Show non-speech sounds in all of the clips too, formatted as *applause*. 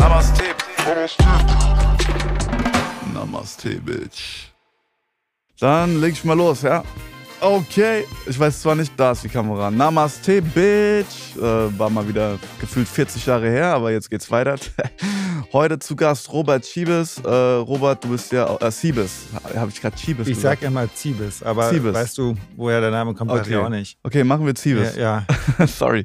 Namaste. Namaste, Bitch. Dann leg ich mal los, ja? Okay, ich weiß zwar nicht, da ist die Kamera. Namaste, Bitch. Äh, war mal wieder gefühlt 40 Jahre her, aber jetzt geht's weiter. *laughs* Heute zu Gast Robert Schiebes. Äh, Robert, du bist ja äh, Siebes. Habe ich gerade Schiebes Ich gesagt? sag ja mal Ziebes, aber Ziebes. weißt du, woher der Name kommt, weiß ich Okay. auch nicht. Okay, machen wir Ziebes. Ja, ja. *laughs* Sorry.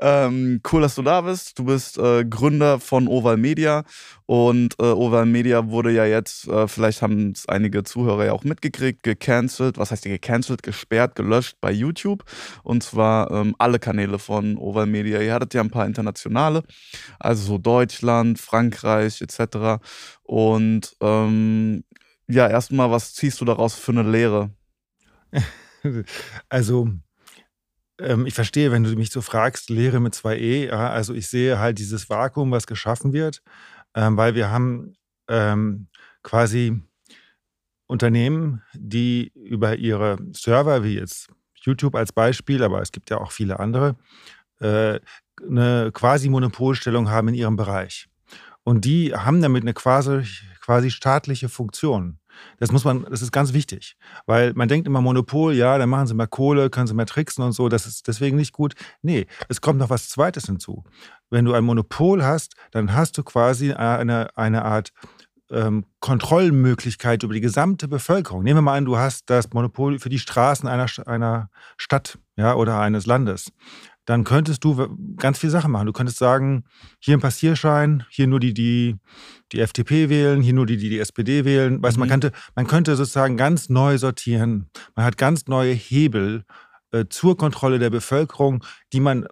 Ähm, cool, dass du da bist. Du bist äh, Gründer von Oval Media und äh, Oval Media wurde ja jetzt, äh, vielleicht haben es einige Zuhörer ja auch mitgekriegt, gecancelt. Was heißt gecancelt? Gesperrt, gelöscht bei YouTube. Und zwar ähm, alle Kanäle von Oval Media. Ihr hattet ja ein paar internationale, also so Deutschland, Frankreich etc. Und ähm, ja, erstmal, was ziehst du daraus für eine Lehre? *laughs* Also, ähm, ich verstehe, wenn du mich so fragst, Lehre mit zwei E. Ja, also ich sehe halt dieses Vakuum, was geschaffen wird, ähm, weil wir haben ähm, quasi Unternehmen, die über ihre Server, wie jetzt YouTube als Beispiel, aber es gibt ja auch viele andere, äh, eine quasi Monopolstellung haben in ihrem Bereich. Und die haben damit eine quasi, quasi staatliche Funktion. Das muss man, das ist ganz wichtig, weil man denkt immer Monopol, ja, dann machen sie mehr Kohle, können sie mehr tricksen und so, das ist deswegen nicht gut. Nee, es kommt noch was Zweites hinzu. Wenn du ein Monopol hast, dann hast du quasi eine, eine Art ähm, Kontrollmöglichkeit über die gesamte Bevölkerung. Nehmen wir mal an, du hast das Monopol für die Straßen einer, einer Stadt ja, oder eines Landes. Dann könntest du ganz viele Sachen machen. Du könntest sagen, hier ein Passierschein, hier nur die, die die FDP wählen, hier nur die, die die SPD wählen. Weißt, du, man, Mhm. könnte, man könnte sozusagen ganz neu sortieren. Man hat ganz neue Hebel äh, zur Kontrolle der Bevölkerung, die man äh,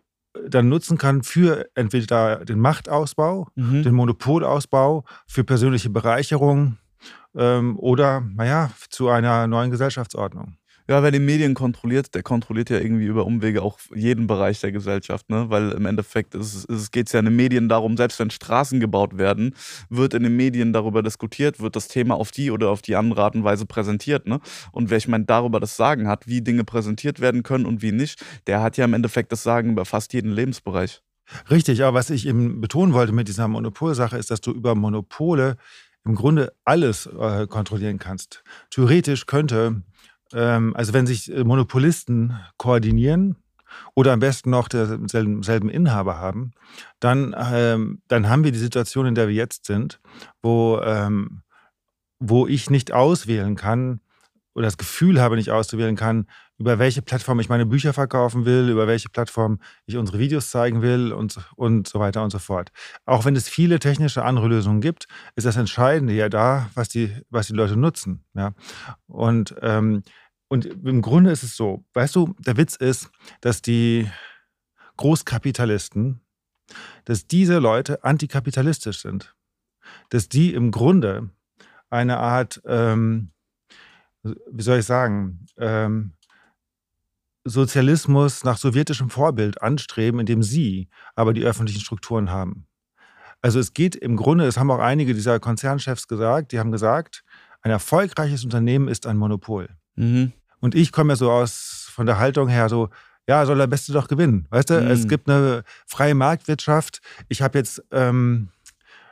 dann nutzen kann für entweder den Machtausbau, Mhm. den Monopolausbau, für persönliche Bereicherung ähm, oder, naja, zu einer neuen Gesellschaftsordnung. Ja, wer die Medien kontrolliert, der kontrolliert ja irgendwie über Umwege auch jeden Bereich der Gesellschaft, ne? Weil im Endeffekt ist, es geht ja in den Medien darum, selbst wenn Straßen gebaut werden, wird in den Medien darüber diskutiert, wird das Thema auf die oder auf die andere Art und Weise präsentiert, ne? Und wer ich meine, darüber das Sagen hat, wie Dinge präsentiert werden können und wie nicht, der hat ja im Endeffekt das Sagen über fast jeden Lebensbereich. Richtig, aber was ich eben betonen wollte mit dieser Monopolsache ist, dass du über Monopole im Grunde alles äh, kontrollieren kannst. Theoretisch könnte, also wenn sich äh, Monopolisten koordinieren oder am besten noch denselben selben Inhaber haben, dann, ähm, dann haben wir die Situation, in der wir jetzt sind, wo, ähm, wo ich nicht auswählen kann oder das Gefühl habe, nicht auszuwählen kann, über welche Plattform ich meine Bücher verkaufen will, über welche Plattform ich unsere Videos zeigen will und, und so weiter und so fort. Auch wenn es viele technische andere Lösungen gibt, ist das Entscheidende ja da, was die, was die Leute nutzen. Ja? Und, ähm, und im Grunde ist es so, weißt du, der Witz ist, dass die Großkapitalisten, dass diese Leute antikapitalistisch sind. Dass die im Grunde eine Art, ähm, wie soll ich sagen, ähm, Sozialismus nach sowjetischem Vorbild anstreben, indem sie aber die öffentlichen Strukturen haben. Also es geht im Grunde, es haben auch einige dieser Konzernchefs gesagt, die haben gesagt, ein erfolgreiches Unternehmen ist ein Monopol. Mhm. Und ich komme ja so aus von der Haltung her so, ja, soll der Beste doch gewinnen. Weißt du, Mhm. es gibt eine freie Marktwirtschaft. Ich habe jetzt ähm,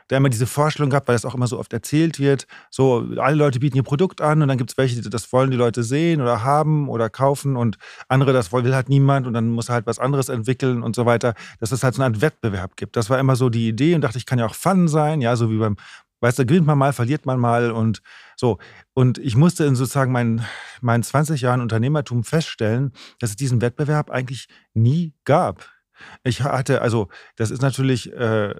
da immer diese Vorstellung gehabt, weil das auch immer so oft erzählt wird. So, alle Leute bieten ihr Produkt an und dann gibt es welche, die- das wollen die Leute sehen oder haben oder kaufen und andere, das will halt niemand und dann muss er halt was anderes entwickeln und so weiter. Dass es halt so eine Art Wettbewerb gibt. Das war immer so die Idee und dachte, ich kann ja auch Fun sein, ja, so wie beim, weißt du, gewinnt man mal, verliert man mal und so. Und ich musste in sozusagen meinen, meinen 20 Jahren Unternehmertum feststellen, dass es diesen Wettbewerb eigentlich nie gab. Ich hatte, also das ist natürlich, äh,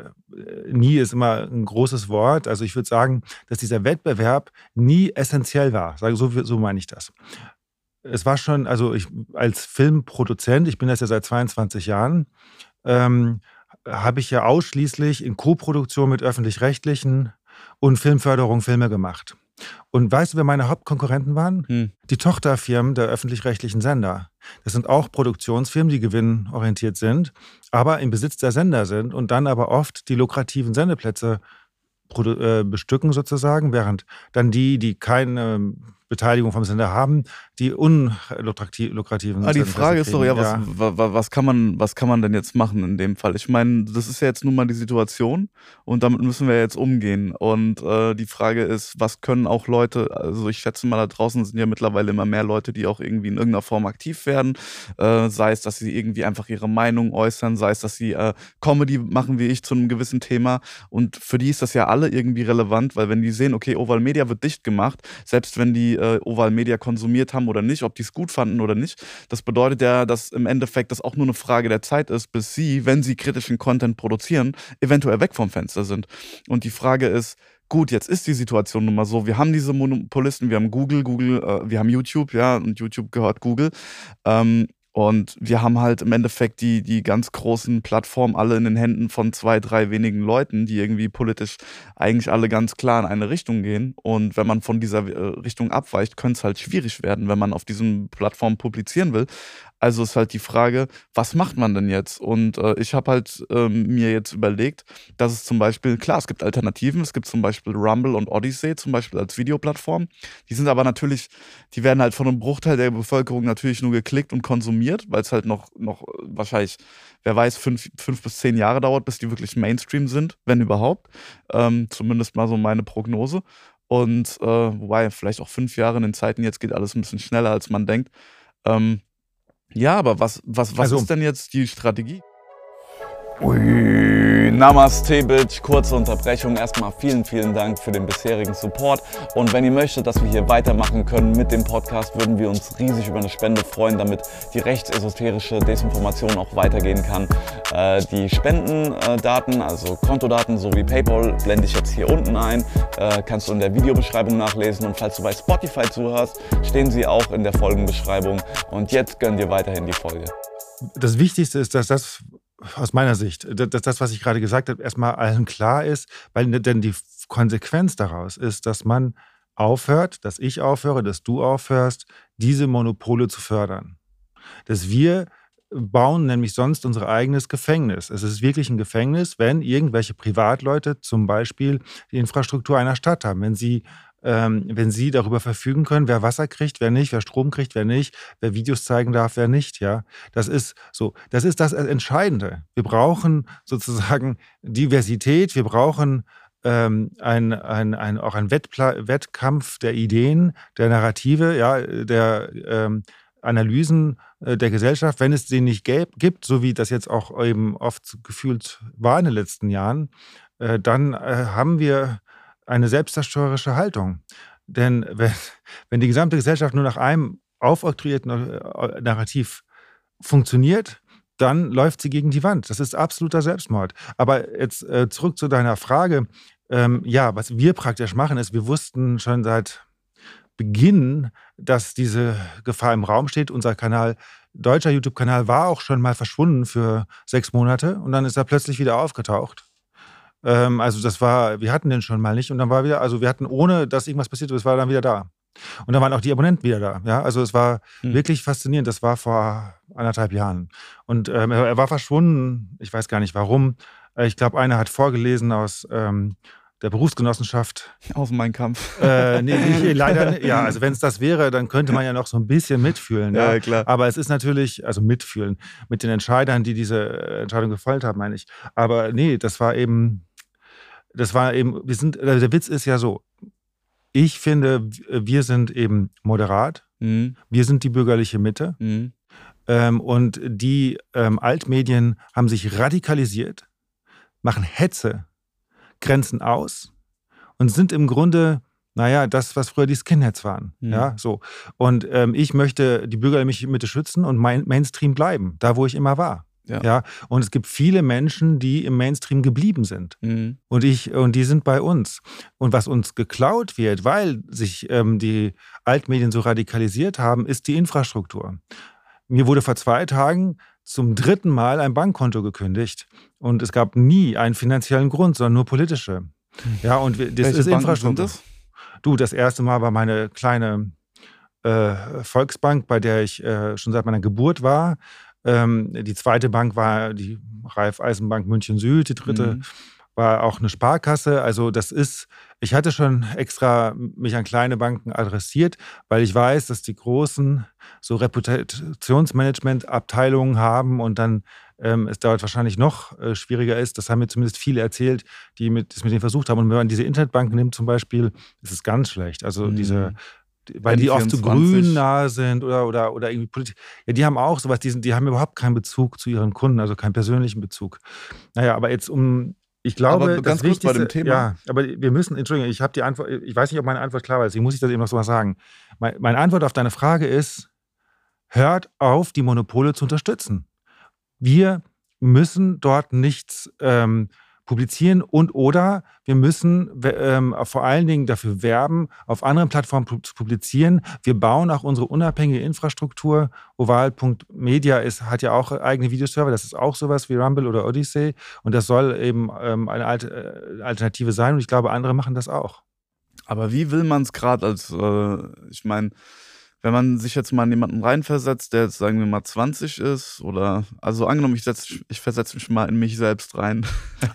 nie ist immer ein großes Wort. Also ich würde sagen, dass dieser Wettbewerb nie essentiell war. So, so meine ich das. Es war schon, also ich als Filmproduzent, ich bin das ja seit 22 Jahren, ähm, habe ich ja ausschließlich in Koproduktion mit öffentlich-rechtlichen und Filmförderung Filme gemacht. Und weißt du, wer meine Hauptkonkurrenten waren? Hm. Die Tochterfirmen der öffentlich-rechtlichen Sender. Das sind auch Produktionsfirmen, die gewinnorientiert sind, aber im Besitz der Sender sind und dann aber oft die lukrativen Sendeplätze äh, bestücken sozusagen, während dann die, die keine Beteiligung vom Sender haben, die unlukrativen Aber die Frage ist doch, ja, was, was, was, kann man, was kann man denn jetzt machen in dem Fall? Ich meine, das ist ja jetzt nun mal die Situation und damit müssen wir jetzt umgehen. Und äh, die Frage ist, was können auch Leute, also ich schätze mal, da draußen sind ja mittlerweile immer mehr Leute, die auch irgendwie in irgendeiner Form aktiv werden. Äh, sei es, dass sie irgendwie einfach ihre Meinung äußern, sei es, dass sie äh, Comedy machen wie ich zu einem gewissen Thema. Und für die ist das ja alle irgendwie relevant, weil wenn die sehen, okay, Oval Media wird dicht gemacht, selbst wenn die äh, Oval Media konsumiert haben oder nicht, ob die es gut fanden oder nicht. Das bedeutet ja, dass im Endeffekt das auch nur eine Frage der Zeit ist, bis sie, wenn sie kritischen Content produzieren, eventuell weg vom Fenster sind. Und die Frage ist, gut, jetzt ist die Situation nun mal so, wir haben diese Monopolisten, wir haben Google, Google, äh, wir haben YouTube, ja, und YouTube gehört Google. Ähm, und wir haben halt im Endeffekt die, die ganz großen Plattformen alle in den Händen von zwei, drei wenigen Leuten, die irgendwie politisch eigentlich alle ganz klar in eine Richtung gehen. Und wenn man von dieser äh, Richtung abweicht, könnte es halt schwierig werden, wenn man auf diesen Plattformen publizieren will. Also ist halt die Frage, was macht man denn jetzt? Und äh, ich habe halt ähm, mir jetzt überlegt, dass es zum Beispiel, klar, es gibt Alternativen, es gibt zum Beispiel Rumble und Odyssey zum Beispiel als Videoplattform. Die sind aber natürlich, die werden halt von einem Bruchteil der Bevölkerung natürlich nur geklickt und konsumiert, weil es halt noch, noch wahrscheinlich, wer weiß, fünf, fünf bis zehn Jahre dauert, bis die wirklich Mainstream sind, wenn überhaupt. Ähm, zumindest mal so meine Prognose. Und äh, wobei, vielleicht auch fünf Jahre in den Zeiten jetzt geht alles ein bisschen schneller, als man denkt. Ähm, ja, aber was, was, was also, ist denn jetzt die Strategie? Ui, Namaste, Bitch. Kurze Unterbrechung. Erstmal vielen, vielen Dank für den bisherigen Support. Und wenn ihr möchtet, dass wir hier weitermachen können mit dem Podcast, würden wir uns riesig über eine Spende freuen, damit die rechtsesoterische Desinformation auch weitergehen kann. Äh, die Spendendaten, also Kontodaten sowie PayPal, blende ich jetzt hier unten ein. Äh, kannst du in der Videobeschreibung nachlesen. Und falls du bei Spotify zuhörst, stehen sie auch in der Folgenbeschreibung. Und jetzt gönnen dir weiterhin die Folge. Das Wichtigste ist, dass das aus meiner Sicht, dass das, was ich gerade gesagt habe, erstmal allen klar ist, weil ne, denn die Konsequenz daraus ist, dass man aufhört, dass ich aufhöre, dass du aufhörst, diese Monopole zu fördern. Dass wir bauen nämlich sonst unser eigenes Gefängnis. Es ist wirklich ein Gefängnis, wenn irgendwelche Privatleute zum Beispiel die Infrastruktur einer Stadt haben, wenn sie ähm, wenn Sie darüber verfügen können, wer Wasser kriegt, wer nicht, wer Strom kriegt, wer nicht, wer Videos zeigen darf, wer nicht, ja. Das ist so, das ist das Entscheidende. Wir brauchen sozusagen Diversität, wir brauchen ähm, ein, ein, ein, auch ein Wettpla Wettkampf der Ideen, der Narrative, ja, der ähm, Analysen äh, der Gesellschaft, wenn es sie nicht gibt, so wie das jetzt auch eben oft gefühlt war in den letzten Jahren, äh, dann äh, haben wir eine selbstzerstörerische Haltung. Denn wenn, wenn die gesamte Gesellschaft nur nach einem aufoktroyierten äh, Narrativ funktioniert, dann läuft sie gegen die Wand. Das ist absoluter Selbstmord. Aber jetzt äh, zurück zu deiner Frage. Ähm, ja, was wir praktisch machen, ist, wir wussten schon seit Beginn, dass diese Gefahr im Raum steht. Unser Kanal, deutscher YouTube-Kanal, war auch schon mal verschwunden für sechs Monate und dann ist er plötzlich wieder aufgetaucht. Ähm, also das war, wir hatten den schon mal nicht und dann war wieder, also wir hatten ohne, dass irgendwas passiert ist, war dann wieder da. Und dann waren auch die Abonnenten wieder da. Ja, also es war hm. wirklich faszinierend. Das war vor anderthalb Jahren. Und ähm, er, er, war verschwunden. Ich weiß gar nicht warum. Äh, ich glaube, einer hat vorgelesen aus ähm, der Berufsgenossenschaft. Aus Mein Kampf. Äh, nee, nee, *laughs* leider nicht. Ja, also wenn es das wäre, dann könnte man ja noch so ein bisschen mitfühlen. Ja, ja, klar. Aber es ist natürlich, also mitfühlen mit den Entscheidern, die diese Entscheidung gefällt haben, meine ich. Aber nee, das war eben das war eben, wir sind, also der Witz ist ja so, ich finde, wir sind eben moderat, mhm. wir sind die bürgerliche Mitte. Mhm. Ähm, und die ähm, Altmedien haben sich radikalisiert, machen Hetze, grenzen aus und sind im Grunde, naja, das, was früher die Skinheads waren. Mhm. Ja, so. Und ähm, ich möchte die bürgerliche Mitte schützen und mein Mainstream bleiben, da wo ich immer war. Ja. ja. Und es gibt viele Menschen, die im Mainstream geblieben sind. Mhm. Und, ich, und die sind bei uns. Und was uns geklaut wird, weil sich ähm, die Altmedien so radikalisiert haben, ist die Infrastruktur. Mir wurde vor zwei Tagen zum dritten Mal ein Bankkonto gekündigt. Und es gab nie einen finanziellen Grund, sondern nur politische. Mhm. Ja, und das Welche ist Infrastruktur. Das? Du, das erste Mal war meine kleine äh, Volksbank, bei der ich äh, schon seit meiner Geburt war. Ähm, die zweite Bank war die Raiffeisenbank München Süd, die dritte mhm. war auch eine Sparkasse. Also das ist, ich hatte schon extra mich an kleine Banken adressiert, weil ich weiß, dass die großen so Reputationsmanagement-Abteilungen haben und dann ähm, es dort wahrscheinlich noch äh, schwieriger ist. Das haben mir zumindest viele erzählt, die mit, das mit denen versucht haben. Und wenn man diese Internetbanken nimmt zum Beispiel, ist es ganz schlecht. Also mhm. diese weil die oft zu grün nah sind oder, oder, oder irgendwie politisch. Ja, die haben auch sowas, die, sind, die haben überhaupt keinen Bezug zu ihren Kunden, also keinen persönlichen Bezug. Naja, aber jetzt um, ich glaube, aber ganz kurz bei dem Thema. Ja, aber wir müssen, Entschuldigung, ich habe die Antwort, ich weiß nicht, ob meine Antwort klar war, deswegen muss ich das eben noch so mal sagen. Meine Antwort auf deine Frage ist, hört auf, die Monopole zu unterstützen. Wir müssen dort nichts ähm, publizieren und oder wir müssen ähm, vor allen Dingen dafür werben, auf anderen Plattformen zu publizieren. Wir bauen auch unsere unabhängige Infrastruktur. Oval.media ist, hat ja auch eigene Videoserver. Das ist auch sowas wie Rumble oder Odyssey. Und das soll eben ähm, eine äh, Alternative sein. Und ich glaube, andere machen das auch. Aber wie will man es gerade als, äh, ich meine, wenn man sich jetzt mal in jemanden reinversetzt, der jetzt, sagen wir mal, 20 ist, oder, also angenommen, ich, ich versetze mich mal in mich selbst rein.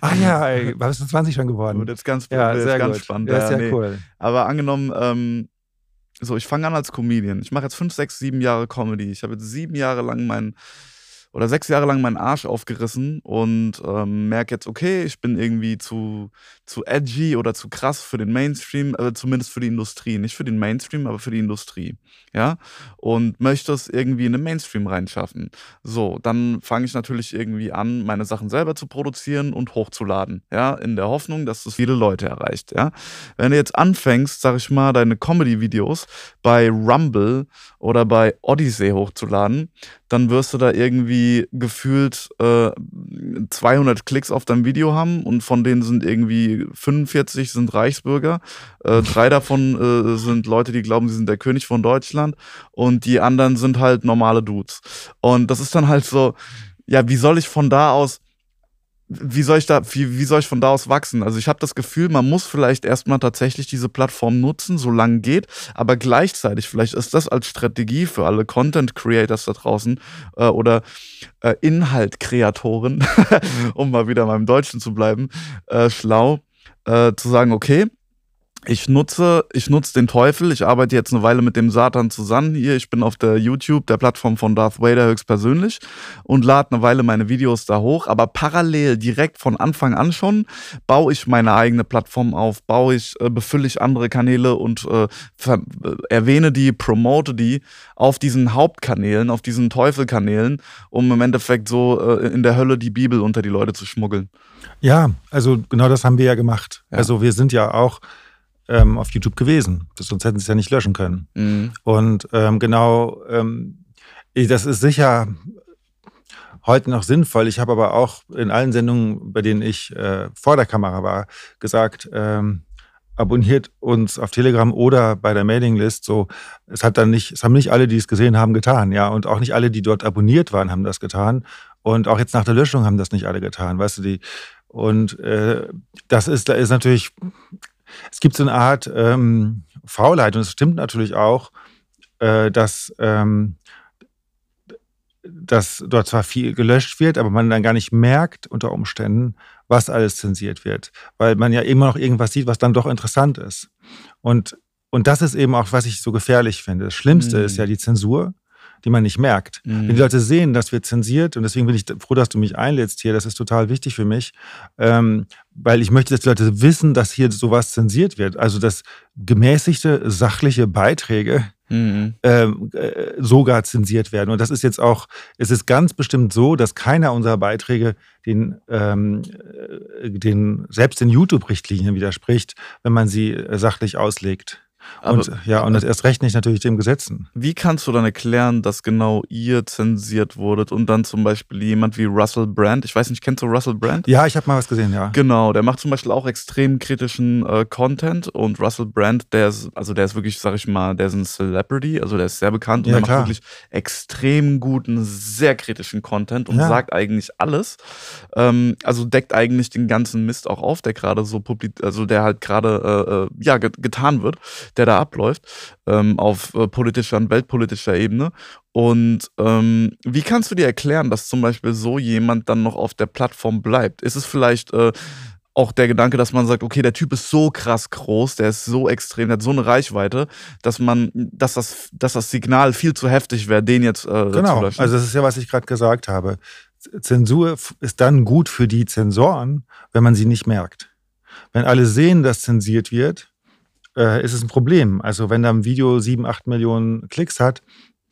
Ah ja, ey, bist du 20 schon geworden? Und jetzt ganz, ja, sehr ganz gut. spannend. Ja, ja, sehr nee. cool. Aber angenommen, ähm, so, ich fange an als Comedian. Ich mache jetzt fünf, sechs, sieben Jahre Comedy. Ich habe jetzt sieben Jahre lang meinen oder sechs Jahre lang meinen Arsch aufgerissen und ähm, merke jetzt, okay, ich bin irgendwie zu, zu edgy oder zu krass für den Mainstream, äh, zumindest für die Industrie. Nicht für den Mainstream, aber für die Industrie. Ja. Und möchte es irgendwie in den Mainstream reinschaffen. So, dann fange ich natürlich irgendwie an, meine Sachen selber zu produzieren und hochzuladen. Ja, in der Hoffnung, dass es viele Leute erreicht. Ja. Wenn du jetzt anfängst, sag ich mal, deine Comedy-Videos bei Rumble oder bei Odyssey hochzuladen, dann wirst du da irgendwie gefühlt äh, 200 Klicks auf dein Video haben und von denen sind irgendwie 45 sind Reichsbürger, äh, drei davon äh, sind Leute, die glauben, sie sind der König von Deutschland und die anderen sind halt normale Dudes. Und das ist dann halt so, ja, wie soll ich von da aus wie soll ich da, wie, wie soll ich von da aus wachsen? Also ich habe das Gefühl, man muss vielleicht erstmal tatsächlich diese Plattform nutzen, solange geht, aber gleichzeitig, vielleicht ist das als Strategie für alle Content Creators da draußen äh, oder äh, Inhaltkreatoren, *laughs* um mal wieder beim Deutschen zu bleiben, äh, schlau, äh, zu sagen, okay, ich nutze, ich nutze den Teufel. Ich arbeite jetzt eine Weile mit dem Satan zusammen hier. Ich bin auf der YouTube, der Plattform von Darth Vader höchstpersönlich und lade eine Weile meine Videos da hoch. Aber parallel, direkt von Anfang an schon, baue ich meine eigene Plattform auf, baue ich, äh, befülle ich andere Kanäle und äh, äh, erwähne die, promote die auf diesen Hauptkanälen, auf diesen Teufelkanälen, um im Endeffekt so äh, in der Hölle die Bibel unter die Leute zu schmuggeln. Ja, also genau das haben wir ja gemacht. Ja. Also wir sind ja auch ähm, auf YouTube gewesen. Sonst hätten sie es ja nicht löschen können. Mhm. Und ähm, genau, ähm, das ist sicher heute noch sinnvoll. Ich habe aber auch in allen Sendungen, bei denen ich äh, vor der Kamera war, gesagt, ähm, abonniert uns auf Telegram oder bei der Mailinglist. So, es hat dann nicht, es haben nicht alle, die es gesehen haben, getan, ja, und auch nicht alle, die dort abonniert waren, haben das getan. Und auch jetzt nach der Löschung haben das nicht alle getan, weißt du die. Und äh, das ist, da ist natürlich es gibt so eine Art ähm, Faulheit und es stimmt natürlich auch, äh, dass, ähm, dass dort zwar viel gelöscht wird, aber man dann gar nicht merkt unter Umständen, was alles zensiert wird, weil man ja immer noch irgendwas sieht, was dann doch interessant ist. Und, und das ist eben auch, was ich so gefährlich finde. Das Schlimmste mhm. ist ja die Zensur die man nicht merkt. Mhm. Wenn die Leute sehen, dass wir zensiert, und deswegen bin ich froh, dass du mich einlädst hier, das ist total wichtig für mich, ähm, weil ich möchte, dass die Leute wissen, dass hier sowas zensiert wird. Also dass gemäßigte, sachliche Beiträge mhm. ähm, äh, sogar zensiert werden. Und das ist jetzt auch, es ist ganz bestimmt so, dass keiner unserer Beiträge den, ähm, äh, den selbst den YouTube-Richtlinien widerspricht, wenn man sie äh, sachlich auslegt. Aber, und ja, und das erst recht nicht natürlich dem Gesetzen. Wie kannst du dann erklären, dass genau ihr zensiert wurdet und dann zum Beispiel jemand wie Russell Brand, ich weiß nicht, kennst du Russell Brand? Ja, ich habe mal was gesehen, ja. Genau, der macht zum Beispiel auch extrem kritischen äh, Content und Russell Brand, der ist, also der ist wirklich, sag ich mal, der ist ein Celebrity, also der ist sehr bekannt und ja, der klar. macht wirklich extrem guten, sehr kritischen Content und ja. sagt eigentlich alles. Ähm, also deckt eigentlich den ganzen Mist auch auf, der gerade so publik, also der halt gerade äh, äh ja getan wird der da abläuft, ähm, auf äh, politischer und weltpolitischer Ebene. Und ähm, wie kannst du dir erklären, dass zum Beispiel so jemand dann noch auf der Plattform bleibt? Ist es vielleicht äh, auch der Gedanke, dass man sagt, okay, der Typ ist so krass groß, der ist so extrem, der hat so eine Reichweite, dass man, dass das, dass das Signal viel zu heftig wäre, den jetzt äh, Genau, also das ist ja, was ich gerade gesagt habe. Zensur ist dann gut für die Zensoren, wenn man sie nicht merkt. Wenn alle sehen, dass zensiert wird, äh, ist es ein Problem. Also wenn da ein Video sieben, acht Millionen Klicks hat,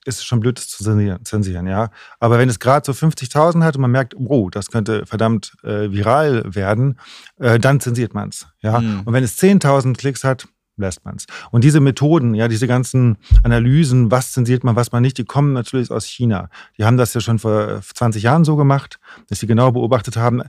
ist es schon blöd, das zu zensieren, ja. Aber wenn es gerade so 50.000 hat und man merkt, oh, das könnte verdammt äh, viral werden, äh, dann zensiert man es, ja. Mhm. Und wenn es 10.000 Klicks hat, lässt man es. Und diese Methoden, ja, diese ganzen Analysen, was zensiert man, was man nicht, die kommen natürlich aus China. Die haben das ja schon vor 20 Jahren so gemacht, dass sie genau beobachtet haben,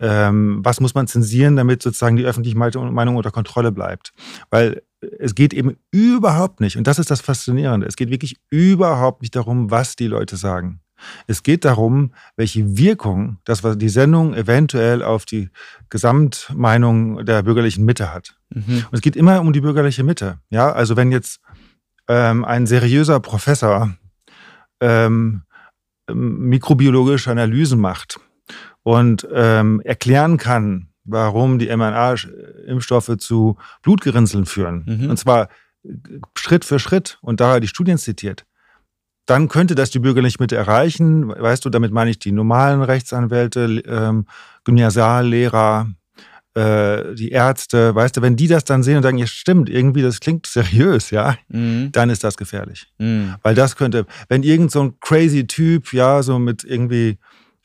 ähm, was muss man zensieren, damit sozusagen die öffentliche Meinung unter Kontrolle bleibt. Weil es geht eben überhaupt nicht, und das ist das Faszinierende, es geht wirklich überhaupt nicht darum, was die Leute sagen. Es geht darum, welche Wirkung das, was die Sendung eventuell auf die Gesamtmeinung der bürgerlichen Mitte hat. Mhm. Und es geht immer um die bürgerliche Mitte. Ja, also wenn jetzt ähm, ein seriöser Professor ähm, mikrobiologische Analysen macht und ähm, erklären kann, warum die mRNA-Impfstoffe zu Blutgerinnseln führen. Mhm. Und zwar äh, Schritt für Schritt und da die Studien zitiert. Dann könnte das die bürgerliche Mitte erreichen. Weißt du, damit meine ich die normalen Rechtsanwälte, ähm, Gymnasiallehrer, äh, die Ärzte, weißt du, wenn die das dann sehen und sagen, ja stimmt, irgendwie, das klingt *laughs* seriös, ja, mhm. dann ist das gefährlich. Mhm. Weil das könnte, wenn irgend so ein crazy Typ, ja, so mit irgendwie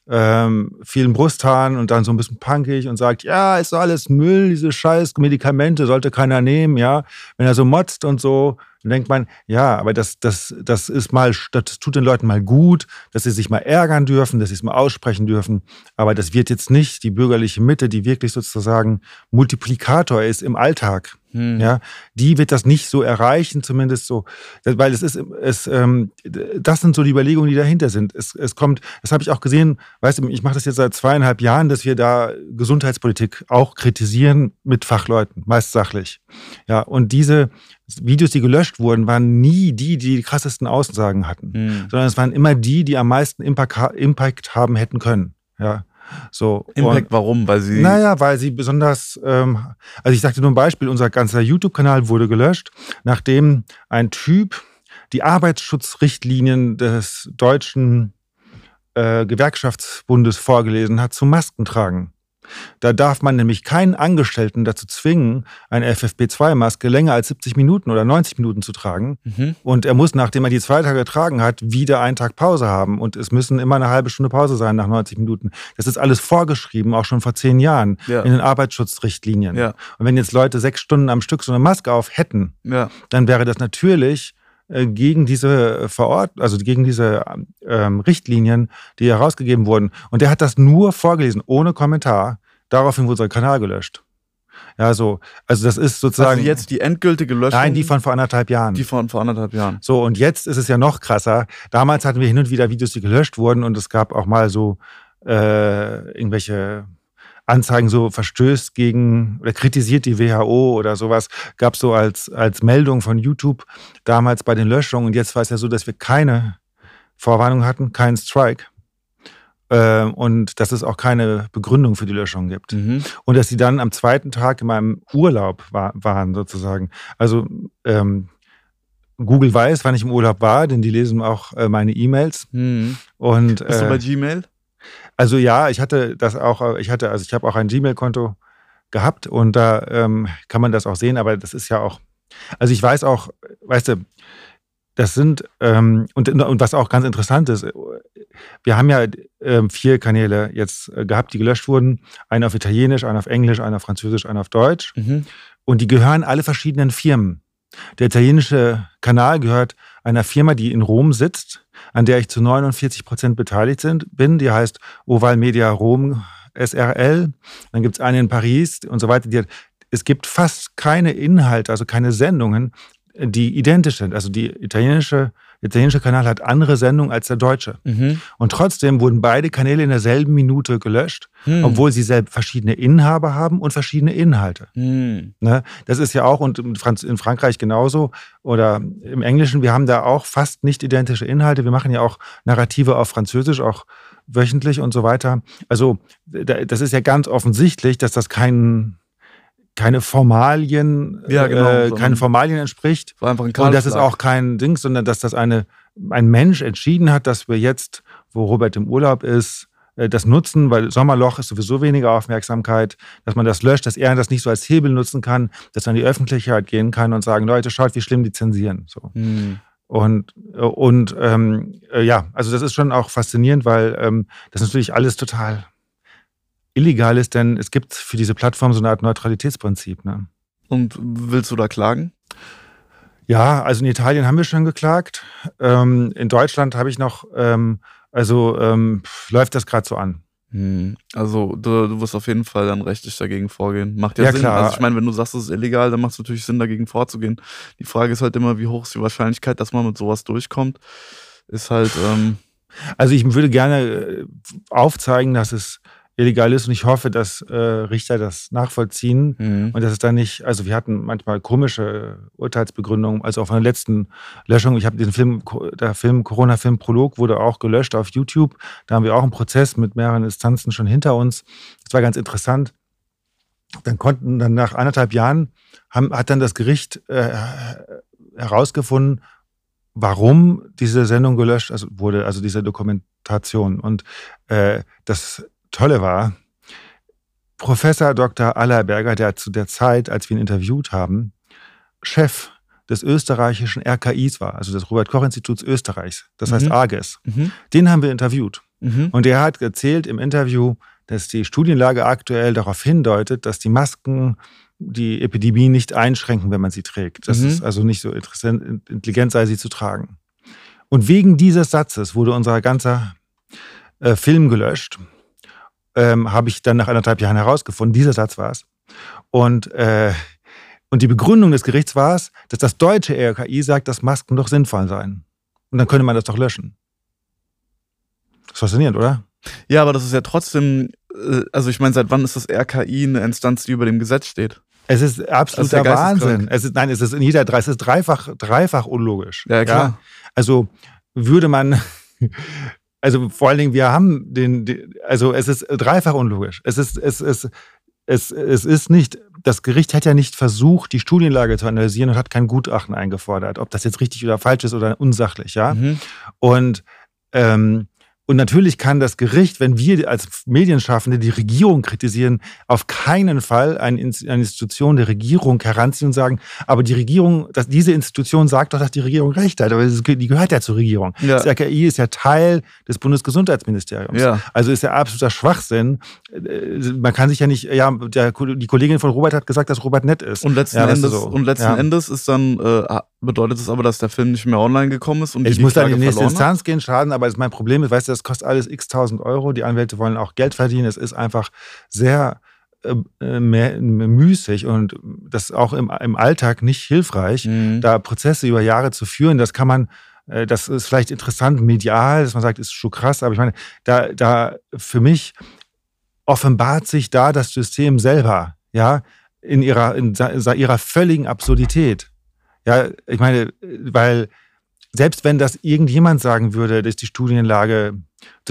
ähm, vielen Brusthaaren und dann so ein bisschen punkig und sagt, ja, ist alles Müll, diese scheiß Medikamente sollte keiner nehmen, ja. Wenn er so motzt und so, dann denkt man, ja, aber das, das, das ist mal, das tut den Leuten mal gut, dass sie sich mal ärgern dürfen, dass sie es mal aussprechen dürfen. Aber das wird jetzt nicht die bürgerliche Mitte, die wirklich sozusagen Multiplikator ist im Alltag. Hm. Ja, die wird das nicht so erreichen, zumindest so, weil es ist, es, ähm, das sind so die Überlegungen, die dahinter sind. Es, es kommt, das habe ich auch gesehen, weißt du, ich mache das jetzt seit zweieinhalb Jahren, dass wir da Gesundheitspolitik auch kritisieren mit Fachleuten, meist sachlich. Ja, und diese Videos, die gelöscht wurden, waren nie die, die die krassesten Aussagen hatten, hm. sondern es waren immer die, die am meisten Impact, Impact haben hätten können. Ja. So, Impact, und, warum? Weil sie. Naja, weil sie besonders, ähm, also ich sagte nur ein Beispiel, unser ganzer YouTube-Kanal wurde gelöscht, nachdem ein Typ die Arbeitsschutzrichtlinien des deutschen äh, Gewerkschaftsbundes vorgelesen hat zum Maskentragen. Da darf man nämlich keinen Angestellten dazu zwingen, eine FFP2-Maske länger als 70 Minuten oder 90 Minuten zu tragen. Mhm. Und er muss, nachdem er die zwei Tage getragen hat, wieder einen Tag Pause haben. Und es müssen immer eine halbe Stunde Pause sein nach 90 Minuten. Das ist alles vorgeschrieben, auch schon vor zehn Jahren ja. in den Arbeitsschutzrichtlinien. Ja. Und wenn jetzt Leute sechs Stunden am Stück so eine Maske auf hätten, ja. dann wäre das natürlich äh, gegen diese Verort, also gegen diese ähm, Richtlinien, die herausgegeben wurden. Und der hat das nur vorgelesen, ohne Kommentar. Daraufhin wurde sein Kanal gelöscht. Ja, so, also das ist sozusagen. Also jetzt die endgültige Löschung? Nein, die von vor anderthalb Jahren. Die von vor anderthalb Jahren. So, und jetzt ist es ja noch krasser. Damals hatten wir hin und wieder Videos, die gelöscht wurden und es gab auch mal so äh, irgendwelche Anzeigen so verstößt gegen oder kritisiert die WHO oder sowas, gab es so als, als Meldung von YouTube damals bei den Löschungen. Und jetzt war es ja so, dass wir keine Vorwarnung hatten, keinen Strike. Äh, und dass es auch keine Begründung für die Löschung gibt. Mhm. Und dass sie dann am zweiten Tag in meinem Urlaub war, waren, sozusagen. Also ähm, Google weiß, wann ich im Urlaub war, denn die lesen auch äh, meine E-Mails. Mhm. Und, Bist äh, du bei Gmail? Also ja, ich hatte das auch, ich hatte, also ich habe auch ein Gmail-Konto gehabt und da ähm, kann man das auch sehen, aber das ist ja auch, also ich weiß auch, weißt du, das sind, ähm, und, und was auch ganz interessant ist, wir haben ja ähm, vier Kanäle jetzt äh, gehabt, die gelöscht wurden. Einer auf Italienisch, einer auf Englisch, einer auf Französisch, einer auf Deutsch. Mhm. Und die gehören alle verschiedenen Firmen. Der italienische Kanal gehört einer Firma, die in Rom sitzt, an der ich zu 49 Prozent beteiligt sind, bin. Die heißt Oval Media Rom SRL. Dann gibt es eine in Paris und so weiter. Die, es gibt fast keine Inhalte, also keine Sendungen die identisch sind. Also die italienische, der italienische Kanal hat andere Sendungen als der deutsche. Mhm. Und trotzdem wurden beide Kanäle in derselben Minute gelöscht, Hm. obwohl sie selbst verschiedene Inhaber haben und verschiedene Inhalte. Hm. Ne? Das ist ja auch, und in Frankreich genauso, oder im Englischen, wir haben da auch fast nicht identische Inhalte. Wir machen ja auch Narrative auf Französisch, auch wöchentlich und so weiter. Also da- das ist ja ganz offensichtlich, dass das kein, keine Formalien, Ja, genau, äh, keine Formalien entspricht. War einfach ein Und das ist auch kein Ding, sondern dass das eine, ein Mensch entschieden hat, dass wir jetzt, wo Robert im Urlaub ist, äh, das nutzen, weil Sommerloch ist sowieso weniger Aufmerksamkeit, dass man das löscht, dass er das nicht so als Hebel nutzen kann, dass er an die Öffentlichkeit gehen kann und sagen, Leute, schaut, wie schlimm die zensieren. So. Hm. Und, äh, und ähm, äh, ja, also das ist schon auch faszinierend, weil ähm, das natürlich alles total illegal ist, denn es gibt für diese Plattform so eine Art Neutralitätsprinzip. Ne? Und willst du da klagen? Ja, also in Italien haben wir schon geklagt. Ähm, in Deutschland habe ich noch, ähm, also ähm, läuft das gerade so an. Hm. Also du, du wirst auf jeden Fall dann rechtlich dagegen vorgehen. Macht ja, Ja, Sinn. klar. Also ich meine, wenn du sagst, es ist illegal, dann macht es natürlich Sinn, dagegen vorzugehen. Die Frage ist halt immer, wie hoch ist die Wahrscheinlichkeit, dass man mit sowas durchkommt. Ist halt, ähm, Also ich würde gerne äh, aufzeigen, dass es illegal ist und ich hoffe, dass äh, Richter das nachvollziehen hm. und dass es dann nicht, also wir hatten manchmal komische Urteilsbegründungen, also auf einer letzten Löschung, ich habe den Film, der Film, Corona-Film Prolog wurde auch gelöscht auf YouTube, da haben wir auch einen Prozess mit mehreren Instanzen schon hinter uns. Das war ganz interessant. Dann konnten dann nach anderthalb Jahren, haben, hat dann das Gericht äh, herausgefunden, warum diese Sendung gelöscht also wurde, also diese Dokumentation. Und äh, das Tolle war, Professor Dr. Allerberger, der zu der Zeit, als wir ihn interviewt haben, Chef des österreichischen RKIs war, also des Robert-Koch-Instituts Österreichs, das heißt Mhm. AGES, Mhm. den haben wir interviewt. Mhm. Und er hat erzählt im Interview, dass die Studienlage aktuell darauf hindeutet, dass die Masken die Epidemie nicht einschränken, wenn man sie trägt. Das Mhm. ist also nicht so interessant, intelligent sei, sie zu tragen. Und wegen dieses Satzes wurde unser ganzer äh, Film gelöscht. Ähm, Habe ich dann nach anderthalb Jahren herausgefunden, dieser Satz war es. Und, äh, und die Begründung des Gerichts war es, dass das deutsche RKI sagt, dass Masken doch sinnvoll seien. Und dann könnte man das doch löschen. Das ist faszinierend, oder? Ja, aber das ist ja trotzdem, äh, also ich meine, seit wann ist das RKI eine Instanz, die über dem Gesetz steht? Es ist absoluter ist ja. Wahnsinn. Es ist, nein, es ist in jeder, es ist dreifach, dreifach unlogisch. Ja, klar. Also würde man, also vor allen Dingen, wir haben den, den also es ist dreifach unlogisch. Es ist, es ist, es, es ist nicht, das Gericht hat ja nicht versucht, die Studienlage zu analysieren und hat kein Gutachten eingefordert, ob das jetzt richtig oder falsch ist oder unsachlich, ja. Mhm. Und, ähm, und natürlich kann das Gericht, wenn wir als Medienschaffende die Regierung kritisieren, auf keinen Fall eine, Ins- eine Institution der Regierung heranziehen und sagen, aber die Regierung, dass diese Institution sagt doch, dass die Regierung recht hat, aber die gehört ja zur Regierung. Ja. Das RKI ist ja Teil des Bundesgesundheitsministeriums. Ja. Also ist ja absoluter Schwachsinn. Äh, Man kann sich ja nicht, ja, der, die Kollegin von Robert hat gesagt, dass Robert nett ist. Und letzten, Ja, Endes, so. und letzten. Endes ist dann, äh, bedeutet es aber, dass der Film nicht mehr online gekommen ist und Ich die muss dann in die nächste hat? Instanz gehen, schaden, aber das ist mein Problem. ist, Weißt du, das kostet alles x tausend Euro. Die Anwälte wollen auch Geld verdienen. Es ist einfach sehr äh, äh, mehr- müßig und das ist auch im, im Alltag nicht hilfreich, Mhm. da Prozesse über Jahre zu führen. Das kann man, äh, das ist vielleicht interessant medial, dass man sagt, ist schon krass, aber ich meine, da, da für mich offenbart sich da das System selber, ja, in ihrer, in ihrer völligen Absurdität. Ja, ich meine, weil selbst wenn das irgendjemand sagen würde, dass die Studienlage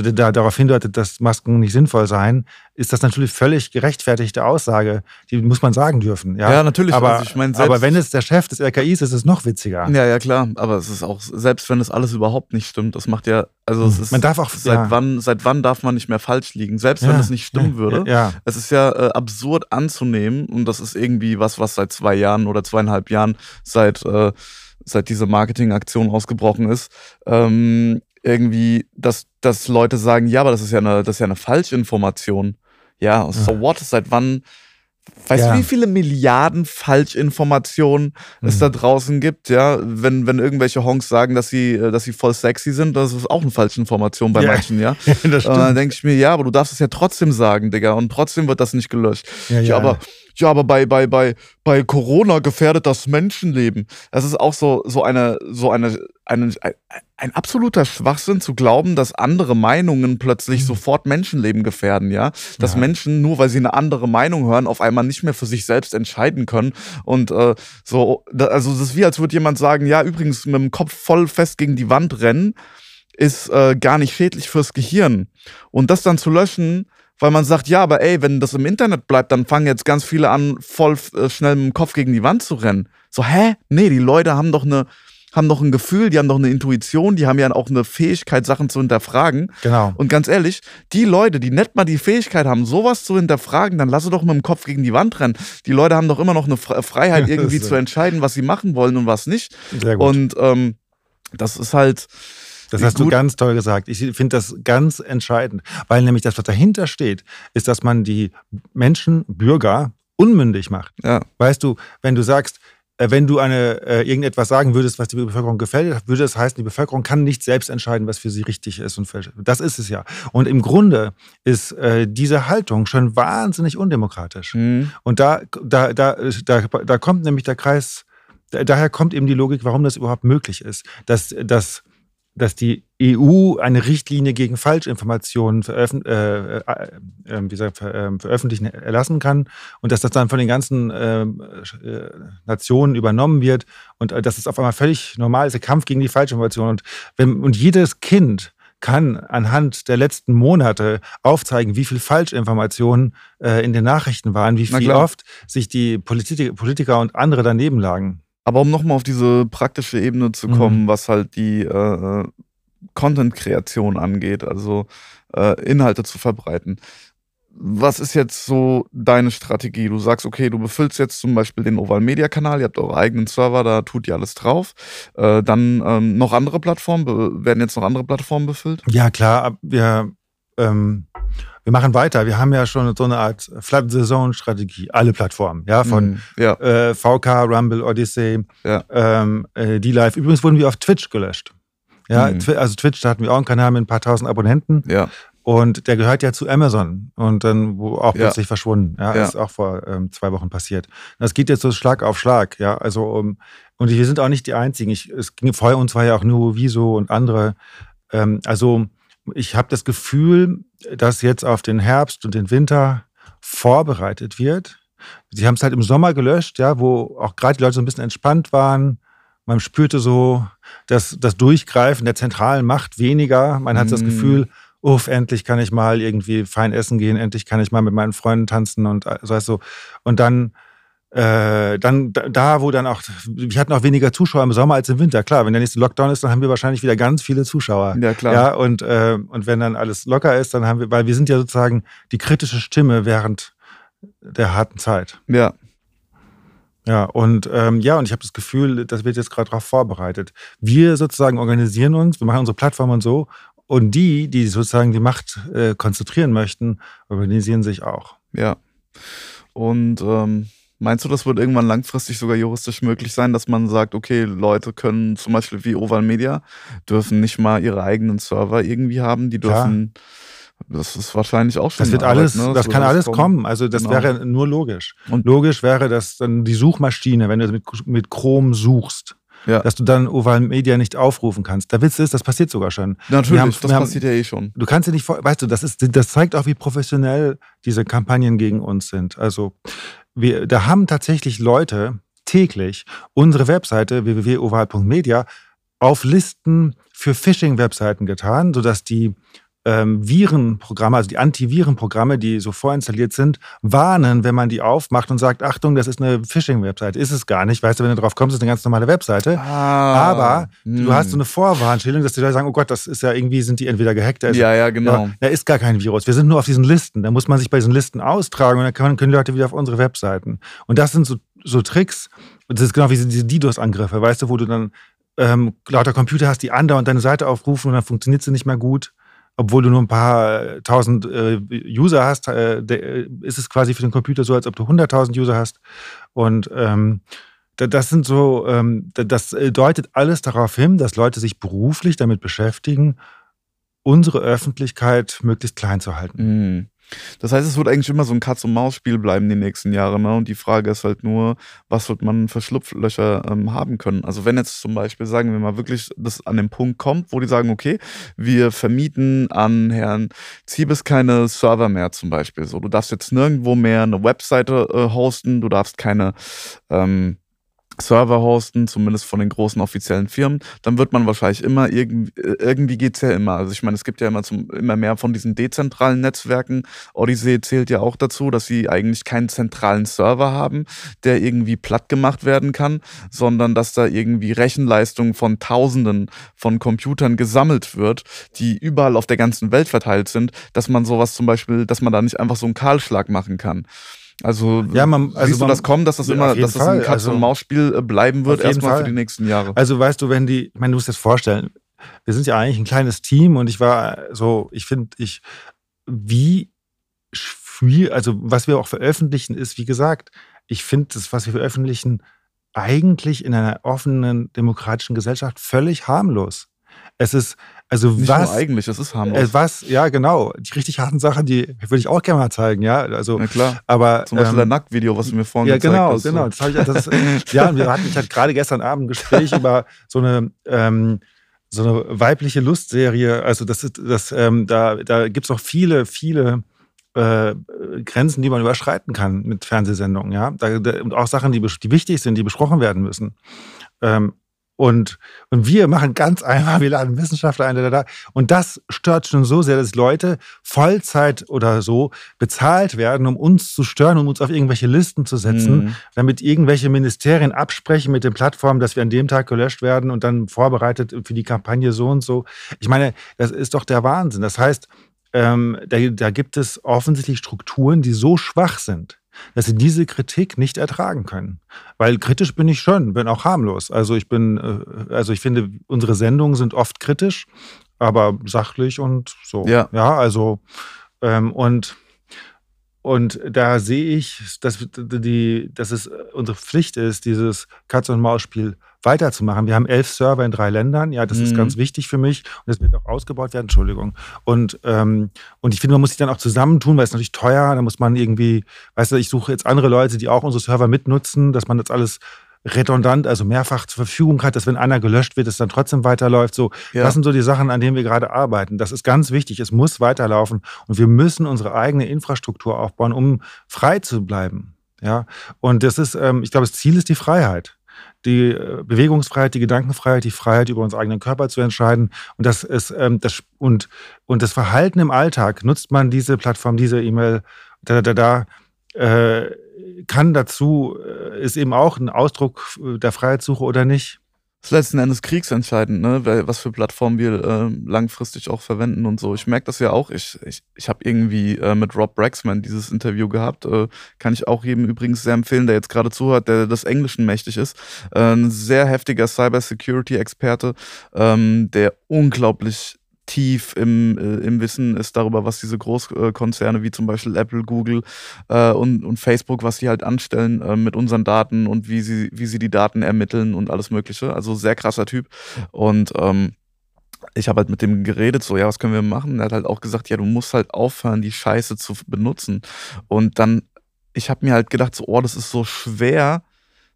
da, da, darauf hindeutet, dass Masken nicht sinnvoll seien, ist das natürlich völlig gerechtfertigte Aussage. Die muss man sagen dürfen. Ja, Ja, natürlich. Aber, also ich selbst, aber wenn es der Chef des RKIs ist, ist es noch witziger. Ja, ja, klar. Aber es ist auch, selbst wenn das alles überhaupt nicht stimmt, das macht ja, also es ist. Man darf auch- Seit, ja. wann, seit wann darf man nicht mehr falsch liegen? Selbst wenn Ja, das nicht stimmen würde. Ja, Es ist ja äh, absurd anzunehmen und das ist irgendwie was, was seit zwei Jahren oder zweieinhalb Jahren seit, äh, seit diese Marketingaktion ausgebrochen ist. Ähm, irgendwie, dass, dass Leute sagen, ja, aber das ist ja eine, das ist ja eine Falschinformation. Ja, so what? Seit wann? Weißt Ja. du, wie viele Milliarden Falschinformationen es Mhm. da draußen gibt, ja? Wenn, wenn irgendwelche Honks sagen, dass sie, dass sie voll sexy sind, das ist auch eine Falschinformation bei Ja. manchen, ja? *laughs* Und dann denke ich mir, ja, aber du darfst es ja trotzdem sagen, Digga, und trotzdem wird das nicht gelöscht. Ja, Ja, ja. aber ja, aber bei, bei, bei, bei Corona gefährdet das Menschenleben. Das ist auch so, so eine, so eine, eine, ein, ein absoluter Schwachsinn zu glauben, dass andere Meinungen plötzlich mhm. sofort Menschenleben gefährden, ja. Dass ja. Menschen, nur weil sie eine andere Meinung hören, auf einmal nicht mehr für sich selbst entscheiden können. Und äh, so, also das ist wie, als würde jemand sagen, ja, übrigens mit dem Kopf voll fest gegen die Wand rennen, ist äh, gar nicht schädlich fürs Gehirn. Und das dann zu löschen, weil man sagt, ja, aber ey, wenn das im Internet bleibt, dann fangen jetzt ganz viele an, voll äh, schnell mit dem Kopf gegen die Wand zu rennen. So, hä? Nee, die Leute haben doch eine haben doch ein Gefühl, die haben doch eine Intuition, die haben ja auch eine Fähigkeit, Sachen zu hinterfragen. Genau. Und ganz ehrlich, die Leute, die nicht mal die Fähigkeit haben, sowas zu hinterfragen, dann lasse doch mit dem Kopf gegen die Wand rennen. Die Leute haben doch immer noch eine Freiheit, *laughs* irgendwie zu entscheiden, was sie machen wollen und was nicht. Sehr gut. Und ähm, das ist halt. Das hast du ganz toll gesagt. Ich finde das ganz entscheidend, weil nämlich das, was dahinter steht, ist, dass man die Menschen, Bürger, unmündig macht. Ja. Weißt du, wenn du sagst, äh, wenn du eine, äh, irgendetwas sagen würdest, was die Bevölkerung gefällt, würde das heißen, die Bevölkerung kann nicht selbst entscheiden, was für sie richtig ist und falsch. Das ist es ja. Und im Grunde ist äh, diese Haltung schon wahnsinnig undemokratisch. Mhm. Und da, da, da, da, da kommt nämlich der Kreis, daher kommt eben die Logik, warum das überhaupt möglich ist, dass, dass dass die EU eine Richtlinie gegen Falschinformationen veröffent äh, äh, äh, gesagt, ver ähm, veröffentlichen erlassen kann und dass das dann von den ganzen ähm, äh, Nationen übernommen wird und äh, dass es auf einmal völlig normal ist, der Kampf gegen die Falschinformation. Und, wenn, und jedes Kind kann anhand der letzten Monate aufzeigen, wie viel Falschinformationen äh, in den Nachrichten waren, wie viel oft sich die Politik Politiker und andere daneben lagen. Aber um nochmal auf diese praktische Ebene zu kommen, mhm. was halt die äh, Content-Kreation angeht, also äh, Inhalte zu verbreiten. Was ist jetzt so deine Strategie? Du sagst, okay, du befüllst jetzt zum Beispiel den Oval Media Kanal, ihr habt eure eigenen Server, da tut ihr alles drauf. Äh, dann ähm, noch andere Plattformen, werden jetzt noch andere Plattformen befüllt? Ja, klar. Wir ähm, wir machen weiter. Wir haben ja schon so eine Art Flat the Zone Strategie, alle Plattformen, ja, von mm, ja. Äh, VK, Rumble, Odyssey, ja. ähm, äh, D-Live. Übrigens wurden wir auf Twitch gelöscht. Ja, mm. also Twitch, da hatten wir auch einen Kanal mit ein paar tausend Abonnenten. Ja. Und der gehört ja zu Amazon und dann auch plötzlich ja. verschwunden. Ja, ja, ist auch vor ähm, zwei Wochen passiert. Das geht jetzt so Schlag auf Schlag. Ja, also um, und wir sind auch nicht die Einzigen. Ich, es ging vor uns war ja auch nur Viso und andere. Ähm, also ich habe das Gefühl, dass jetzt auf den Herbst und den Winter vorbereitet wird. Sie haben es halt im Sommer gelöscht, ja, wo auch gerade die Leute so ein bisschen entspannt waren. Man spürte so das, das Durchgreifen der zentralen Macht weniger. Man hat mm. das Gefühl, uff, endlich kann ich mal irgendwie fein essen gehen, endlich kann ich mal mit meinen Freunden tanzen und so. Also, und dann äh, dann da, wo dann auch, wir hatten auch weniger Zuschauer im Sommer als im Winter. Klar, wenn der nächste Lockdown ist, dann haben wir wahrscheinlich wieder ganz viele Zuschauer. Ja, klar. Ja, und, äh, und wenn dann alles locker ist, dann haben wir, weil wir sind ja sozusagen die kritische Stimme während der harten Zeit. Ja. Ja, und ähm, ja, und ich habe das Gefühl, das wird jetzt gerade darauf vorbereitet. Wir sozusagen organisieren uns, wir machen unsere Plattform und so. Und die, die sozusagen die Macht äh, konzentrieren möchten, organisieren sich auch. Ja. Und ähm Meinst du, das wird irgendwann langfristig sogar juristisch möglich sein, dass man sagt, okay, Leute können zum Beispiel wie Oval Media, dürfen nicht mal ihre eigenen Server irgendwie haben, die dürfen. Ja. Das ist wahrscheinlich auch schon. Das wird alles, Arbeit, ne? das, das kann alles kommen. kommen. Also das genau. wäre nur logisch. Und logisch wäre, dass dann die Suchmaschine, wenn du mit, mit Chrome suchst, ja. dass du dann Oval Media nicht aufrufen kannst. Der Witz ist, das passiert sogar schon. Natürlich, haben, das passiert ja eh schon. Du kannst ja nicht, weißt du, das, ist, das zeigt auch, wie professionell diese Kampagnen gegen uns sind. Also wir, da haben tatsächlich Leute täglich unsere Webseite www.oval.media auf Listen für Phishing-Webseiten getan, sodass die ähm, Virenprogramme, also die Antivirenprogramme, die so vorinstalliert sind, warnen, wenn man die aufmacht und sagt, Achtung, das ist eine Phishing-Webseite. Ist es gar nicht. Weißt du, wenn du drauf kommst, ist es eine ganz normale Webseite. Ah, Aber mh. du hast so eine Vorwarnstellung, dass die Leute sagen, oh Gott, das ist ja irgendwie, sind die entweder gehackt. Ist, ja, ja, genau. Ja, da ist gar kein Virus. Wir sind nur auf diesen Listen. Da muss man sich bei diesen Listen austragen und dann können, können Leute wieder auf unsere Webseiten. Und das sind so, so Tricks. Das ist genau wie diese DDoS-Angriffe, weißt du, wo du dann ähm, lauter Computer hast, die andauernd deine Seite aufrufen und dann funktioniert sie nicht mehr gut obwohl du nur ein paar tausend äh, User hast, äh, äh ist es quasi für den Computer so, als ob du 100.000 User hast. Und ähm, das sind so, ähm, das deutet alles darauf hin, dass Leute sich beruflich damit beschäftigen, unsere Öffentlichkeit möglichst klein zu halten. Mhm. Das heißt, es wird eigentlich immer so ein Katz-und-Maus-Spiel bleiben die nächsten Jahre. Ne? Und die Frage ist halt nur, was wird man für Schlupflöcher ähm, haben können? Also wenn jetzt zum Beispiel, sagen wir mal, wirklich das an den Punkt kommt, wo die sagen, okay, wir vermieten an Herrn Ziebes keine Server mehr zum Beispiel. So, du darfst jetzt nirgendwo mehr eine Webseite äh, hosten, du darfst keine ähm, Server hosten, zumindest von den großen offiziellen Firmen, dann wird man wahrscheinlich immer, irgendwie, irgendwie geht es ja immer. Also ich meine, es gibt ja immer, zum, immer mehr von diesen dezentralen Netzwerken. Odyssey zählt ja auch dazu, dass sie eigentlich keinen zentralen Server haben, der irgendwie platt gemacht werden kann, sondern dass da irgendwie Rechenleistung von Tausenden von Computern gesammelt wird, die überall auf der ganzen Welt verteilt sind, dass man sowas zum Beispiel, dass man da nicht einfach so einen Kahlschlag machen kann. Also, ja, man, also siehst du das kommen, dass das immer, dass das ein Katz-und-Maus-Spiel also, bleiben wird, erstmal für die nächsten Jahre? Also weißt du, wenn die, ich meine, du musst dir das vorstellen, wir sind ja eigentlich ein kleines Team und ich war so, ich finde, ich, wie viel, also was wir auch veröffentlichen, ist, wie gesagt, ich finde das, was wir veröffentlichen, eigentlich in einer offenen, demokratischen Gesellschaft völlig harmlos. Es ist, also Nicht was. Eigentlich, es ist harmlos. Äh, was, ja, genau. Die richtig harten Sachen, die würde ich auch gerne mal zeigen, ja. Also, Na klar. Aber, Zum Beispiel ähm, der Nacktvideo, was du mir vorhin ja, gezeigt genau, hast. Genau, genau. Das das, ja, und wir hatten ich hatte gerade gestern Abend ein Gespräch über so eine, ähm, so eine weibliche Lustserie. Also, das ist, das, ähm, da, da gibt es auch viele, viele äh, Grenzen, die man überschreiten kann mit Fernsehsendungen, ja. Da, da, und auch Sachen, die, die wichtig sind, die besprochen werden müssen. Ähm, und, und wir machen ganz einfach, wir laden Wissenschaftler ein, da, da, und das stört schon so sehr, dass Leute Vollzeit oder so bezahlt werden, um uns zu stören, um uns auf irgendwelche Listen zu setzen, mhm. damit irgendwelche Ministerien absprechen mit den Plattformen, dass wir an dem Tag gelöscht werden und dann vorbereitet für die Kampagne so und so. Ich meine, das ist doch der Wahnsinn. Das heißt, ähm, da, da gibt es offensichtlich Strukturen, die so schwach sind, dass sie diese Kritik nicht ertragen können. Weil kritisch bin ich schon, bin auch harmlos. Also ich bin, äh, also ich finde, unsere Sendungen sind oft kritisch, aber sachlich und so. Ja, ja also ähm, und und da sehe ich, dass, die, dass es unsere Pflicht ist, dieses Katz-und-Maus-Spiel weiterzumachen. Wir haben elf Server in drei Ländern. Ja, das mhm. ist ganz wichtig für mich. Und das wird auch ausgebaut werden. Entschuldigung. Und, ähm, und ich finde, man muss sich dann auch zusammentun, weil es natürlich teuer. Da muss man irgendwie, weißt du, ich suche jetzt andere Leute, die auch unsere Server mitnutzen, dass man das alles redundant, also mehrfach zur Verfügung hat, dass wenn einer gelöscht wird, es dann trotzdem weiterläuft. So, ja. das sind so die Sachen, an denen wir gerade arbeiten. Das ist ganz wichtig. Es muss weiterlaufen und wir müssen unsere eigene Infrastruktur aufbauen, um frei zu bleiben. Ja, und das ist, ähm, ich glaube, das Ziel ist die Freiheit die äh, Bewegungsfreiheit, die Gedankenfreiheit, die Freiheit, über unseren eigenen Körper zu entscheiden. Und das ist ähm, das und, und das Verhalten im Alltag, nutzt man diese Plattform, diese E-Mail, da, da, da, äh, kann dazu, äh, ist eben auch ein Ausdruck der Freiheitssuche oder nicht. Das ist letzten Endes kriegsentscheidend, ne? was für Plattformen wir äh, langfristig auch verwenden und so. Ich merke das ja auch. Ich, ich, ich habe irgendwie äh, mit Rob Braxman dieses Interview gehabt. Äh, kann ich auch jedem übrigens sehr empfehlen, der jetzt gerade zuhört, der des Englischen mächtig ist. Äh, ein sehr heftiger Cybersecurity-Experte, ähm, der unglaublich tief im, äh, im Wissen ist darüber, was diese Großkonzerne wie zum Beispiel Apple, Google äh, und, und Facebook, was die halt anstellen äh, mit unseren Daten und wie sie, wie sie die Daten ermitteln und alles Mögliche. Also sehr krasser Typ. Und ähm, ich habe halt mit dem geredet, so, ja, was können wir machen? Er hat halt auch gesagt, ja, du musst halt aufhören, die Scheiße zu benutzen. Und dann, ich habe mir halt gedacht, so, oh, das ist so schwer,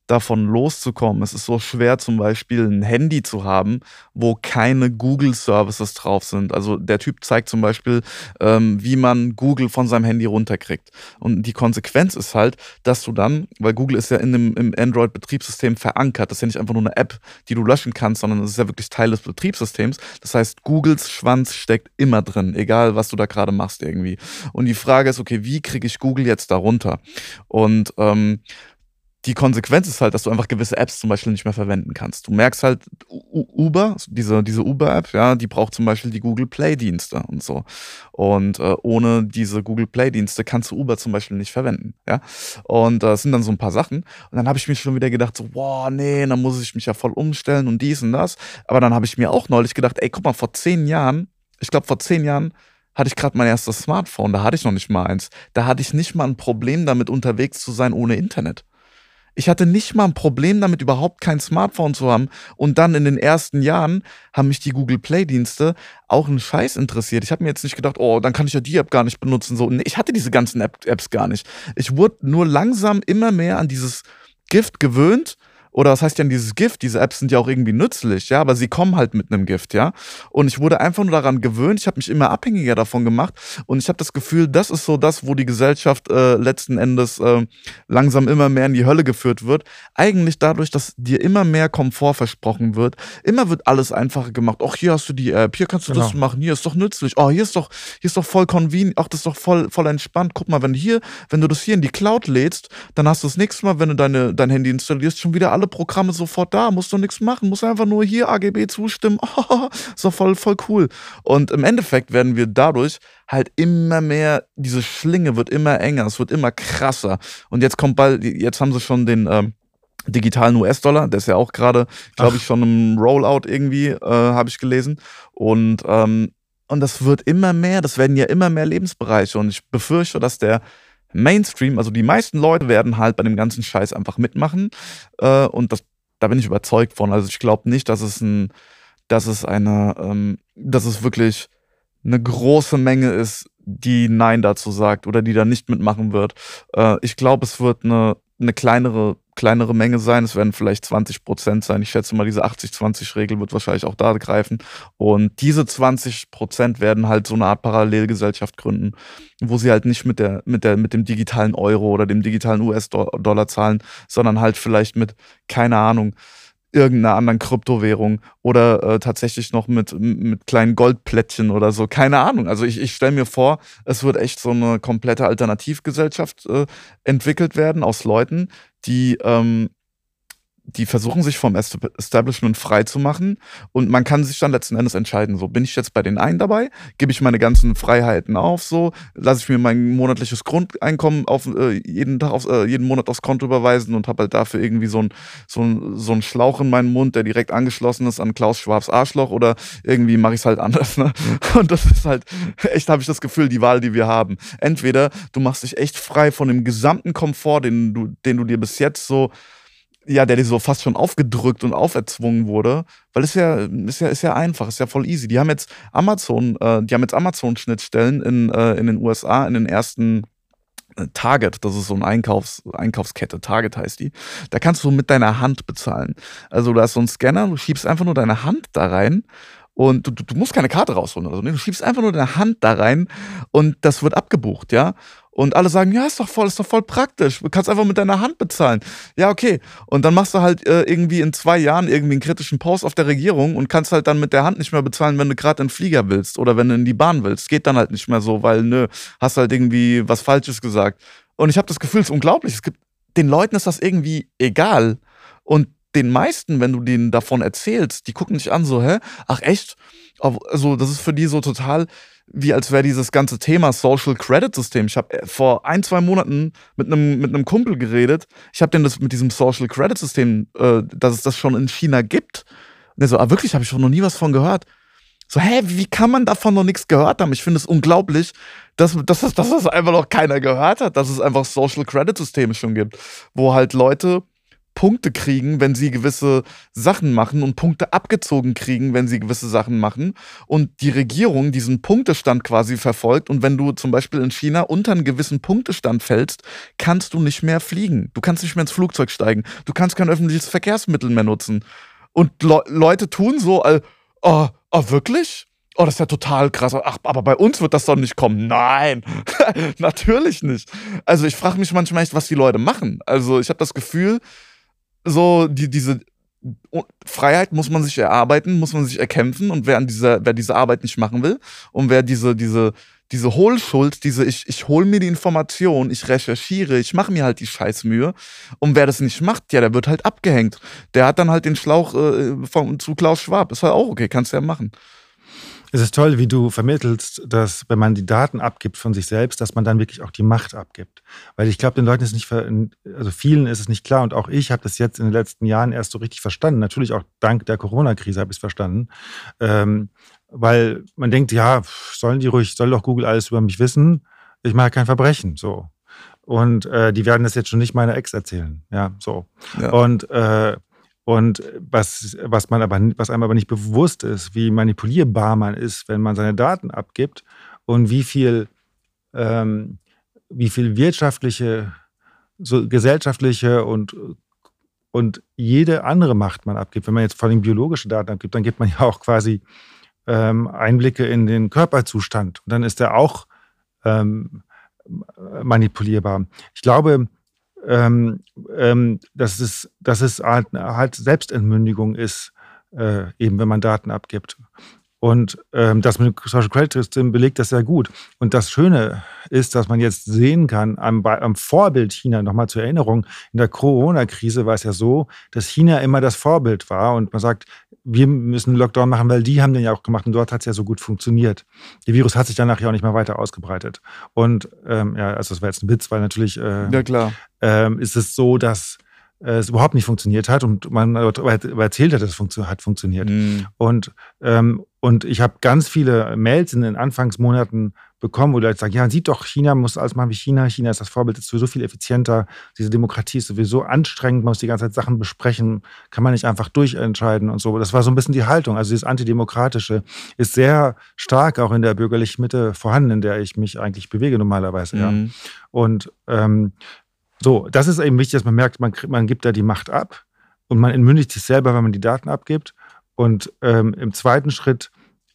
davon loszukommen. Es ist so schwer, zum Beispiel ein Handy zu haben, wo keine Google-Services drauf sind. Also der Typ zeigt zum Beispiel, ähm, wie man Google von seinem Handy runterkriegt. Und die Konsequenz ist halt, dass du dann, weil Google ist ja in dem, im Android-Betriebssystem verankert, das ist ja nicht einfach nur eine App, die du löschen kannst, sondern es ist ja wirklich Teil des Betriebssystems. Das heißt, Googles Schwanz steckt immer drin, egal was du da gerade machst irgendwie. Und die Frage ist, okay, wie kriege ich Google jetzt da runter? Und ähm, die Konsequenz ist halt, dass du einfach gewisse Apps zum Beispiel nicht mehr verwenden kannst. Du merkst halt, U Uber, diese, diese Uber-App, ja, die braucht zum Beispiel die Google Play-Dienste und so. Und äh, ohne diese Google Play-Dienste kannst du Uber zum Beispiel nicht verwenden, ja. Und das äh, sind dann so ein paar Sachen. Und dann habe ich mir schon wieder gedacht, so, boah, nee, dann muss ich mich ja voll umstellen und dies und das. Aber dann habe ich mir auch neulich gedacht, ey, guck mal, vor zehn Jahren, ich glaube, vor zehn Jahren hatte ich gerade mein erstes Smartphone, da hatte ich noch nicht mal eins. Da hatte ich nicht mal ein Problem damit unterwegs zu sein ohne Internet. Ich hatte nicht mal ein Problem damit, überhaupt kein Smartphone zu haben. Und dann in den ersten Jahren haben mich die Google Play-Dienste auch einen Scheiß interessiert. Ich habe mir jetzt nicht gedacht, oh, dann kann ich ja die App gar nicht benutzen. So, nee, ich hatte diese ganzen App Apps gar nicht. Ich wurde nur langsam immer mehr an dieses Gift gewöhnt oder was heißt denn dieses Gift? Diese Apps sind ja auch irgendwie nützlich, ja, aber sie kommen halt mit einem Gift, ja. Und ich wurde einfach nur daran gewöhnt, ich habe mich immer abhängiger davon gemacht und ich habe das Gefühl, das ist so das, wo die Gesellschaft äh, letzten Endes äh, langsam immer mehr in die Hölle geführt wird. Eigentlich dadurch, dass dir immer mehr Komfort versprochen wird. Immer wird alles einfacher gemacht. Ach, hier hast du die App, hier kannst du genau. das machen, hier ist doch nützlich. Oh, hier ist doch, hier ist doch voll convenient, ach, das ist doch voll, voll entspannt. Guck mal, wenn du hier, wenn du das hier in die Cloud lädst, dann hast du das nächste Mal, wenn du deine, dein Handy installierst, schon wieder alle Programme sofort da, musst du nichts machen, musst einfach nur hier AGB zustimmen. Oh, *laughs* ist doch voll, voll cool. Und im Endeffekt werden wir dadurch halt immer mehr, diese Schlinge wird immer enger, es wird immer krasser. Und jetzt kommt bald, jetzt haben sie schon den, ähm, digitalen US-Dollar, der ist ja auch gerade, glaube ich, schon im Rollout irgendwie, äh, habe ich gelesen. Und, ähm, und das wird immer mehr, das werden ja immer mehr Lebensbereiche. Und ich befürchte, dass der Mainstream, also die meisten Leute werden halt bei dem ganzen Scheiß einfach mitmachen. Äh, und das, da bin ich überzeugt von. Also ich glaube nicht, dass es ein, dass es eine, ähm, dass es wirklich eine große Menge ist, die Nein dazu sagt oder die da nicht mitmachen wird. Äh, ich glaube, es wird eine, eine kleinere kleinere Menge sein. Es werden vielleicht 20 Prozent sein. Ich schätze mal, diese 80-20-Regel wird wahrscheinlich auch da greifen. Und diese 20 Prozent werden halt so eine Art Parallelgesellschaft gründen, wo sie halt nicht mit der, mit der, mit dem digitalen Euro oder dem digitalen US-Dollar zahlen, sondern halt vielleicht mit, keine Ahnung, irgendeiner anderen Kryptowährung oder äh, tatsächlich noch mit, mit kleinen Goldplättchen oder so. Keine Ahnung. Also ich, ich stelle mir vor, es wird echt so eine komplette Alternativgesellschaft äh, entwickelt werden aus Leuten, die ähm, die versuchen sich vom Establishment frei zu machen und man kann sich dann letzten Endes entscheiden, so bin ich jetzt bei den einen dabei, gebe ich meine ganzen Freiheiten auf, so lasse ich mir mein monatliches Grundeinkommen auf äh, jeden Tag auf, äh, jeden Monat aufs Konto überweisen und habe halt dafür irgendwie so ein so ein so ein Schlauch in meinem Mund, der direkt angeschlossen ist an Klaus Schwabs Arschloch oder irgendwie mache ich es halt anders, ne? Und das ist halt echt habe ich das Gefühl, die Wahl, die wir haben. Entweder du machst dich echt frei von dem gesamten Komfort, den du den du dir bis jetzt so ja, der dir so fast schon aufgedrückt und auferzwungen wurde, weil es ja, ist ja, ist ja einfach, ist ja voll easy. Die haben jetzt Amazon, äh, die haben jetzt Amazon-Schnittstellen in, äh, in den USA in den ersten äh, Target, das ist so eine Einkaufs Einkaufskette, Target heißt die. Da kannst du mit deiner Hand bezahlen. Also du hast so einen Scanner, du schiebst einfach nur deine Hand da rein und du, du, musst keine Karte rausholen oder so. Du schiebst einfach nur deine Hand da rein und das wird abgebucht, ja. Und alle sagen, ja, ist doch voll, ist doch voll praktisch. Du kannst einfach mit deiner Hand bezahlen. Ja, okay. Und dann machst du halt äh, irgendwie in zwei Jahren irgendwie einen kritischen Post auf der Regierung und kannst halt dann mit der Hand nicht mehr bezahlen, wenn du gerade in den Flieger willst oder wenn du in die Bahn willst. Geht dann halt nicht mehr so, weil, nö, hast halt irgendwie was Falsches gesagt. Und ich habe das Gefühl, es ist unglaublich. Es gibt, den Leuten ist das irgendwie egal. Und den meisten, wenn du denen davon erzählst, die gucken dich an so, hä? Ach echt? Also, das ist für die so total wie als wäre dieses ganze Thema Social Credit System. Ich habe äh, vor ein, zwei Monaten mit einem mit einem Kumpel geredet. Ich habe den das mit diesem Social Credit System, äh, dass es das schon in China gibt. Und der so, ah wirklich, habe ich schon noch nie was von gehört. So, hä, wie kann man davon noch nichts gehört haben? Ich finde es unglaublich, dass, dass, dass das einfach noch keiner gehört hat, dass es einfach Social Credit Systeme schon gibt, wo halt Leute Punkte kriegen, wenn sie gewisse Sachen machen und Punkte abgezogen kriegen, wenn sie gewisse Sachen machen und die Regierung diesen Punktestand quasi verfolgt und wenn du zum Beispiel in China unter einen gewissen Punktestand fällst, kannst du nicht mehr fliegen. Du kannst nicht mehr ins Flugzeug steigen. Du kannst kein öffentliches Verkehrsmittel mehr nutzen. Und Le Leute tun so, äh, oh, oh, wirklich? Oh, das ist ja total krass. Ach, aber bei uns wird das doch nicht kommen. Nein, *laughs* natürlich nicht. Also ich frage mich manchmal echt, was die Leute machen. Also ich habe das Gefühl, so die, diese Freiheit muss man sich erarbeiten, muss man sich erkämpfen und wer an dieser, wer diese Arbeit nicht machen will und wer diese, diese, diese Hohlschuld, diese ich, ich hole mir die Information, ich recherchiere, ich mache mir halt die Scheißmühe und wer das nicht macht, ja, der wird halt abgehängt. Der hat dann halt den Schlauch äh, von, zu Klaus Schwab. Ist halt auch okay, kannst du ja machen. Es ist toll, wie du vermittelst, dass wenn man die Daten abgibt von sich selbst, dass man dann wirklich auch die Macht abgibt. Weil ich glaube, den Leuten ist nicht, also vielen ist es nicht klar und auch ich habe das jetzt in den letzten Jahren erst so richtig verstanden. Natürlich auch dank der Corona-Krise habe ich es verstanden. Ähm, weil man denkt, ja, sollen die ruhig, soll doch Google alles über mich wissen? Ich mache kein Verbrechen, so. Und äh, die werden das jetzt schon nicht meiner Ex erzählen. Ja, so. Ja. Und, äh, und was, was, man aber, was einem aber nicht bewusst ist, wie manipulierbar man ist, wenn man seine Daten abgibt und wie viel, ähm, wie viel wirtschaftliche, so gesellschaftliche und und jede andere Macht man abgibt, wenn man jetzt vor allem biologische Daten abgibt, dann gibt man ja auch quasi ähm, Einblicke in den Körperzustand. Und dann ist er auch ähm, manipulierbar. Ich glaube, ähm, ähm, dass, es, dass es halt, halt Selbstentmündigung ist, äh, eben wenn man Daten abgibt. Und ähm, das mit Social Credit System belegt das sehr gut. Und das Schöne ist, dass man jetzt sehen kann, am, am Vorbild China, nochmal zur Erinnerung, in der Corona-Krise war es ja so, dass China immer das Vorbild war und man sagt, wir müssen Lockdown machen, weil die haben den ja auch gemacht und dort hat es ja so gut funktioniert. Der Virus hat sich danach ja auch nicht mehr weiter ausgebreitet. Und ähm, ja, also das war jetzt ein Witz, weil natürlich äh, ja, klar. Ähm, ist es so, dass äh, es überhaupt nicht funktioniert hat und man erzählt hat, dass es funktio hat funktioniert. Mhm. Und, ähm, und ich habe ganz viele Mails in den Anfangsmonaten bekommen, wo Leute sagen, ja, sieht doch, China muss alles machen wie China, China ist das Vorbild, ist sowieso viel effizienter, diese Demokratie ist sowieso anstrengend, man muss die ganze Zeit Sachen besprechen, kann man nicht einfach durchentscheiden und so. Das war so ein bisschen die Haltung. Also dieses Antidemokratische ist sehr stark auch in der bürgerlichen Mitte vorhanden, in der ich mich eigentlich bewege normalerweise. Mhm. Ja. Und ähm, so, das ist eben wichtig, dass man merkt, man, man gibt da die Macht ab und man entmündigt sich selber, wenn man die Daten abgibt. Und ähm, im zweiten Schritt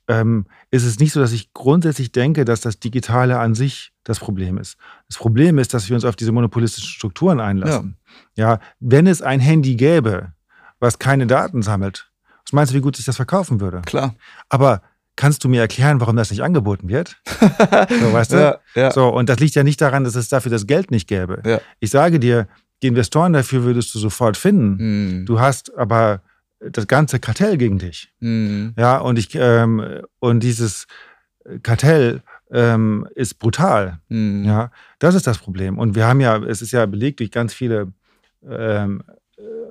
ähm, ist es nicht so, dass ich grundsätzlich denke, dass das Digitale an sich das Problem ist. Das Problem ist, dass wir uns auf diese monopolistischen Strukturen einlassen. Ja, ja wenn es ein Handy gäbe, was keine Daten sammelt, was meinst du, wie gut sich das verkaufen würde? Klar. Aber kannst du mir erklären, warum das nicht angeboten wird? *laughs* so, weißt du? Ja, ja. So, und das liegt ja nicht daran, dass es dafür das Geld nicht gäbe. Ja. Ich sage dir, die Investoren dafür würdest du sofort finden. Mhm. Du hast aber das ganze Kartell gegen dich. Mhm. Ja, und ich, ähm, und dieses Kartell ähm, ist brutal. Mhm. Ja, das ist das Problem. Und wir haben ja, es ist ja belegt durch ganz viele ähm,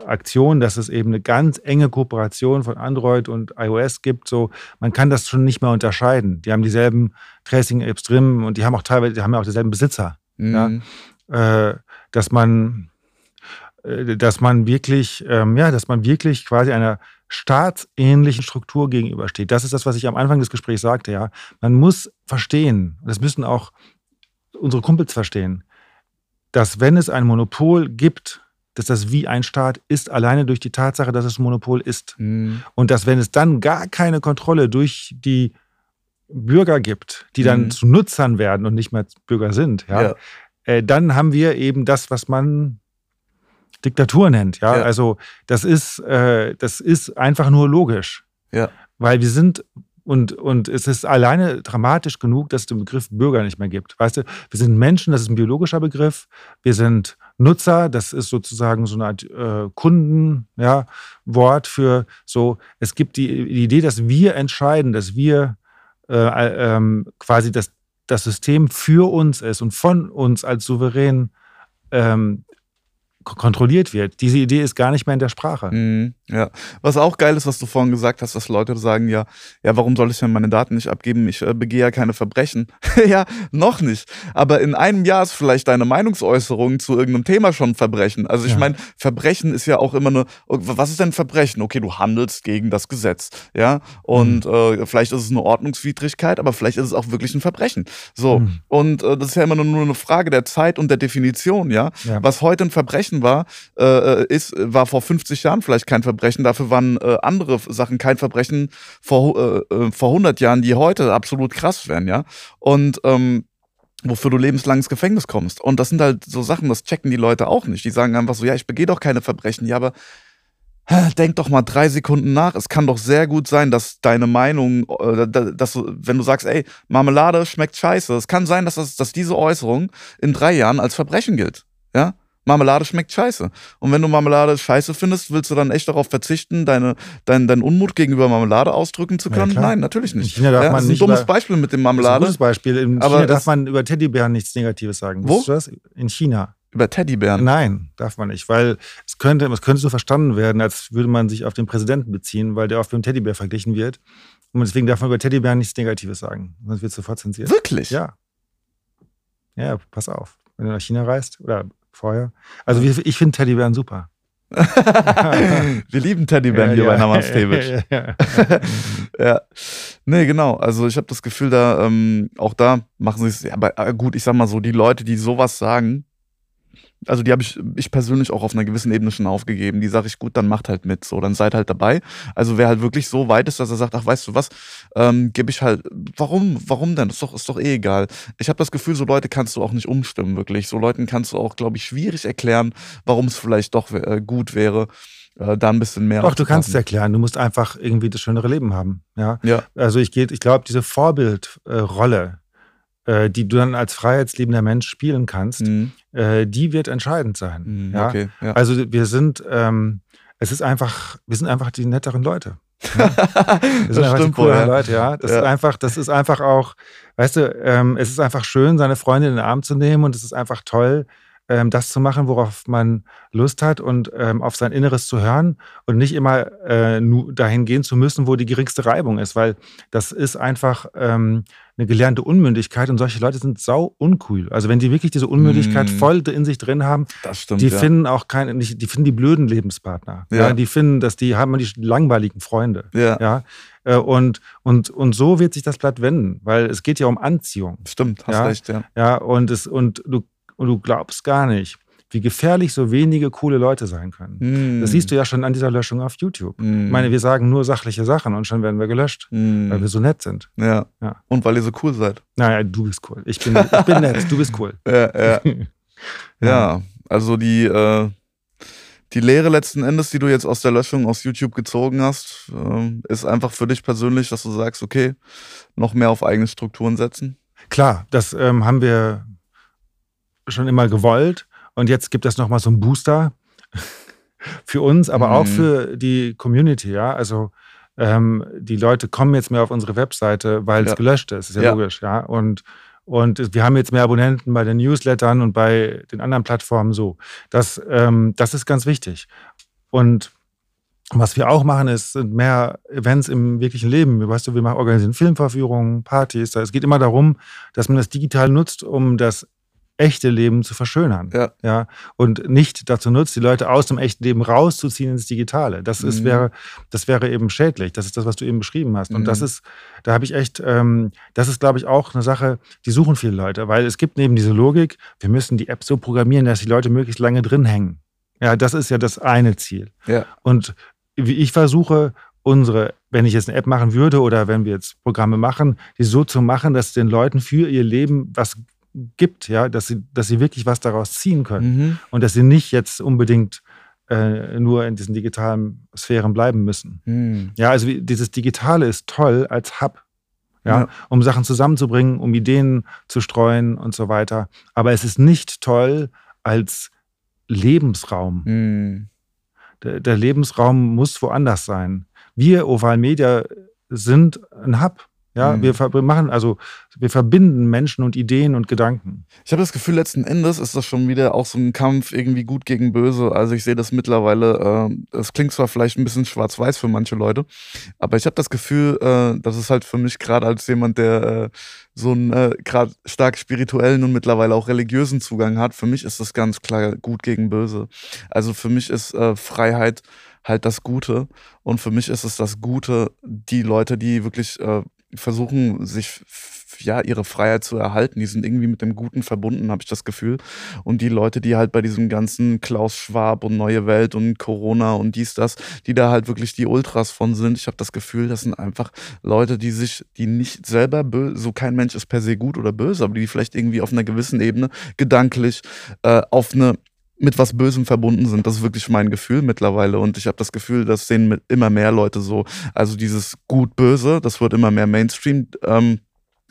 Aktion, dass es eben eine ganz enge Kooperation von Android und iOS gibt. So, man kann das schon nicht mehr unterscheiden. Die haben dieselben Tracing-Apps drin und die haben auch teilweise, die haben ja auch dieselben Besitzer. Mhm. Ja? Äh, dass man, äh, dass man wirklich, ähm, ja, dass man wirklich quasi einer staatsähnlichen Struktur gegenübersteht. Das ist das, was ich am Anfang des Gesprächs sagte. Ja, man muss verstehen, das müssen auch unsere Kumpels verstehen, dass wenn es ein Monopol gibt, dass das wie ein Staat ist, alleine durch die Tatsache, dass es ein Monopol ist. Mhm. Und dass, wenn es dann gar keine Kontrolle durch die Bürger gibt, die dann mhm. zu Nutzern werden und nicht mehr Bürger sind, ja, ja. Äh, dann haben wir eben das, was man Diktatur nennt. Ja, ja. also das ist, äh, das ist einfach nur logisch. Ja. Weil wir sind und, und es ist alleine dramatisch genug, dass es den Begriff Bürger nicht mehr gibt. Weißt du, wir sind Menschen, das ist ein biologischer Begriff. Wir sind Nutzer, das ist sozusagen so eine Art äh, Kundenwort ja, für so, es gibt die, die, Idee, dass wir entscheiden, dass wir äh, äh, quasi das, das System für uns ist und von uns als souverän ähm, kontrolliert wird. Diese Idee ist gar nicht mehr in der Sprache. Mhm, ja. Was auch geil ist, was du vorhin gesagt hast, dass Leute sagen, ja, ja, warum soll ich denn meine Daten nicht abgeben? Ich äh, begehe ja keine Verbrechen. *laughs* ja, noch nicht. Aber in einem Jahr ist vielleicht deine Meinungsäußerung zu irgendeinem Thema schon ein Verbrechen. Also ich ja. meine, Verbrechen ist ja auch immer eine, was ist denn Verbrechen? Okay, du handelst gegen das Gesetz, ja, und mhm. äh, vielleicht ist es eine Ordnungswidrigkeit, aber vielleicht ist es auch wirklich ein Verbrechen. So, mhm. und äh, das ist ja immer nur eine Frage der Zeit und der Definition, ja. ja. Was heute ein Verbrechen Verbrechen war, äh, ist, war vor 50 Jahren vielleicht kein Verbrechen. Dafür waren äh, andere Sachen kein Verbrechen vor, äh, äh vor 100 Jahren, die heute absolut krass wären, ja. Und ähm, wofür du lebenslang ins Gefängnis kommst. Und das sind halt so Sachen, das checken die Leute auch nicht. Die sagen einfach so, ja, ich begehe doch keine Verbrechen. Ja, aber denk doch mal drei Sekunden nach. Es kann doch sehr gut sein, dass deine Meinung, äh, dass du, wenn du sagst, ey, Marmelade schmeckt scheiße, es kann sein, dass, das, dass diese Äußerung in drei Jahren als Verbrechen gilt. Ja? Marmelade schmeckt scheiße. Und wenn du Marmelade scheiße findest, willst du dann echt darauf verzichten, deine, dein, deinen Unmut gegenüber Marmelade ausdrücken zu können? Ja, Nein, natürlich nicht. In China darf ja, man das ist ein dummes Beispiel mit dem Marmelade. Das ist ein gutes Beispiel. In aber China darf man über Teddybären nichts Negatives sagen. Wo? In China. Über Teddybären? Nein, darf man nicht, weil es könnte, es könnte so verstanden werden, als würde man sich auf den Präsidenten beziehen, weil der oft mit dem Teddybär verglichen wird. Und deswegen darf man über Teddybären nichts Negatives sagen. Sonst wird es sofort zensiert. Wirklich? Ja. Ja, pass auf. wenn du nach China reist oder vorher. Also wie, ich finde Teddybären super. *laughs* Wir lieben Teddybären Ja, hier ja. bei Namaste. *laughs* Ja, ja. *laughs* ja. Nee, genau. Also ich habe das Gefühl, da ähm, auch da machen sie es. Ja, aber äh, gut, ich sag mal so, die Leute, die sowas sagen, also die habe ich, ich persönlich auch auf einer gewissen Ebene schon aufgegeben. Die sage ich, gut, dann macht halt mit, so, dann seid halt dabei. Also wer halt wirklich so weit ist, dass er sagt, ach, weißt du was, ähm, gebe ich halt, warum, warum denn? Ist doch, ist doch eh egal. Ich habe das Gefühl, so Leute kannst du auch nicht umstimmen, wirklich. So Leuten kannst du auch, glaube ich, schwierig erklären, warum es vielleicht doch äh, gut wäre, äh, da ein bisschen mehr Doch, du kannst es erklären. Du musst einfach irgendwie das schönere Leben haben. Ja. Ja, Also ich gehe, ich glaube, diese Vorbildrolle, äh, die du dann als freiheitsliebender Mensch spielen kannst, mhm. äh, die wird entscheidend sein. Mhm, ja? okay, ja. Also wir sind, ähm, es ist einfach, wir sind einfach die netteren Leute. *laughs* Wir das sind einfach die cooleren ja. Leute, ja. Das Ja. ist einfach, das ist einfach auch, weißt du, ähm, es ist einfach schön, seine Freundin in den Arm zu nehmen und es ist einfach toll, ähm, das zu machen, worauf man Lust hat und ähm, auf sein Inneres zu hören und nicht immer äh, nur dahin gehen zu müssen, wo die geringste Reibung ist, weil das ist einfach ähm, eine gelernte Unmündigkeit und solche Leute sind sau uncool. Also wenn die wirklich diese Unmündigkeit Mm. voll in sich drin haben, stimmt, die ja. finden auch keine, die finden die blöden Lebenspartner. Ja. Ja. die finden, dass die haben die langweiligen Freunde. ja, Ja. Äh, Und, und, und so wird sich das Blatt wenden, weil es geht ja um Anziehung. stimmt, hast Ja. recht, ja. Ja, und, es, und, du, und du glaubst gar nicht, wie gefährlich so wenige coole Leute sein können. Das siehst du ja schon an dieser Löschung auf YouTube. Mhm. Ich meine, wir sagen nur sachliche Sachen und schon werden wir gelöscht, Mhm. weil wir so nett sind. ja. Ja. Und weil ihr so cool seid. Naja, du bist cool. Ich bin, ich bin nett, du bist cool. Ja, *laughs* ja. ja. also die, äh, die Lehre letzten Endes, die du jetzt aus der Löschung aus YouTube gezogen hast, ähm, ist einfach für dich persönlich, dass du sagst, okay, noch mehr auf eigene Strukturen setzen. Klar, das ähm, haben wir schon immer gewollt. Und jetzt gibt es nochmal so einen Booster *laughs* für uns, aber auch Mhm. für die Community. Ja, also ähm, die Leute kommen jetzt mehr auf unsere Webseite, weil es Ja. gelöscht ist. Ist ja, Ja. logisch. Ja, und und wir haben jetzt mehr Abonnenten bei den Newslettern und bei den anderen Plattformen so. Das, ähm, das ist ganz wichtig. Und was wir auch machen, ist sind mehr Events im wirklichen Leben. Weißt du, wir machen, organisieren Filmverführungen, Partys. Es geht immer darum, dass man das digital nutzt, um das echte Leben zu verschönern. Ja. Ja, und nicht dazu nutzt, die Leute aus dem echten Leben rauszuziehen ins Digitale. Das ist, Mhm. wäre, das wäre eben schädlich. Das ist das, was du eben beschrieben hast. Und Mhm. das ist, da habe ich echt, ähm, das ist, glaube ich, auch eine Sache, die suchen viele Leute, weil es gibt neben diese Logik, wir müssen die App so programmieren, dass die Leute möglichst lange drin hängen. Ja, das ist ja das eine Ziel. Ja. Und wie ich versuche, unsere, wenn ich jetzt eine App machen würde oder wenn wir jetzt Programme machen, die so zu machen, dass den Leuten für ihr Leben was gibt, ja, dass sie, dass sie wirklich was daraus ziehen können Mhm. und dass sie nicht jetzt unbedingt äh, nur in diesen digitalen Sphären bleiben müssen. Mhm. Ja, also dieses Digitale ist toll als Hub, ja, Ja. um Sachen zusammenzubringen, um Ideen zu streuen und so weiter. Aber es ist nicht toll als Lebensraum. Mhm. Der, der Lebensraum muss woanders sein. Wir, Oval Media, sind ein Hub. Ja, Mhm. wir ver- machen, also wir verbinden Menschen und Ideen und Gedanken. Ich habe das Gefühl, letzten Endes ist das schon wieder auch so ein Kampf irgendwie gut gegen böse. Also ich sehe das mittlerweile, es klingt zwar vielleicht ein bisschen schwarz-weiß für manche Leute, aber ich habe das Gefühl, äh, dass es halt für mich gerade als jemand, der äh, so einen äh, gerade stark spirituellen und mittlerweile auch religiösen Zugang hat, für mich ist das ganz klar gut gegen böse. Also für mich ist äh, Freiheit halt das Gute und für mich ist es das Gute, die Leute, die wirklich äh, versuchen, sich ja ihre Freiheit zu erhalten, die sind irgendwie mit dem Guten verbunden, habe ich das Gefühl. Und die Leute, die halt bei diesem ganzen Klaus Schwab und Neue Welt und Corona und dies, das, die da halt wirklich die Ultras von sind, ich habe das Gefühl, das sind einfach Leute, die sich, die nicht selber böse, so kein Mensch ist per se gut oder böse, aber die vielleicht irgendwie auf einer gewissen Ebene gedanklich äh, auf eine mit was Bösem verbunden sind. Das ist wirklich mein Gefühl mittlerweile. Und ich habe das Gefühl, das sehen immer mehr Leute so. Also dieses Gut-Böse, das wird immer mehr Mainstream. Ähm,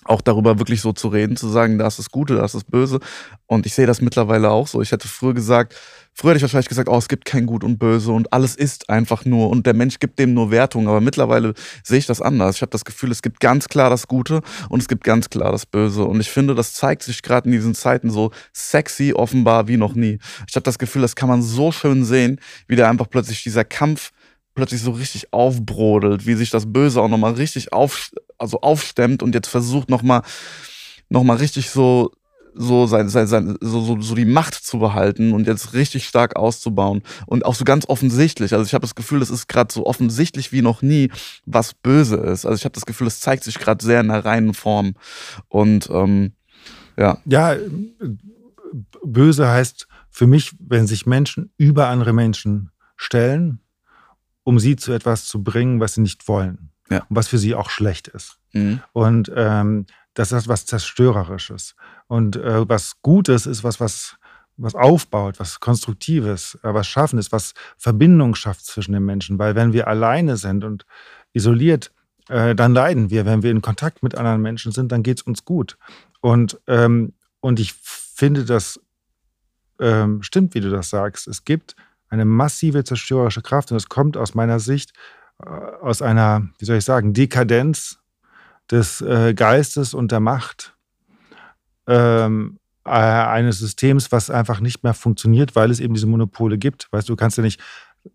auch darüber wirklich so zu reden, zu sagen, das ist Gute, das ist Böse. Und ich sehe das mittlerweile auch so. Ich hätte früher gesagt, früher hätte ich wahrscheinlich gesagt, oh, es gibt kein Gut und Böse und alles ist einfach nur und der Mensch gibt dem nur Wertung. Aber mittlerweile sehe ich das anders. Ich habe das Gefühl, es gibt ganz klar das Gute und es gibt ganz klar das Böse. Und ich finde, das zeigt sich gerade in diesen Zeiten so sexy offenbar wie noch nie. Ich habe das Gefühl, das kann man so schön sehen, wie da einfach plötzlich dieser Kampf plötzlich so richtig aufbrodelt, wie sich das Böse auch nochmal richtig auf, also aufstemmt und jetzt versucht nochmal noch mal richtig so so, sein, sein, sein, so, so, so die Macht zu behalten und jetzt richtig stark auszubauen. Und auch so ganz offensichtlich. Also ich habe das Gefühl, das ist gerade so offensichtlich wie noch nie, was böse ist. Also ich habe das Gefühl, es zeigt sich gerade sehr in der reinen Form. Und ähm, ja. Ja, böse heißt für mich, wenn sich Menschen über andere Menschen stellen, um sie zu etwas zu bringen, was sie nicht wollen. Ja. Und was für sie auch schlecht ist. Mhm. Und ähm, das ist was Zerstörerisches. Und äh, was Gutes ist was, was, was aufbaut, was Konstruktives, äh, was Schaffendes, was Verbindung schafft zwischen den Menschen. Weil wenn wir alleine sind und isoliert, äh, dann leiden wir. Wenn wir in Kontakt mit anderen Menschen sind, dann geht es uns gut. Und, ähm, und ich finde, das ähm, stimmt, wie du das sagst. Es gibt eine massive zerstörerische Kraft und es kommt aus meiner Sicht aus einer, wie soll ich sagen, Dekadenz des äh, Geistes und der Macht ähm, äh, eines Systems, was einfach nicht mehr funktioniert, weil es eben diese Monopole gibt. Weißt du, du kannst ja nicht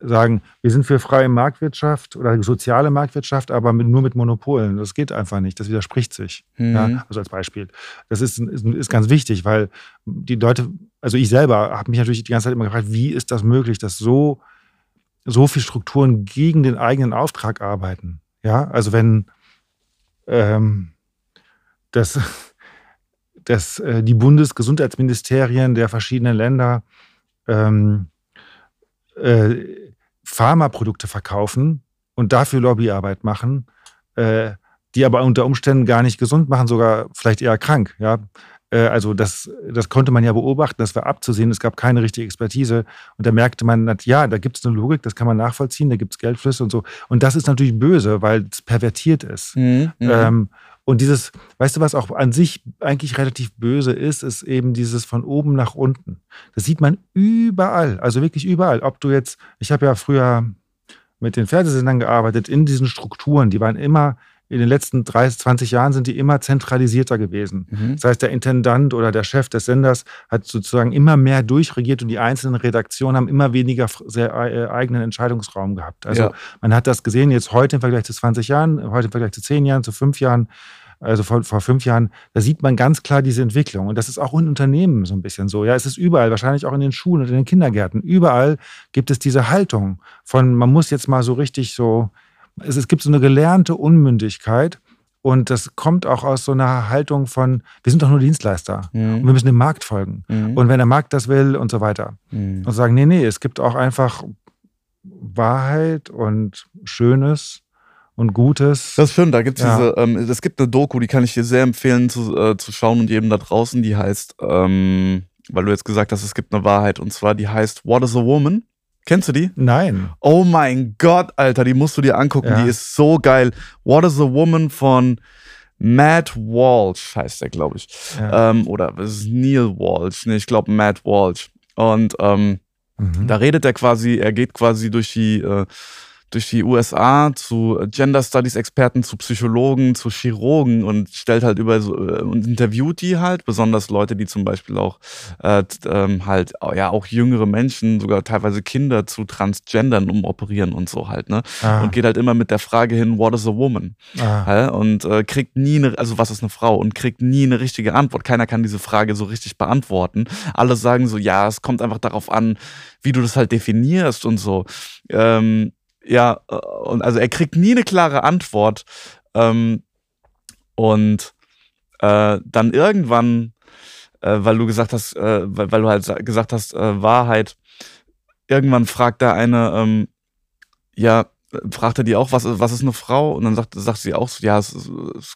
sagen, wir sind für freie Marktwirtschaft oder soziale Marktwirtschaft, aber mit, nur mit Monopolen. Das geht einfach nicht. Das widerspricht sich. Mhm. Ja, also als Beispiel. Das ist, ist, ist, ganz wichtig, weil die Leute, also ich selber habe mich natürlich die ganze Zeit immer gefragt, wie ist das möglich, dass so, so viele Strukturen gegen den eigenen Auftrag arbeiten? Ja, also wenn ähm, das *laughs* dass äh, die Bundesgesundheitsministerien der verschiedenen Länder ähm, äh, Pharmaprodukte verkaufen und dafür Lobbyarbeit machen, äh, die aber unter Umständen gar nicht gesund machen, sogar vielleicht eher krank. Ja? Äh, also das, das konnte man ja beobachten, das war abzusehen, es gab keine richtige Expertise. Und da merkte man, ja, da gibt es eine Logik, das kann man nachvollziehen, da gibt es Geldflüsse und so. Und das ist natürlich böse, weil es pervertiert ist. Mhm, mhm. ähm, und dieses, weißt du, was auch an sich eigentlich relativ böse ist, ist eben dieses von oben nach unten. Das sieht man überall, also wirklich überall. Ob du jetzt, ich habe ja früher mit den Fernsehsendern gearbeitet, in diesen Strukturen, die waren immer in den letzten 30, 20 Jahren sind die immer zentralisierter gewesen. Mhm. Das heißt, der Intendant oder der Chef des Senders hat sozusagen immer mehr durchregiert und die einzelnen Redaktionen haben immer weniger sehr äh, eigenen Entscheidungsraum gehabt. Also ja. man hat das gesehen jetzt heute im Vergleich zu 20 Jahren, heute im Vergleich zu 10 Jahren, zu 5 Jahren also vor, vor fünf Jahren, da sieht man ganz klar diese Entwicklung. Und das ist auch in Unternehmen so ein bisschen so. Ja, es ist überall, wahrscheinlich auch in den Schulen und in den Kindergärten. Überall gibt es diese Haltung von, man muss jetzt mal so richtig so es, es gibt so eine gelernte Unmündigkeit. Und das kommt auch aus so einer Haltung von, wir sind doch nur Dienstleister mhm. und wir müssen dem Markt folgen. Mhm. Und wenn der Markt das will und so weiter. Mhm. Und sagen, nee, nee, es gibt auch einfach Wahrheit und Schönes und Gutes. Das stimmt, da gibt es ja. diese, ähm, es gibt eine Doku, die kann ich dir sehr empfehlen zu, äh, zu schauen und jedem da draußen, die heißt, ähm, weil du jetzt gesagt hast, es gibt eine Wahrheit, und zwar die heißt What is a Woman? Kennst du die? Nein. Oh mein Gott, Alter, die musst du dir angucken. Ja. Die ist so geil. What is a Woman von Matt Walsh heißt der, glaube ich. Ja. Ähm, oder es ist Neil Walsh. Nee, ich glaube Matt Walsh. Und ähm, mhm. da redet er quasi, er geht quasi durch die äh, durch die USA zu Gender Studies Experten, zu Psychologen, zu Chirurgen und stellt halt über so, äh, und interviewt die halt, besonders Leute, die zum Beispiel auch äh, ähm, halt ja auch jüngere Menschen, sogar teilweise Kinder zu Transgendern umoperieren und so halt, ne? Ah. Und geht halt immer mit der Frage hin, what is a woman? Ah. Ja, und äh, kriegt nie eine, also was ist eine Frau? Und kriegt nie eine richtige Antwort. Keiner kann diese Frage so richtig beantworten. Alle sagen so, ja, es kommt einfach darauf an, wie du das halt definierst und so. Ähm, ja, äh, und also er kriegt nie eine klare Antwort. Ähm, und äh, dann irgendwann, äh, weil du gesagt hast, äh, weil, weil, du halt gesagt hast, äh, Wahrheit, irgendwann fragt der eine, ähm, ja, fragt er die auch, was, was ist eine Frau? Und dann sagt, sagt sie auch ja, es, es,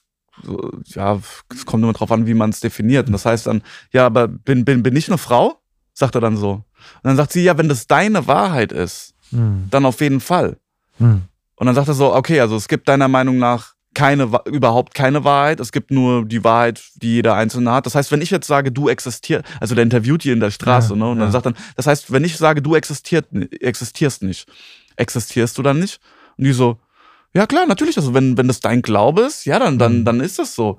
ja, es kommt immer drauf an, wie man es definiert. Und das heißt dann, ja, aber bin, bin, bin ich eine Frau? Sagt er dann so. Und dann sagt sie, ja, wenn das deine Wahrheit ist, hm. dann auf jeden Fall. Hm. Und dann sagt er so, okay, also es gibt deiner Meinung nach keine, überhaupt keine Wahrheit. Es gibt nur die Wahrheit, die jeder Einzelne hat. Das heißt, wenn ich jetzt sage, du existierst, also der interviewt die in der Straße, ja, ne? Und ja. dann sagt dann, das heißt, wenn ich sage, du existiert, existierst nicht, existierst du dann nicht? Und die so, ja klar, natürlich. Also wenn, wenn das dein Glaube ist, ja, dann, dann, hm. dann ist das so.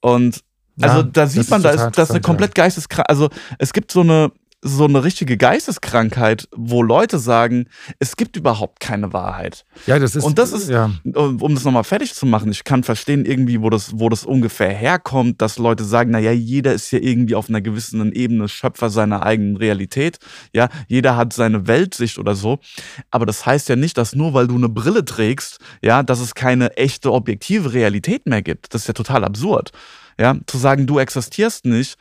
Und also ja, da sieht man, da ist, das ist eine komplett geisteskrank. Also es gibt so eine, so eine richtige Geisteskrankheit, wo Leute sagen, es gibt überhaupt keine Wahrheit. Ja, das ist. Und das ist, ja. um das nochmal fertig zu machen, ich kann verstehen irgendwie, wo das, wo das ungefähr herkommt, dass Leute sagen, naja, jeder ist ja irgendwie auf einer gewissen Ebene Schöpfer seiner eigenen Realität. Ja, jeder hat seine Weltsicht oder so. Aber das heißt ja nicht, dass nur weil du eine Brille trägst, ja, dass es keine echte objektive Realität mehr gibt. Das ist ja total absurd. Ja, zu sagen, du existierst nicht,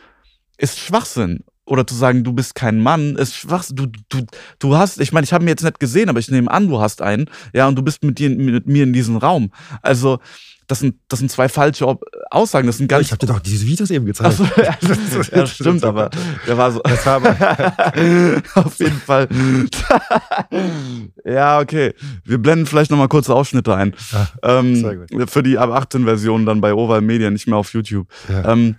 ist Schwachsinn. Oder zu sagen, du bist kein Mann, ist Schwachsinn. Du, du, du hast, ich meine, ich habe ihn jetzt nicht gesehen, aber ich nehme an, du hast einen, ja, und du bist mit, dir, mit mir in diesem Raum. Also, das sind, das sind zwei falsche Aussagen. Das sind ganz. Ich habe dir doch diese Videos eben gezeigt. So, ja, *laughs* ja, stimmt, aber der war so. Das war aber. *laughs* Auf jeden Fall. *laughs* ja, okay. Wir blenden vielleicht nochmal kurze Ausschnitte ein. Ja, ähm, für die ab 18 Version dann bei Oval Media, nicht mehr auf YouTube. Ja. Ähm,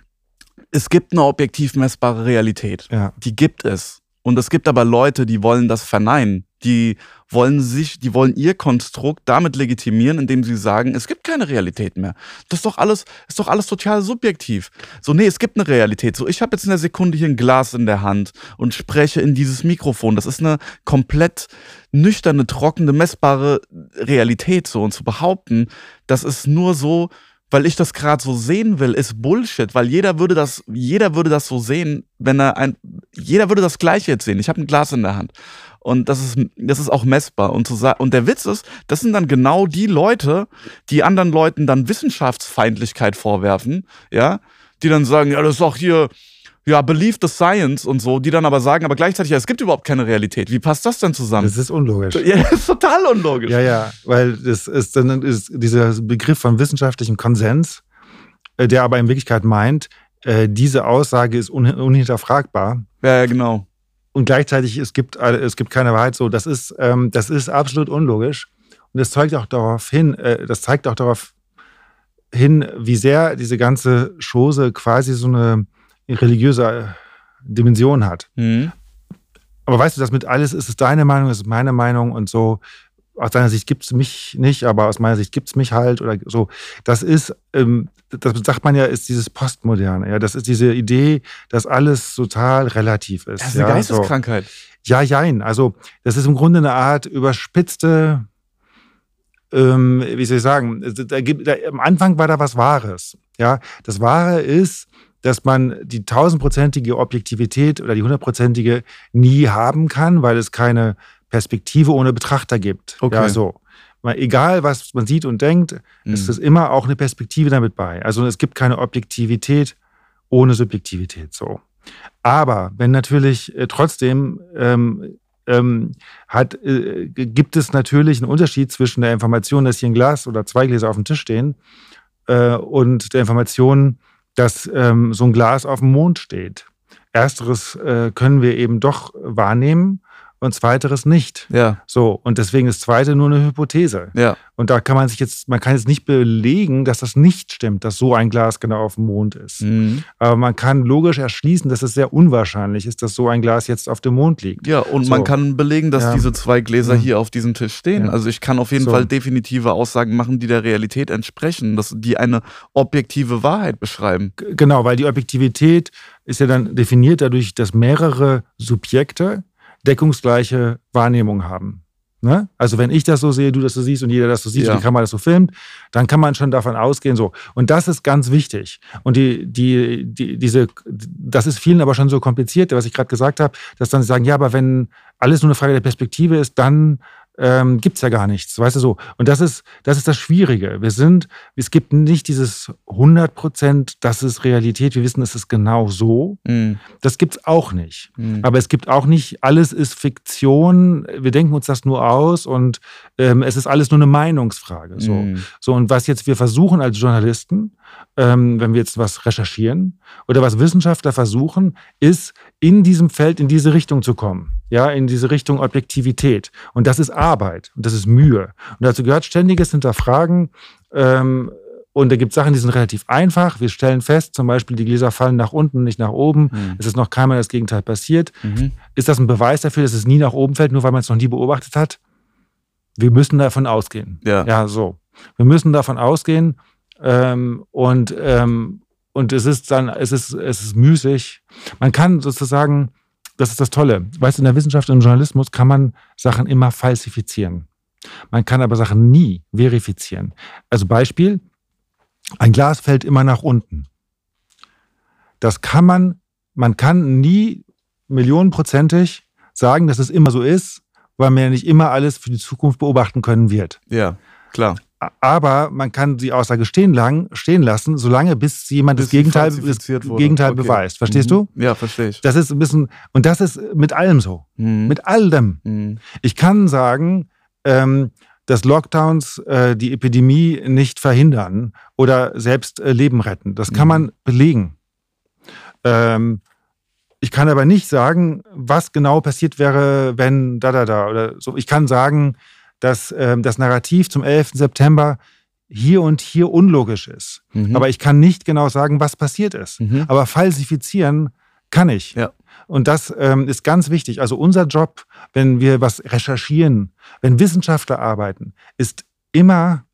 es gibt eine objektiv messbare Realität. ja. Die gibt es. Und es gibt aber Leute, die wollen das verneinen. Die wollen sich, die wollen ihr Konstrukt damit legitimieren, indem sie sagen, es gibt keine Realität mehr. Das ist doch alles, ist doch alles total subjektiv. So, nee, es gibt eine Realität. So, ich habe jetzt in der Sekunde hier ein Glas in der Hand und spreche in dieses Mikrofon. Das ist eine komplett nüchterne, trockene, messbare Realität. So, und zu behaupten, das ist nur so, weil ich das gerade so sehen will, ist Bullshit, weil jeder würde das, jeder würde das so sehen, wenn er ein, jeder würde das Gleiche jetzt sehen. Ich habe ein Glas in der Hand. Und das ist, das ist auch messbar. Und, zu sa- und der Witz ist, das sind dann genau die Leute, die anderen Leuten dann Wissenschaftsfeindlichkeit vorwerfen, ja, die dann sagen, ja, das ist doch hier, ja, believe the science und so, die dann aber sagen, aber gleichzeitig, ja, es gibt überhaupt keine Realität. Wie passt das denn zusammen? Das ist unlogisch. ja, das ist total unlogisch. Ja, ja, weil das ist dann ist dieser Begriff von wissenschaftlichem Konsens, äh, der aber in Wirklichkeit meint, äh, diese Aussage ist un unhinterfragbar ja, ja genau. und gleichzeitig es gibt äh, es gibt keine Wahrheit. So, das ist ähm, das ist absolut unlogisch und das zeugt auch darauf hin, das zeigt auch darauf hin, wie sehr diese ganze Chose quasi so eine religiöse Dimension hat. Mhm. Aber weißt du, das mit alles ist es deine Meinung, ist es meine Meinung und so. Aus deiner Sicht gibt es mich nicht, aber aus meiner Sicht gibt es mich halt oder so. Das ist, ähm, das sagt man ja, ist dieses Postmoderne. Ja, das ist diese Idee, dass alles total relativ ist. Das ist eine ja, Geisteskrankheit. So. Ja, jein. Also, das ist im Grunde eine Art überspitzte, ähm, wie soll ich sagen, da gibt, da, am Anfang war da was Wahres. Ja, das Wahre ist, dass man die tausendprozentige Objektivität oder die hundertprozentige nie haben kann, weil es keine Perspektive ohne Betrachter gibt. Okay. Ja, so. Egal, was man sieht und denkt, es Mhm. ist immer auch eine Perspektive damit bei. Also es gibt keine Objektivität ohne Subjektivität so. Aber wenn natürlich äh, trotzdem ähm, ähm, hat, äh, gibt es natürlich einen Unterschied zwischen der Information, dass hier ein Glas oder zwei Gläser auf dem Tisch stehen äh, und der Information, dass ähm, so ein Glas auf dem Mond steht. Ersteres äh, können wir eben doch wahrnehmen und zweiteres nicht. Ja, So, und deswegen ist zweite nur eine Hypothese. ja. Und da kann man sich jetzt, man kann jetzt nicht belegen, dass das nicht stimmt, dass so ein Glas genau auf dem Mond ist. Mhm. Aber man kann logisch erschließen, dass es sehr unwahrscheinlich ist, dass so ein Glas jetzt auf dem Mond liegt. Ja, und So. man kann belegen, dass Ja. diese zwei Gläser Mhm. hier auf diesem Tisch stehen. Ja. Also ich kann auf jeden So. Fall definitive Aussagen machen, die der Realität entsprechen, dass die eine objektive Wahrheit beschreiben. Genau, weil die Objektivität ist ja dann definiert dadurch, dass mehrere Subjekte deckungsgleiche Wahrnehmung haben. Ne? Also wenn ich das so sehe, du das so siehst und jeder das so sieht Ja. und die Kamera das so filmt, dann kann man schon davon ausgehen so. Und das ist ganz wichtig. Und die, die, die, diese, das ist vielen aber schon so kompliziert, was ich gerade gesagt habe, dass dann sie sagen, ja, aber wenn alles nur eine Frage der Perspektive ist, dann ähm, gibt es ja gar nichts, weißt du so. Und das ist, das ist das Schwierige. Wir sind, es gibt nicht dieses 100 Prozent, das ist Realität, wir wissen, es ist genau so. Mhm. Das gibt es auch nicht. Mhm. Aber es gibt auch nicht, alles ist Fiktion, wir denken uns das nur aus und ähm, es ist alles nur eine Meinungsfrage. So. Mhm. so, und was jetzt wir versuchen als Journalisten, ähm, wenn wir jetzt was recherchieren oder was Wissenschaftler versuchen, ist in diesem Feld in diese Richtung zu kommen. Ja, in diese Richtung Objektivität. Und das ist Arbeit und das ist Mühe. Und dazu gehört ständiges Hinterfragen. Ähm, und da gibt es Sachen, die sind relativ einfach. Wir stellen fest, zum Beispiel, die Gläser fallen nach unten, nicht nach oben. Mhm. Es ist noch keinmal das Gegenteil passiert. Mhm. Ist das ein Beweis dafür, dass es nie nach oben fällt, nur weil man es noch nie beobachtet hat? Wir müssen davon ausgehen. Ja. Ja, so. Wir müssen davon ausgehen. Ähm, und, ähm, und es ist dann, es ist, es ist müßig. Man kann sozusagen das ist das Tolle. Weißt du, in der Wissenschaft und im Journalismus kann man Sachen immer falsifizieren. Man kann aber Sachen nie verifizieren. Also Beispiel, ein Glas fällt immer nach unten. Das kann man, man kann nie millionenprozentig sagen, dass es immer so ist, weil man ja nicht immer alles für die Zukunft beobachten können wird. Ja, klar. Aber man kann die Aussage stehen, lang, stehen lassen, solange bis jemand bis das Gegenteil, das Gegenteil okay. beweist. Verstehst mhm. du? Ja, verstehe ich. Das ist ein bisschen, und das ist mit allem so. Mhm. Mit allem. Mhm. Ich kann sagen, ähm, dass Lockdowns äh, die Epidemie nicht verhindern oder selbst äh, Leben retten. Das kann mhm. man belegen. Ähm, ich kann aber nicht sagen, was genau passiert wäre, wenn da, da, da oder so. Ich kann sagen, dass ähm, das Narrativ zum 11. September hier und hier unlogisch ist. Mhm. Aber ich kann nicht genau sagen, was passiert ist. Mhm. Aber falsifizieren kann ich. Ja. Und das ähm, ist ganz wichtig. Also unser Job, wenn wir was recherchieren, wenn Wissenschaftler arbeiten, ist immer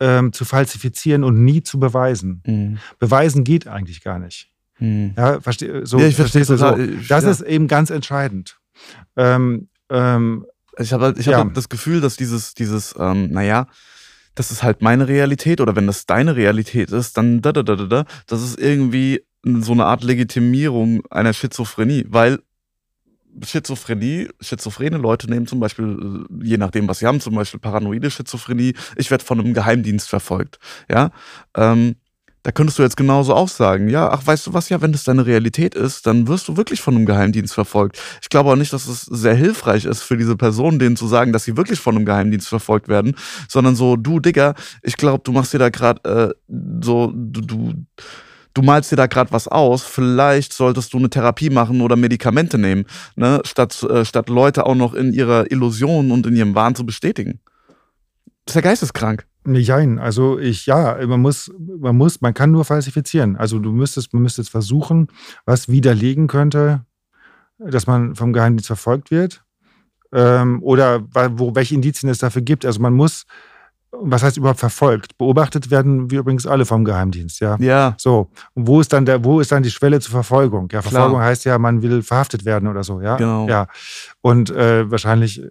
ähm, zu falsifizieren und nie zu beweisen. Mhm. Beweisen geht eigentlich gar nicht. Mhm. Ja, versteh, so, ja, ich verstehe so. so. Das ja. ist eben ganz entscheidend. Ähm, ähm, ich habe halt, ich ja. hab das Gefühl, dass dieses, dieses, ähm, naja, das ist halt meine Realität oder wenn das deine Realität ist, dann da, da, da, da, da, das ist irgendwie so eine Art Legitimierung einer Schizophrenie, weil Schizophrenie, schizophrene Leute nehmen zum Beispiel, äh, je nachdem, was sie haben, zum Beispiel paranoide Schizophrenie, ich werde von einem Geheimdienst verfolgt. Ja, ähm, da könntest du jetzt genauso auch sagen, ja, ach, weißt du was, ja, wenn das deine Realität ist, dann wirst du wirklich von einem Geheimdienst verfolgt. Ich glaube auch nicht, dass es sehr hilfreich ist für diese Personen, denen zu sagen, dass sie wirklich von einem Geheimdienst verfolgt werden, sondern so, du Digga, ich glaube, du machst dir da gerade äh, so, du, du du malst dir da gerade was aus, vielleicht solltest du eine Therapie machen oder Medikamente nehmen, ne? statt, äh, statt Leute auch noch in ihrer Illusion und in ihrem Wahn zu bestätigen. Das ist ja geisteskrank. Nein, also ich, ja, man muss, man muss, man kann nur falsifizieren. Also du müsstest, man müsste versuchen, was widerlegen könnte, dass man vom Geheimdienst verfolgt wird. Ähm, oder wo, welche Indizien es dafür gibt. Also man muss was heißt überhaupt verfolgt? Beobachtet werden wir übrigens alle vom Geheimdienst, ja. Ja. So. Und wo ist dann der, wo ist dann die Schwelle zur Verfolgung? Ja, Verfolgung Klar. heißt ja, man will verhaftet werden oder so, ja. Genau. Ja. Und äh, wahrscheinlich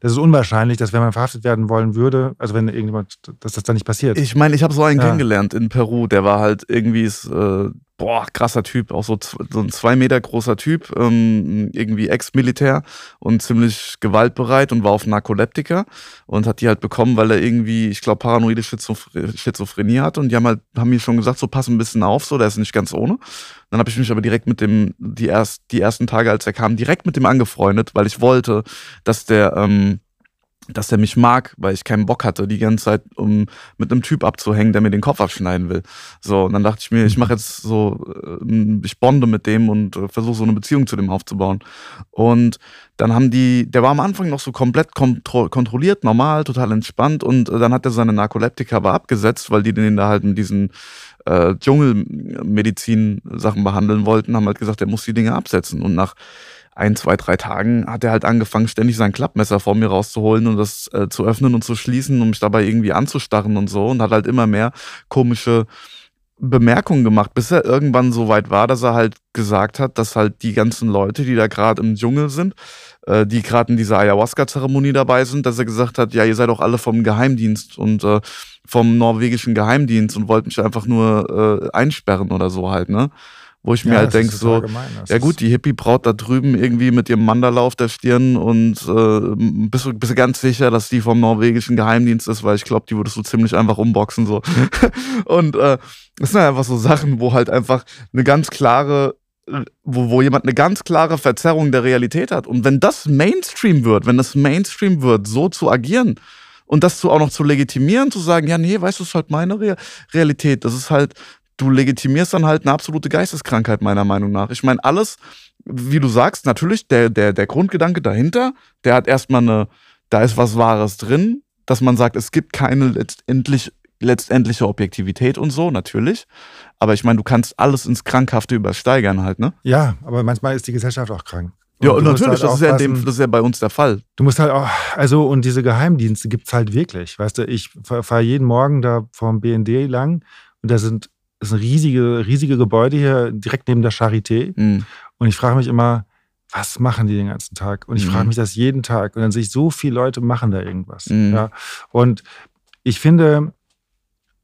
das ist unwahrscheinlich, dass wenn man verhaftet werden wollen würde, also wenn irgendjemand, dass das dann nicht passiert. Ich meine, ich habe so einen ja. kennengelernt in Peru, der war halt irgendwie, äh, boah, krasser Typ, auch so, so ein zwei Meter großer Typ, ähm, irgendwie Ex-Militär und ziemlich gewaltbereit und war auf Narkoleptika und hat die halt bekommen, weil er irgendwie, ich glaube, paranoide Schizophrenie hatte und die haben halt, haben mir schon gesagt, so pass ein bisschen auf, so, der ist nicht ganz ohne. Dann habe ich mich aber direkt mit dem, die, erst, die ersten Tage, als er kam, direkt mit dem angefreundet, weil ich wollte, dass der, ähm, dass der mich mag, weil ich keinen Bock hatte, die ganze Zeit um mit einem Typ abzuhängen, der mir den Kopf abschneiden will. So, und dann dachte ich mir, ich mache jetzt so, äh, ich bonde mit dem und äh, versuche so eine Beziehung zu dem aufzubauen. Und dann haben die, der war am Anfang noch so komplett kontro kontrolliert, normal, total entspannt und äh, dann hat er seine Narkoleptika aber abgesetzt, weil die den da halt mit diesen äh, Dschungelmedizin-Sachen behandeln wollten, haben halt gesagt, er muss die Dinge absetzen. Und nach ein, zwei, drei Tagen hat er halt angefangen, ständig sein Klappmesser vor mir rauszuholen und das äh, zu öffnen und zu schließen, um mich dabei irgendwie anzustarren und so und hat halt immer mehr komische Bemerkungen gemacht, bis er irgendwann so weit war, dass er halt gesagt hat, dass halt die ganzen Leute, die da gerade im Dschungel sind, äh, die gerade in dieser Ayahuasca-Zeremonie dabei sind, dass er gesagt hat, ja, ihr seid doch alle vom Geheimdienst und äh, vom norwegischen Geheimdienst und wollt mich einfach nur äh, einsperren oder so halt, ne? Wo ich ja, mir halt denke, so, ja gut, die Hippie-Braut da drüben irgendwie mit ihrem Mandala auf der Stirn und äh, bist, du, bist du ganz sicher, dass die vom norwegischen Geheimdienst ist, weil ich glaube, die würdest du ziemlich einfach umboxen so. *laughs* und äh, das sind einfach so Sachen, wo halt einfach eine ganz klare wo, wo jemand eine ganz klare Verzerrung der Realität hat. Und wenn das Mainstream wird, wenn das Mainstream wird, so zu agieren und das zu, auch noch zu legitimieren, zu sagen, ja, nee, weißt du, es ist halt meine Re Realität. Das ist halt, du legitimierst dann halt eine absolute Geisteskrankheit, meiner Meinung nach. Ich meine, alles, wie du sagst, natürlich, der, der, der Grundgedanke dahinter, der hat erstmal eine, da ist was Wahres drin, dass man sagt, es gibt keine letztendlich, letztendliche Objektivität und so, natürlich. Aber ich meine, du kannst alles ins Krankhafte übersteigern halt, ne? Ja, aber manchmal ist die Gesellschaft auch krank. Und ja, und natürlich, halt das, ist ja dem, das ist ja bei uns der Fall. Du musst halt auch, also, und diese Geheimdienste gibt es halt wirklich. Weißt du, ich fahre jeden Morgen da vom BND lang und da sind ist ein riesige, riesige Gebäude hier direkt neben der Charité. Mhm. Und ich frage mich immer, was machen die den ganzen Tag? Und ich Mhm. frage mich das jeden Tag. Und dann sehe ich, so viele Leute machen da irgendwas. Mhm. Ja. Und ich finde,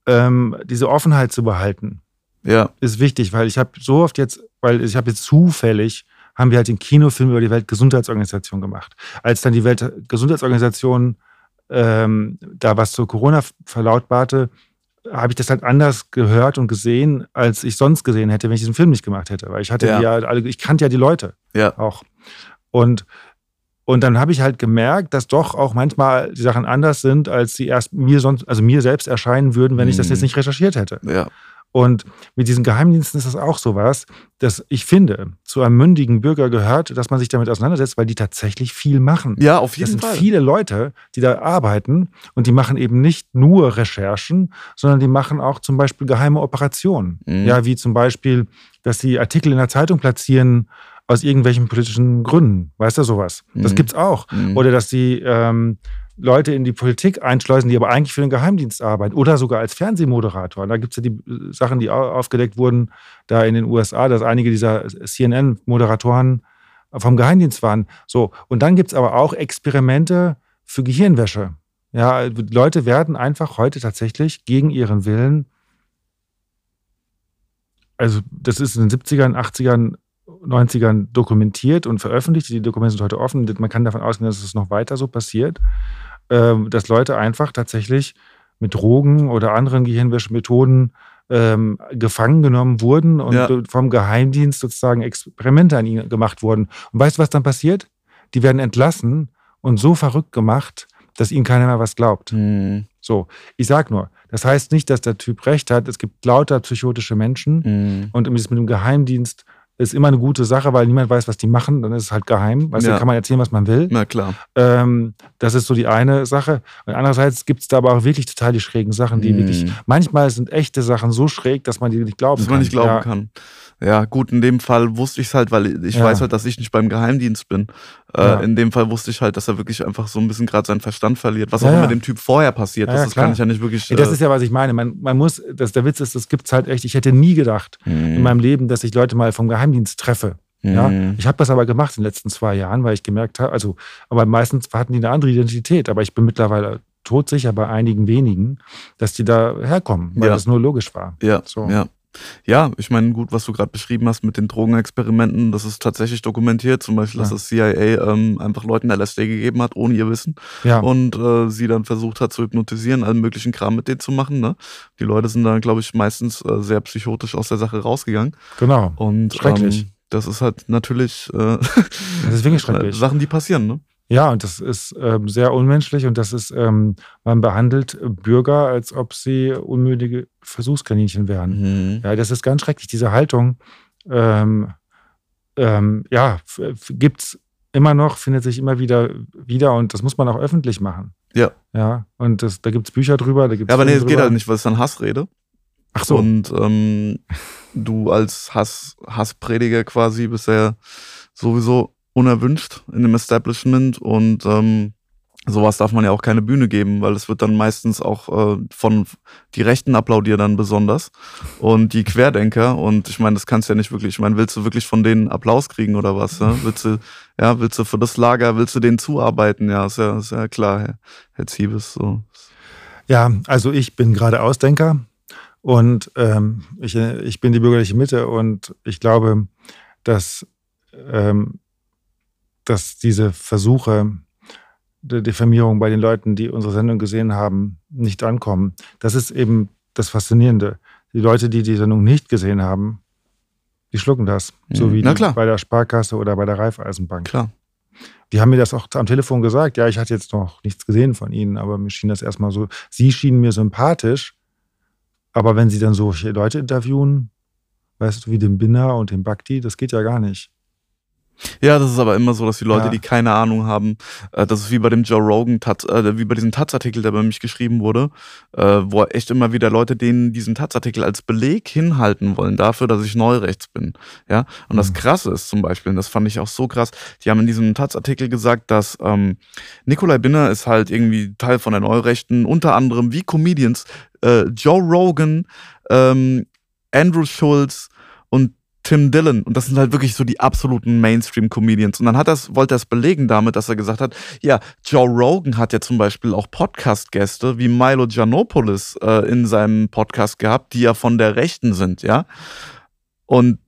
ähm, diese Offenheit zu behalten, Ja. ist wichtig, weil ich habe so oft jetzt, weil ich habe jetzt zufällig, haben wir halt den Kinofilm über die Weltgesundheitsorganisation gemacht. Als dann die Weltgesundheitsorganisation ähm, da was zu Corona verlautbarte, habe ich das halt anders gehört und gesehen, als ich sonst gesehen hätte, wenn ich diesen Film nicht gemacht hätte. Weil ich hatte Ja. ja alle, ich kannte ja die Leute Ja. auch. Und, und dann habe ich halt gemerkt, dass doch auch manchmal die Sachen anders sind, als sie erst mir sonst, also mir selbst erscheinen würden, wenn ich das Mhm. jetzt nicht recherchiert hätte. Ja. Und mit diesen Geheimdiensten ist das auch sowas, dass ich finde, zu einem mündigen Bürger gehört, dass man sich damit auseinandersetzt, weil die tatsächlich viel machen. Ja, auf Das jeden sind Fall. viele Leute, die da arbeiten und die machen eben nicht nur Recherchen, sondern die machen auch zum Beispiel geheime Operationen. Mhm. Ja, wie zum Beispiel, dass sie Artikel in der Zeitung platzieren aus irgendwelchen politischen Gründen. Weißt du, sowas. Das Mhm. gibt's auch. Mhm. Oder dass sie ähm, Leute in die Politik einschleusen, die aber eigentlich für den Geheimdienst arbeiten. Oder sogar als Fernsehmoderator. Da gibt es ja die äh, Sachen, die au- aufgedeckt wurden, da in den USA, dass einige dieser CNN-Moderatoren vom Geheimdienst waren. So, und dann gibt es aber auch Experimente für Gehirnwäsche. Ja, Leute werden einfach heute tatsächlich gegen ihren Willen, also das ist in den 70ern, 80ern, 90ern dokumentiert und veröffentlicht. Die Dokumente sind heute offen. Man kann davon ausgehen, dass es noch weiter so passiert, ähm, dass Leute einfach tatsächlich mit Drogen oder anderen Gehirnwäschemethoden ähm, gefangen genommen wurden und Ja. vom Geheimdienst sozusagen Experimente an ihnen gemacht wurden. Und weißt du, was dann passiert? Die werden entlassen und so verrückt gemacht, dass ihnen keiner mehr was glaubt. Mhm. So, ich sag nur, das heißt nicht, dass der Typ recht hat. Es gibt lauter psychotische Menschen Mhm. und mit dem Geheimdienst ist immer eine gute Sache, weil niemand weiß, was die machen. Dann ist es halt geheim. Weißt du, Ja. kann man erzählen, was man will. Na klar. Ähm, das ist so die eine Sache. Und andererseits gibt es da aber auch wirklich total die schrägen Sachen, die Mhm. wirklich, manchmal sind echte Sachen so schräg, dass man die nicht glauben Dass kann. man nicht glauben ja. kann. Ja, gut, in dem Fall wusste ich es halt, weil ich Ja. weiß halt, dass ich nicht beim Geheimdienst bin. Äh, Ja. In dem Fall wusste ich halt, dass er wirklich einfach so ein bisschen gerade seinen Verstand verliert. Was Ja, auch immer dem Typ vorher passiert ist, das klar. kann ich ja nicht wirklich. Ja, das äh, ist ja, was ich meine. Man, man muss, das, der Witz ist, das gibt es halt echt. Ich hätte nie gedacht in mhm. meinem Leben, dass ich Leute mal vom Geheimdienst treffe. Ja, Mhm. ich habe das aber gemacht in den letzten zwei Jahren, weil ich gemerkt habe, also, aber meistens hatten die eine andere Identität, aber ich bin mittlerweile todsicher bei einigen wenigen, dass die da herkommen, weil Ja. das nur logisch war. Ja, So. ja. Ja, ich meine, gut, was du gerade beschrieben hast mit den Drogenexperimenten, das ist tatsächlich dokumentiert. Zum Beispiel, dass Ja. das CIA ähm, einfach Leuten LSD gegeben hat, ohne ihr Wissen. Ja, Und äh, sie dann versucht hat zu hypnotisieren, allen möglichen Kram mit denen zu machen. Ne? Die Leute sind dann, glaube ich, meistens äh, sehr psychotisch aus der Sache rausgegangen. genau. Und Schrecklich. Ähm, das ist halt natürlich äh, Das ist wirklich *laughs* schrecklich. Sachen, die passieren. Ne? Ja, und das ist ähm, sehr unmenschlich und das ist, ähm, man behandelt Bürger, als ob sie unmündige Versuchskaninchen wären. Mhm. Ja, das ist ganz schrecklich. Diese Haltung, ähm, ähm, ja, gibt es immer noch, findet sich immer wieder wieder und das muss man auch öffentlich machen. Ja. Ja, und das, da gibt es Bücher drüber, da gibt Ja, aber nee, es geht halt nicht, weil es dann Hassrede. Ach so. Und ähm, du als Hass, Hassprediger quasi bist ja sowieso unerwünscht in dem Establishment und ähm, sowas darf man ja auch keine Bühne geben, weil es wird dann meistens auch äh, von die Rechten applaudieren dann besonders und die Querdenker und ich meine, das kannst du ja nicht wirklich, ich meine, willst du wirklich von denen Applaus kriegen oder was? Ja? *laughs* Willst du, ja, willst du für das Lager, willst du denen zuarbeiten? Ja, ist ja, ist ja klar, Herr, Herr Ziebes, so. Ja, also ich bin gerade Ausdenker und ähm, ich, ich bin die bürgerliche Mitte und ich glaube, dass, ähm, dass diese Versuche der Diffamierung bei den Leuten, die unsere Sendung gesehen haben, nicht ankommen. Das ist eben das Faszinierende. Die Leute, die die Sendung nicht gesehen haben, die schlucken das. So Mhm. wie die klar. bei der Sparkasse oder bei der Raiffeisenbank. Klar. Die haben mir das auch am Telefon gesagt. Ja, ich hatte jetzt noch nichts gesehen von Ihnen, aber mir schien das erstmal so. Sie schienen mir sympathisch, aber wenn Sie dann solche Leute interviewen, weißt du, wie den Binner und den Bhakti, das geht ja gar nicht. Ja, das ist aber immer so, dass die Leute, Ja. die keine Ahnung haben, äh, das ist wie bei dem Joe Rogan, Taz, äh, wie bei diesem Taz-Artikel, der bei mich geschrieben wurde, äh, wo echt immer wieder Leute denen diesen Taz-Artikel als Beleg hinhalten wollen dafür, dass ich neurechts bin. Ja, und das Mhm. Krasse ist zum Beispiel, und das fand ich auch so krass, die haben in diesem Taz-Artikel gesagt, dass ähm, Nikolai Binner ist halt irgendwie Teil von der Neurechten, unter anderem wie Comedians, äh, Joe Rogan, ähm, Andrew Schulz Tim Dillon. Und das sind halt wirklich so die absoluten Mainstream-Comedians. Und dann hat das, wollte er es belegen damit, dass er gesagt hat, ja, Joe Rogan hat ja zum Beispiel auch Podcast-Gäste wie Milo Giannopoulos äh, in seinem Podcast gehabt, die ja von der Rechten sind, ja. Und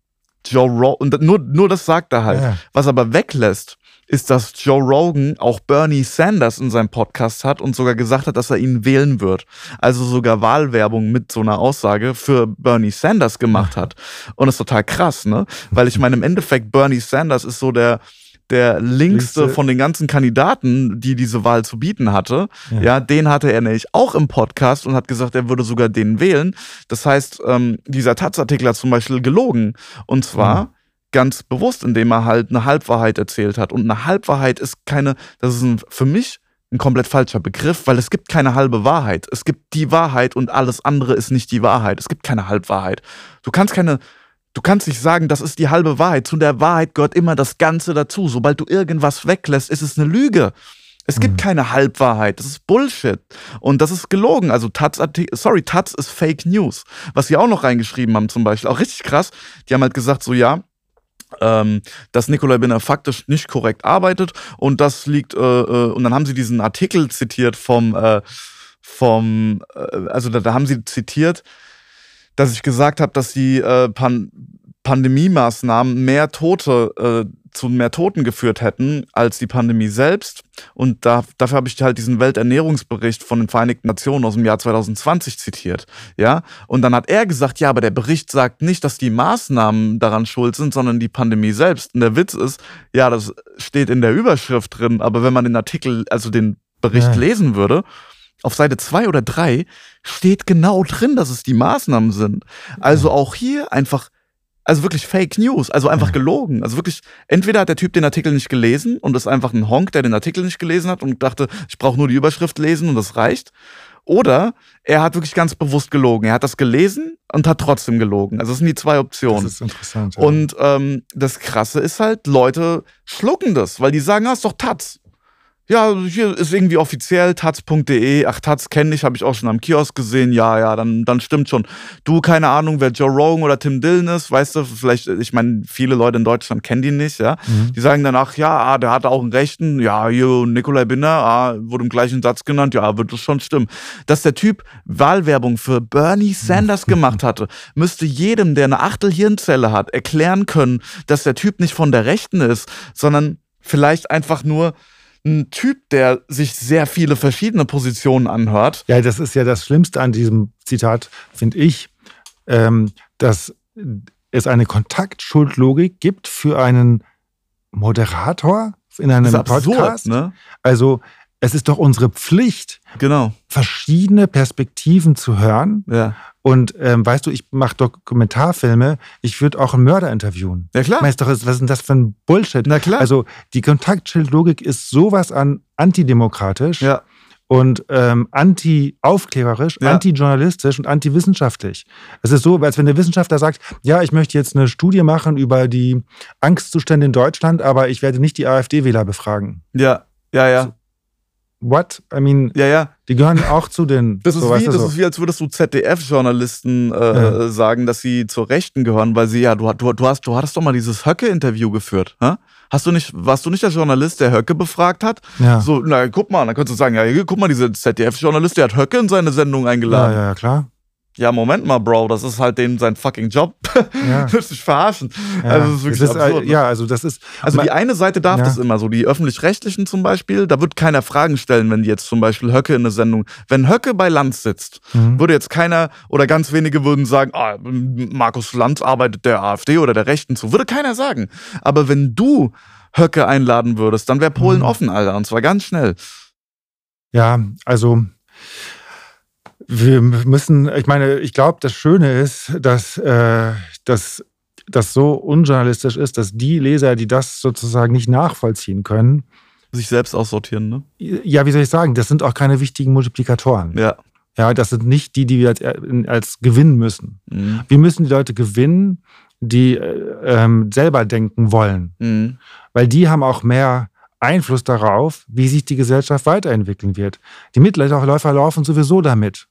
Joe Rogan, und nur, nur das sagt er halt. Ja. Was aber weglässt, ist, dass Joe Rogan auch Bernie Sanders in seinem Podcast hat und sogar gesagt hat, dass er ihn wählen wird. Also sogar Wahlwerbung mit so einer Aussage für Bernie Sanders gemacht hat. Und das ist total krass, ne? Weil ich meine, im Endeffekt Bernie Sanders ist so der, der linkste von den ganzen Kandidaten, die diese Wahl zu bieten hatte. Ja. ja. den hatte er nämlich auch im Podcast und hat gesagt, er würde sogar den wählen. Das heißt, ähm, dieser Taz-Artikel hat zum Beispiel gelogen. Und zwar mhm ganz bewusst, indem er halt eine Halbwahrheit erzählt hat. Und eine Halbwahrheit ist keine, das ist ein, für mich ein komplett falscher Begriff, weil es gibt keine halbe Wahrheit. Es gibt die Wahrheit und alles andere ist nicht die Wahrheit. Es gibt keine Halbwahrheit. Du kannst keine, du kannst nicht sagen, das ist die halbe Wahrheit. Zu der Wahrheit gehört immer das Ganze dazu. Sobald du irgendwas weglässt, ist es eine Lüge. Es gibt mhm. keine Halbwahrheit. Das ist Bullshit. Und das ist gelogen. Also Taz, sorry, Taz ist Fake News. Was sie auch noch reingeschrieben haben zum Beispiel, auch richtig krass. Die haben halt gesagt so, ja, ähm, dass Nikolai Binner faktisch nicht korrekt arbeitet und das liegt äh, äh, und dann haben sie diesen Artikel zitiert vom äh, vom äh, also da, da, haben sie zitiert, dass ich gesagt habe, dass die äh, Pan Pandemie-Maßnahmen mehr Tote äh, zu mehr Toten geführt hätten als die Pandemie selbst. Und da, dafür habe ich halt diesen Welternährungsbericht von den Vereinigten Nationen aus dem Jahr 2020 zitiert. Ja, und dann hat er gesagt, ja, aber der Bericht sagt nicht, dass die Maßnahmen daran schuld sind, sondern die Pandemie selbst. Und der Witz ist, ja, das steht in der Überschrift drin, aber wenn man den Artikel, also den Bericht ja. lesen würde, auf Seite zwei oder drei steht genau drin, dass es die Maßnahmen sind. Also auch hier einfach also wirklich Fake News, also einfach gelogen. Also wirklich, entweder hat der Typ den Artikel nicht gelesen und ist einfach ein Honk, der den Artikel nicht gelesen hat und dachte, ich brauche nur die Überschrift lesen und das reicht. Oder er hat wirklich ganz bewusst gelogen. Er hat das gelesen und hat trotzdem gelogen. Also das sind die zwei Optionen. Das ist interessant. Ja. Und ähm, das Krasse ist halt, Leute schlucken das, weil die sagen, ah, ist doch Taz ja, hier ist irgendwie offiziell taz.de. Ach, Taz kenne ich, habe ich auch schon am Kiosk gesehen. Ja, ja, dann, dann stimmt schon. Du, keine Ahnung, wer Joe Rogan oder Tim Dillon ist, weißt du, vielleicht, ich meine, viele Leute in Deutschland kennen die nicht, ja. Mhm. Die sagen danach, ja, ah, der hatte auch einen Rechten. Ja, hier, Nikolai Binder, ah, wurde im gleichen Satz genannt. Ja, wird das schon stimmen. Dass der Typ Wahlwerbung für Bernie Sanders *laughs* gemacht hatte, müsste jedem, der eine Achtel Hirnzelle hat, erklären können, dass der Typ nicht von der Rechten ist, sondern vielleicht einfach nur ein Typ, der sich sehr viele verschiedene Positionen anhört. Ja, das ist ja das Schlimmste an diesem Zitat, finde ich, ähm, dass es eine Kontaktschuldlogik gibt für einen Moderator in einem absurd, Podcast. Ne? Also es ist doch unsere Pflicht, genau. verschiedene Perspektiven zu hören. Ja. Und ähm, weißt du, ich mache Dokumentarfilme, ich würde auch einen Mörder interviewen. Ja klar. Weißt du, was ist denn das für ein Bullshit? Na klar. Also die Kontaktschildlogik ist sowas an antidemokratisch. Ja. Und ähm, anti-aufklärerisch, ja. anti-journalistisch und anti-wissenschaftlich. Es ist so, als wenn der Wissenschaftler sagt, ja, ich möchte jetzt eine Studie machen über die Angstzustände in Deutschland, aber ich werde nicht die AfD-Wähler befragen. Ja, ja, ja what? I mean, ja, ja. Die gehören auch zu den. *laughs* Das, ist, so, wie, das so. ist wie, als würdest du ZDF-Journalisten äh, ja. sagen, dass sie zur Rechten gehören, weil sie ja, du, du, du, hast, du hattest doch mal dieses Höcke-Interview geführt. Hä? Hast du nicht, warst du nicht der Journalist, der Höcke befragt hat? Ja. So, na guck mal, dann könntest du sagen, ja, guck mal, dieser ZDF-Journalist, der hat Höcke in seine Sendung eingeladen. Ja, ja, klar ja, Moment mal, Bro, das ist halt den sein fucking Job. Ja. *laughs* Willst dich verarschen? Ja. Also, das ist wirklich ist, absurd. Ne? Ja, also das ist. Also die eine Seite darf ja. das immer so, die öffentlich-rechtlichen zum Beispiel, da wird keiner Fragen stellen, wenn jetzt zum Beispiel Höcke in eine Sendung. Wenn Höcke bei Lanz sitzt, mhm. würde jetzt keiner oder ganz wenige würden sagen, ah, Markus Lanz arbeitet der AfD oder der Rechten zu. Würde keiner sagen. Aber wenn du Höcke einladen würdest, dann wäre Polen mhm. offen, Alter. Und zwar ganz schnell. Ja, also wir müssen, ich meine, ich glaube, das Schöne ist, dass, äh, dass das so unjournalistisch ist, dass die Leser, die das sozusagen nicht nachvollziehen können, sich selbst aussortieren, ne? Ja, wie soll ich sagen, das sind auch keine wichtigen Multiplikatoren. Ja. Ja, das sind nicht die, die wir als, als gewinnen müssen. Mhm. Wir müssen die Leute gewinnen, die äh, ähm, selber denken wollen. Mhm. Weil die haben auch mehr Einfluss darauf, wie sich die Gesellschaft weiterentwickeln wird. Die Mitläufer laufen sowieso damit.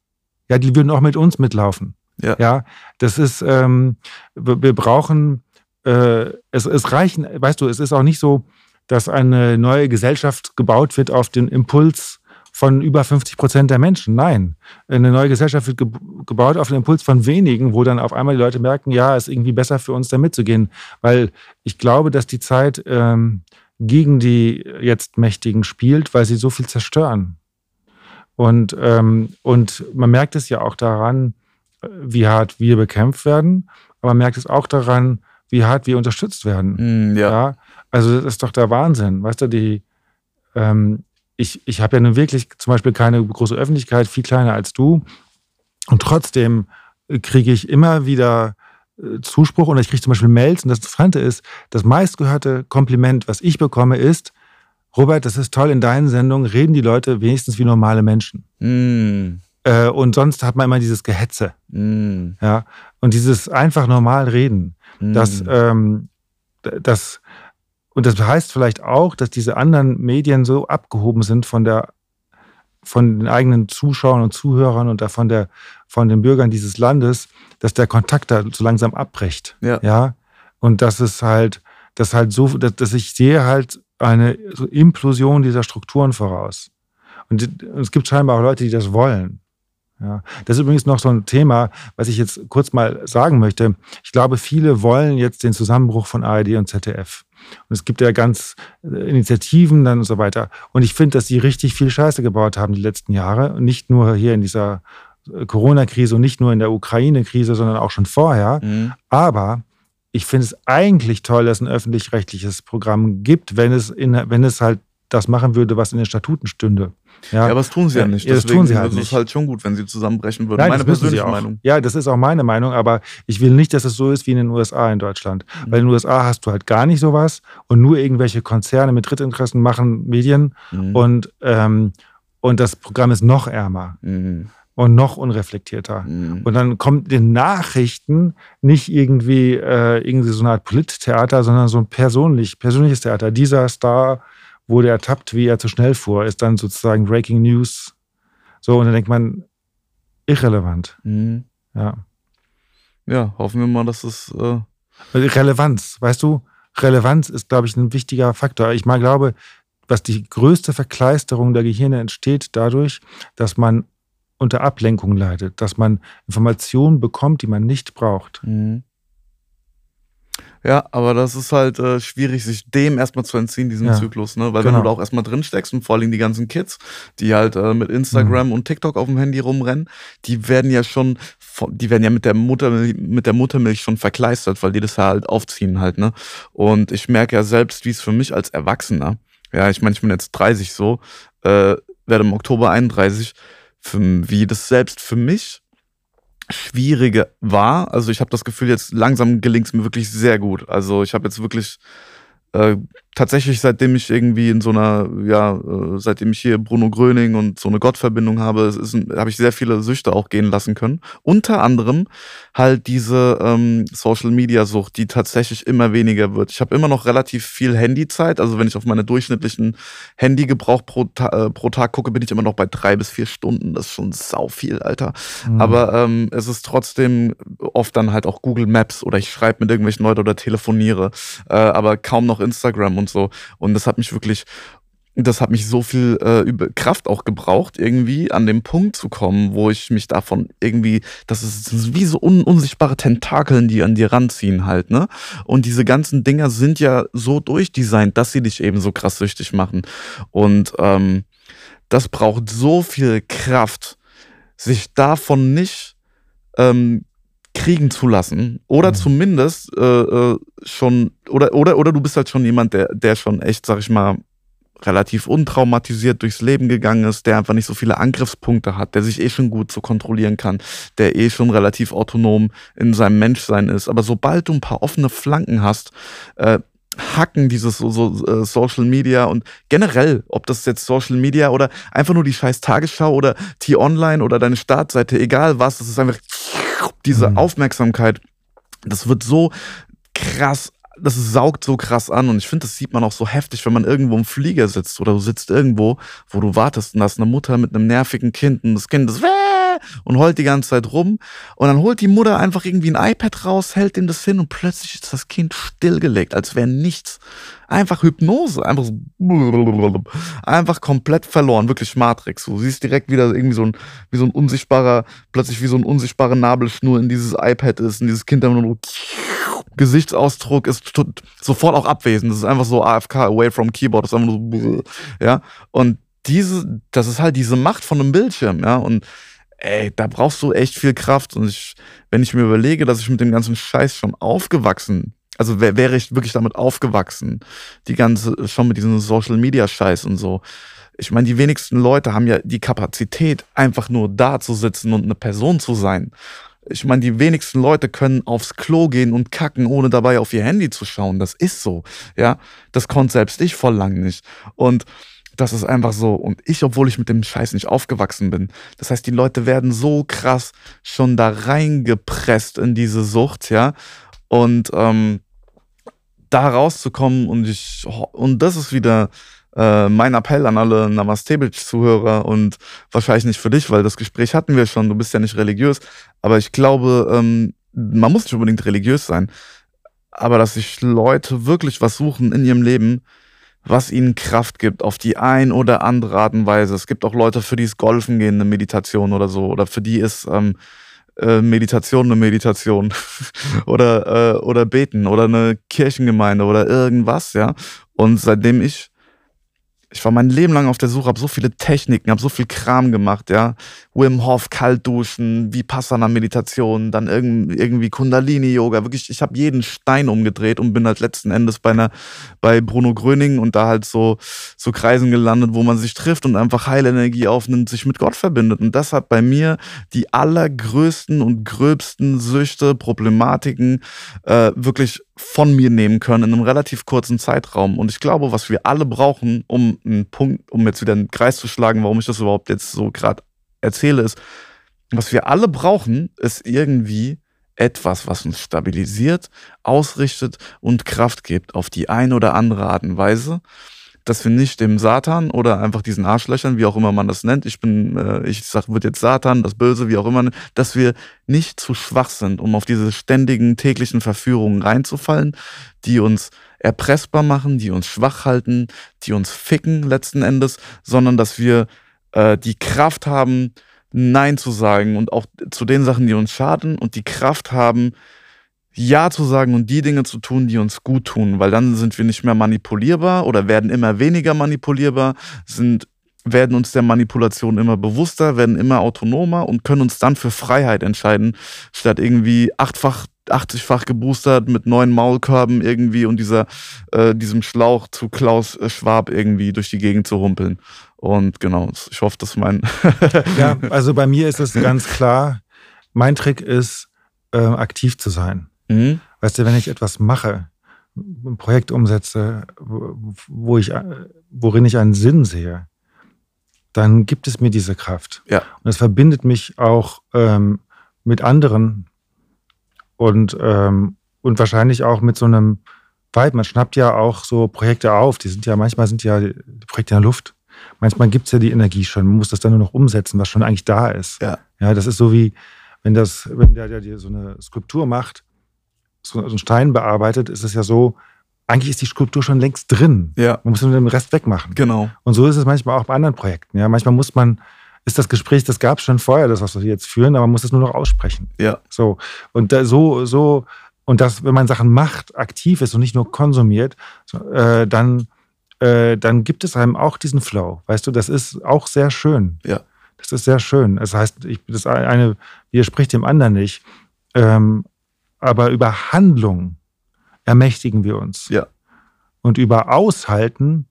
Ja, die würden auch mit uns mitlaufen. Ja. ja das ist, ähm, wir brauchen äh, es, es reichen, weißt du, es ist auch nicht so, dass eine neue Gesellschaft gebaut wird auf den Impuls von über 50 Prozent der Menschen. Nein, eine neue Gesellschaft wird ge gebaut auf den Impuls von wenigen, wo dann auf einmal die Leute merken, ja, es ist irgendwie besser für uns, da mitzugehen. Weil ich glaube, dass die Zeit ähm, gegen die jetzt Mächtigen spielt, weil sie so viel zerstören. Und, ähm, und man merkt es ja auch daran, wie hart wir bekämpft werden, aber man merkt es auch daran, wie hart wir unterstützt werden. Mm, ja. ja. Also das ist doch der Wahnsinn. Weißt du, die, ähm, ich, ich habe ja nun wirklich zum Beispiel keine große Öffentlichkeit, viel kleiner als du. Und trotzdem kriege ich immer wieder äh, Zuspruch und ich kriege zum Beispiel Mails. Und das Interessante ist, das meistgehörte Kompliment, was ich bekomme, ist, Robert, das ist toll, in deinen Sendungen reden die Leute wenigstens wie normale Menschen. Mm. Äh, und sonst hat man immer dieses Gehetze. Mm. Ja? Und dieses einfach normal reden. Mm. Das, ähm, das, und das heißt vielleicht auch, dass diese anderen Medien so abgehoben sind von der von den eigenen Zuschauern und Zuhörern und von, der, von den Bürgern dieses Landes, dass der Kontakt da so langsam abbricht. Ja. ja? Und das ist halt, das halt so, dass, dass ich sehe halt eine Implosion dieser Strukturen voraus. Und es gibt scheinbar auch Leute, die das wollen. Ja, das ist übrigens noch so ein Thema, was ich jetzt kurz mal sagen möchte. Ich glaube, viele wollen jetzt den Zusammenbruch von ARD und ZDF. Und es gibt ja ganz äh, Initiativen dann und so weiter. Und ich finde, dass die richtig viel Scheiße gebaut haben die letzten Jahre. Und nicht nur hier in dieser äh, Corona-Krise und nicht nur in der Ukraine-Krise, sondern auch schon vorher. Mhm. Aber ich finde es eigentlich toll, dass es ein öffentlich-rechtliches Programm gibt, wenn es, in, wenn es halt das machen würde, was in den Statuten stünde. Ja, ja aber das tun sie ja, nicht. Ja, das Deswegen tun sie halt ist es nicht. halt schon gut, wenn sie zusammenbrechen würden. Nein, meine das persönliche. Meinung. Ja, das ist auch meine Meinung, aber ich will nicht, dass es so ist wie in den USA in Deutschland. Mhm. Weil in den USA hast du halt gar nicht sowas und nur irgendwelche Konzerne mit Drittinteressen machen Medien Mhm. und, ähm, und das Programm ist noch ärmer Mhm. Und noch unreflektierter. Mhm. Und dann kommt in Nachrichten nicht irgendwie, äh, irgendwie so eine Art Polittheater, sondern so ein persönlich, persönliches Theater. Dieser Star wurde ertappt, wie er zu schnell fuhr, ist dann sozusagen Breaking News. So, und dann denkt man, irrelevant. Mhm. Ja. Ja, hoffen wir mal, dass es. Äh, Relevanz, weißt du, Relevanz ist, glaube ich, ein wichtiger Faktor. Ich mal glaube, was die größte Verkleisterung der Gehirne entsteht dadurch, dass man unter Ablenkung leidet, dass man Informationen bekommt, die man nicht braucht. Mhm. Ja, aber das ist halt äh, schwierig, sich dem erstmal zu entziehen, diesem Ja, Zyklus, ne? Weil genau. wenn du da auch erstmal drin steckst und vor allem die ganzen Kids, die halt äh, mit Mhm. Instagram und TikTok auf dem Handy rumrennen, die werden ja schon, die werden ja mit der Muttermilch, mit der Muttermilch schon verkleistert, weil die das ja halt aufziehen halt, ne? Und ich merke ja selbst, wie es für mich als Erwachsener, ja, ich meine, ich bin jetzt 30 so, äh, werde im Oktober 31, für, wie das selbst für mich schwierige war. Also ich habe das Gefühl, jetzt langsam gelingt es mir wirklich sehr gut. Also ich habe jetzt wirklich äh, tatsächlich, seitdem ich irgendwie in so einer, ja, äh, seitdem ich hier Bruno Gröning und so eine Gottverbindung habe, habe ich sehr viele Süchte auch gehen lassen können. Unter anderem halt diese ähm, Social Media Sucht, die tatsächlich immer weniger wird. Ich habe immer noch relativ viel Handyzeit. Also wenn ich auf meine durchschnittlichen Handygebrauch pro, Ta äh, pro Tag gucke, bin ich immer noch bei drei bis vier Stunden. Das ist schon sau viel, Alter. Mhm. Aber ähm, es ist trotzdem oft dann halt auch Google Maps oder ich schreibe mit irgendwelchen Leuten oder telefoniere, äh, aber kaum noch Instagram und so. Und das hat mich wirklich, das hat mich so viel äh, Kraft auch gebraucht, irgendwie an den Punkt zu kommen, wo ich mich davon irgendwie, das ist, das ist wie so un unsichtbare Tentakeln, die an dir ranziehen halt, ne? Und diese ganzen Dinger sind ja so durchdesignt, dass sie dich eben so krass süchtig machen. Und ähm, das braucht so viel Kraft, sich davon nicht ähm, kriegen zu lassen. Oder Mhm. zumindest äh, äh, schon, oder, oder, oder du bist halt schon jemand, der, der schon echt, sag ich mal, relativ untraumatisiert durchs Leben gegangen ist, der einfach nicht so viele Angriffspunkte hat, der sich eh schon gut so kontrollieren kann, der eh schon relativ autonom in seinem Menschsein ist. Aber sobald du ein paar offene Flanken hast, äh, hacken dieses so, so äh, Social Media und generell, ob das jetzt Social Media oder einfach nur die scheiß Tagesschau oder T-Online oder deine Startseite, egal was, das ist einfach diese Mhm. Aufmerksamkeit, das wird so krass, das saugt so krass an und ich finde, das sieht man auch so heftig, wenn man irgendwo im Flieger sitzt oder du sitzt irgendwo, wo du wartest und da ist eine Mutter mit einem nervigen Kind und das Kind ist und heult die ganze Zeit rum. Und dann holt die Mutter einfach irgendwie ein iPad raus, hält ihm das hin und plötzlich ist das Kind stillgelegt, als wäre nichts. Einfach Hypnose, einfach so, *laughs* einfach komplett verloren, wirklich Matrix. Du siehst direkt wieder irgendwie so ein, wie so ein unsichtbarer, plötzlich wie so ein unsichtbarer Nabelschnur in dieses iPad ist und dieses Kind dann nur *laughs* Gesichtsausdruck ist sofort auch abwesend. Das ist einfach so AFK, away from keyboard. Das ist einfach so, *laughs* ja. Und diese, das ist halt diese Macht von einem Bildschirm, ja. Und ey, da brauchst du echt viel Kraft. Und ich, wenn ich mir überlege, dass ich mit dem ganzen Scheiß schon aufgewachsen, also wär, wäre ich wirklich damit aufgewachsen, die ganze, schon mit diesem Social Media Scheiß und so. Ich meine, die wenigsten Leute haben ja die Kapazität, einfach nur da zu sitzen und eine Person zu sein. Ich meine, die wenigsten Leute können aufs Klo gehen und kacken, ohne dabei auf ihr Handy zu schauen. Das ist so. Ja, das konnte selbst ich voll lang nicht. Und das ist einfach so. Und ich, obwohl ich mit dem Scheiß nicht aufgewachsen bin. Das heißt, die Leute werden so krass schon da reingepresst in diese Sucht, ja. Und ähm, da rauszukommen und ich, und das ist wieder äh, mein Appell an alle Namaste-Zuhörer und wahrscheinlich nicht für dich, weil das Gespräch hatten wir schon, du bist ja nicht religiös, aber ich glaube, ähm, man muss nicht unbedingt religiös sein, aber dass sich Leute wirklich was suchen in ihrem Leben, was ihnen Kraft gibt, auf die ein oder andere Art und Weise. Es gibt auch Leute, für die es Golfen gehen, eine Meditation oder so, oder für die ist ähm, äh, Meditation eine Meditation *laughs* oder, äh, oder beten oder eine Kirchengemeinde oder irgendwas, ja. Und seitdem ich ich war mein Leben lang auf der Suche, habe so viele Techniken, habe so viel Kram gemacht, ja. Wim Hof, Kaltduschen, Vipassana Meditation, dann irgendwie Kundalini Yoga, wirklich, ich habe jeden Stein umgedreht und bin halt letzten Endes bei einer bei Bruno Gröning und da halt so so Kreisen gelandet, wo man sich trifft und einfach Heilenergie aufnimmt, sich mit Gott verbindet und das hat bei mir die allergrößten und gröbsten Süchte, Problematiken äh, wirklich von mir nehmen können in einem relativ kurzen Zeitraum. Und ich glaube, was wir alle brauchen, um einen Punkt, um jetzt wieder einen Kreis zu schlagen, warum ich das überhaupt jetzt so gerade erzähle, ist, was wir alle brauchen, ist irgendwie etwas, was uns stabilisiert, ausrichtet und Kraft gibt auf die eine oder andere Art und Weise dass wir nicht dem Satan oder einfach diesen Arschlöchern, wie auch immer man das nennt, ich bin, äh, ich sag, wird jetzt Satan, das Böse, wie auch immer, dass wir nicht zu schwach sind, um auf diese ständigen täglichen Verführungen reinzufallen, die uns erpressbar machen, die uns schwach halten, die uns ficken letzten Endes, sondern dass wir äh, die Kraft haben, Nein zu sagen und auch zu den Sachen, die uns schaden und die Kraft haben, ja zu sagen und die Dinge zu tun, die uns gut tun, weil dann sind wir nicht mehr manipulierbar oder werden immer weniger manipulierbar, sind werden uns der Manipulation immer bewusster, werden immer autonomer und können uns dann für Freiheit entscheiden, statt irgendwie achtfach 80-fach geboostert mit neuen Maulkörben irgendwie und dieser, äh, diesem Schlauch zu Klaus Schwab irgendwie durch die Gegend zu humpeln. Und genau, ich hoffe, dass mein. ja, *laughs* also bei mir ist es ganz klar, mein Trick ist, äh, aktiv zu sein. Mhm. Weißt du, wenn ich etwas mache, ein Projekt umsetze, wo ich, worin ich einen Sinn sehe, dann gibt es mir diese Kraft. Ja. Und es verbindet mich auch ähm, mit anderen und, ähm, und wahrscheinlich auch mit so einem Vibe. Man schnappt ja auch so Projekte auf. Die sind ja, manchmal sind ja Projekte in der Luft. Manchmal gibt es ja die Energie schon. Man muss das dann nur noch umsetzen, was schon eigentlich da ist. Ja. Ja, das ist so wie, wenn das, wenn der, der dir so eine Skulptur macht so einen Stein bearbeitet, ist es ja so, eigentlich ist die Skulptur schon längst drin. Ja. Man muss nur den Rest wegmachen. Genau. Und so ist es manchmal auch bei anderen Projekten. Ja, manchmal muss man, ist das Gespräch, das gab es schon vorher, das, was wir jetzt führen, aber man muss es nur noch aussprechen. Ja. So. Und da, so, so, und das, wenn man Sachen macht, aktiv ist und nicht nur konsumiert, so, äh, dann, äh, dann gibt es einem auch diesen Flow. Weißt du, das ist auch sehr schön. Ja. Das ist sehr schön. Das heißt, ich, das eine widerspricht dem anderen nicht. Ähm, aber über Handlung ermächtigen wir uns. Ja. Und über Aushalten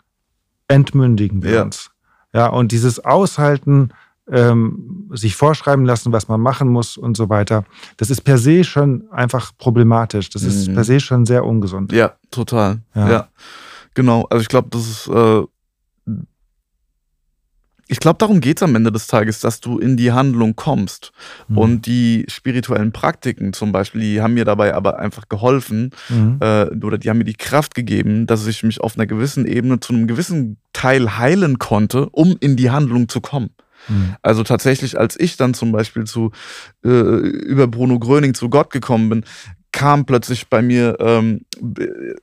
entmündigen wir ja. uns. Ja, und dieses Aushalten, ähm, sich vorschreiben lassen, was man machen muss und so weiter, das ist per se schon einfach problematisch. Das ist mhm. per se schon sehr ungesund. Ja, total. Ja. ja. Genau. Also ich glaube, das ist äh, ich glaube, darum geht es am Ende des Tages, dass du in die Handlung kommst. Mhm. Und die spirituellen Praktiken zum Beispiel, die haben mir dabei aber einfach geholfen mhm. äh, oder die haben mir die Kraft gegeben, dass ich mich auf einer gewissen Ebene zu einem gewissen Teil heilen konnte, um in die Handlung zu kommen. Mhm. Also tatsächlich, als ich dann zum Beispiel zu äh, über Bruno Gröning zu Gott gekommen bin, kam plötzlich bei mir, ähm,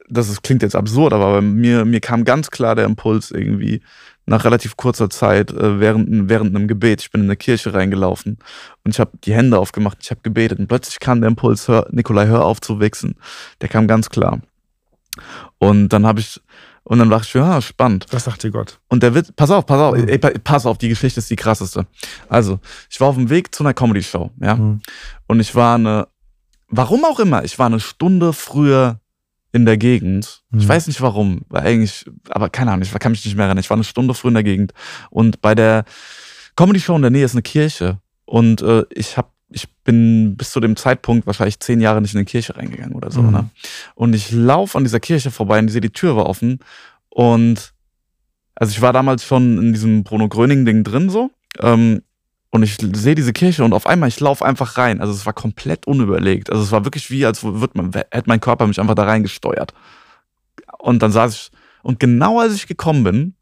das ist, klingt jetzt absurd, aber bei mir, mir kam ganz klar der Impuls irgendwie nach relativ kurzer Zeit äh, während, während einem Gebet. Ich bin in eine Kirche reingelaufen und ich habe die Hände aufgemacht, ich habe gebetet und plötzlich kam der Impuls, hör, Nikolai, hör auf zu wichsen. Der kam ganz klar. Und dann habe ich, und dann dachte ich, ja, spannend. Was sagt dir Gott? Und der wird, pass auf, pass auf, mhm. ey, pass auf, die Geschichte ist die krasseste. Also, ich war auf dem Weg zu einer Comedy-Show, ja. Mhm. Und ich war eine warum auch immer, ich war eine Stunde früher in der Gegend. Mhm. Ich weiß nicht warum, weil eigentlich, aber keine Ahnung, ich kann mich nicht mehr erinnern. Ich war eine Stunde früher in der Gegend und bei der Comedy Show in der Nähe ist eine Kirche und äh, ich habe ich bin bis zu dem Zeitpunkt wahrscheinlich zehn Jahre nicht in eine Kirche reingegangen oder so. Mhm. Ne? Und ich laufe an dieser Kirche vorbei und ich sehe, die Tür war offen. Und also ich war damals schon in diesem Bruno Gröning-Ding drin so. Ähm, und ich sehe diese Kirche und auf einmal, ich laufe einfach rein. Also es war komplett unüberlegt. Also es war wirklich wie, als wird man, hätte mein Körper mich einfach da reingesteuert. Und dann saß ich, und genau als ich gekommen bin,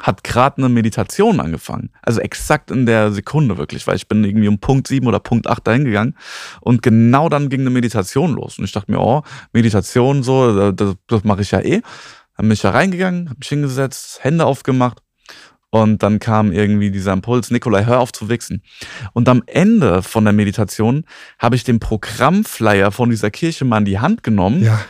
hat gerade eine Meditation angefangen. Also exakt in der Sekunde wirklich, weil ich bin irgendwie um Punkt 7 oder Punkt 8 dahin gegangen und genau dann ging eine Meditation los. Und ich dachte mir, oh, Meditation so, das, das mache ich ja eh. Dann bin ich da reingegangen, habe mich hingesetzt, Hände aufgemacht und dann kam irgendwie dieser Impuls, Nikolai, hör auf zu wichsen. Und am Ende von der Meditation habe ich den Programmflyer von dieser Kirche mal in die Hand genommen. Ja.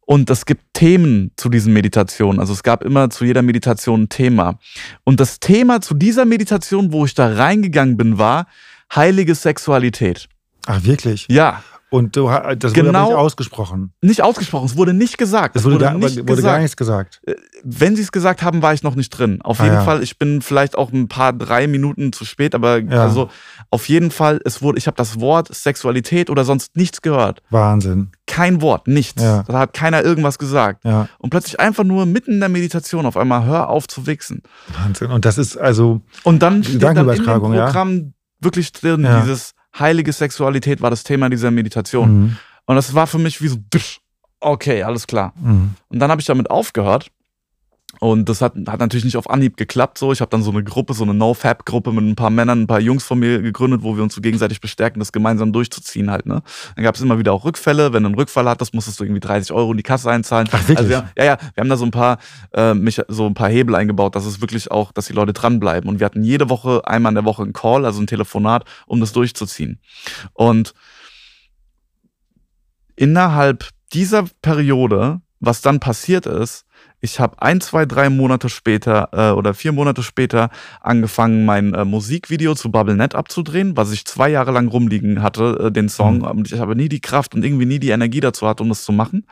Und es gibt Themen zu diesen Meditationen. Also es gab immer zu jeder Meditation ein Thema. Und das Thema zu dieser Meditation, wo ich da reingegangen bin, war heilige Sexualität. Ach, wirklich? Ja. Und du, das genau, wurde aber nicht ausgesprochen. Nicht ausgesprochen, es wurde nicht gesagt. Es wurde, da, nicht wurde gar nichts gesagt. Äh, wenn sie es gesagt haben, war ich noch nicht drin. Auf ah, jeden ja. Fall, ich bin vielleicht auch ein paar drei Minuten zu spät, aber ja. also auf jeden Fall, es wurde, ich habe das Wort Sexualität oder sonst nichts gehört. Wahnsinn. Kein Wort, nichts. Ja. Da hat keiner irgendwas gesagt. Und plötzlich einfach nur mitten in der Meditation auf einmal hör auf zu wichsen. Wahnsinn. Und das ist also und dann steht dann in dem Programm wirklich drin dieses heilige Sexualität war das Thema dieser Meditation. Mhm. Und das war für mich wie so, okay, alles klar. Mhm. Und dann habe ich damit aufgehört. Und das hat, hat natürlich nicht auf Anhieb geklappt. So, ich habe dann so eine Gruppe, so eine No-Fab-Gruppe mit ein paar Männern, ein paar Jungs von mir gegründet, wo wir uns so gegenseitig bestärken, das gemeinsam durchzuziehen halt. Ne? Dann gab es immer wieder auch Rückfälle. Wenn du einen Rückfall hattest, musstest du irgendwie 30 Euro in die Kasse einzahlen. Ach, wirklich? Also wir, ja, ja, wir haben da so ein paar, äh, mich, so ein paar Hebel eingebaut, dass es wirklich auch, dass die Leute dranbleiben. Und wir hatten jede Woche, einmal in der Woche einen Call, also ein Telefonat, um das durchzuziehen. Und innerhalb dieser Periode, was dann passiert ist, ich habe ein, zwei, drei Monate später äh, oder vier Monate später angefangen, mein äh, Musikvideo zu BubbleNet abzudrehen, was ich zwei Jahre lang rumliegen hatte, äh, den Song. Mhm. Und ich habe nie die Kraft und irgendwie nie die Energie dazu hatte, um das zu machen.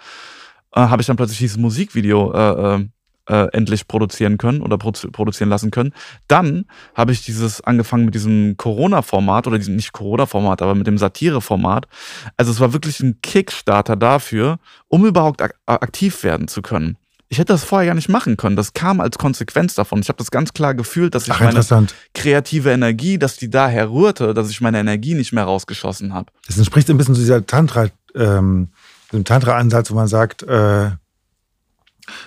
Äh, habe ich dann plötzlich dieses Musikvideo äh, äh, äh, endlich produzieren können oder produ produzieren lassen können. Dann habe ich dieses angefangen mit diesem Corona-Format oder diesem nicht Corona-Format, aber mit dem Satire-Format. Also es war wirklich ein Kickstarter dafür, um überhaupt ak aktiv werden zu können ich hätte das vorher gar nicht machen können. Das kam als Konsequenz davon. Ich habe das ganz klar gefühlt, dass ich Ach, meine kreative Energie, dass die daher rührte, dass ich meine Energie nicht mehr rausgeschossen habe. Das entspricht ein bisschen zu dieser Tantra, ähm, dem Tantra-Ansatz, wo man sagt, äh,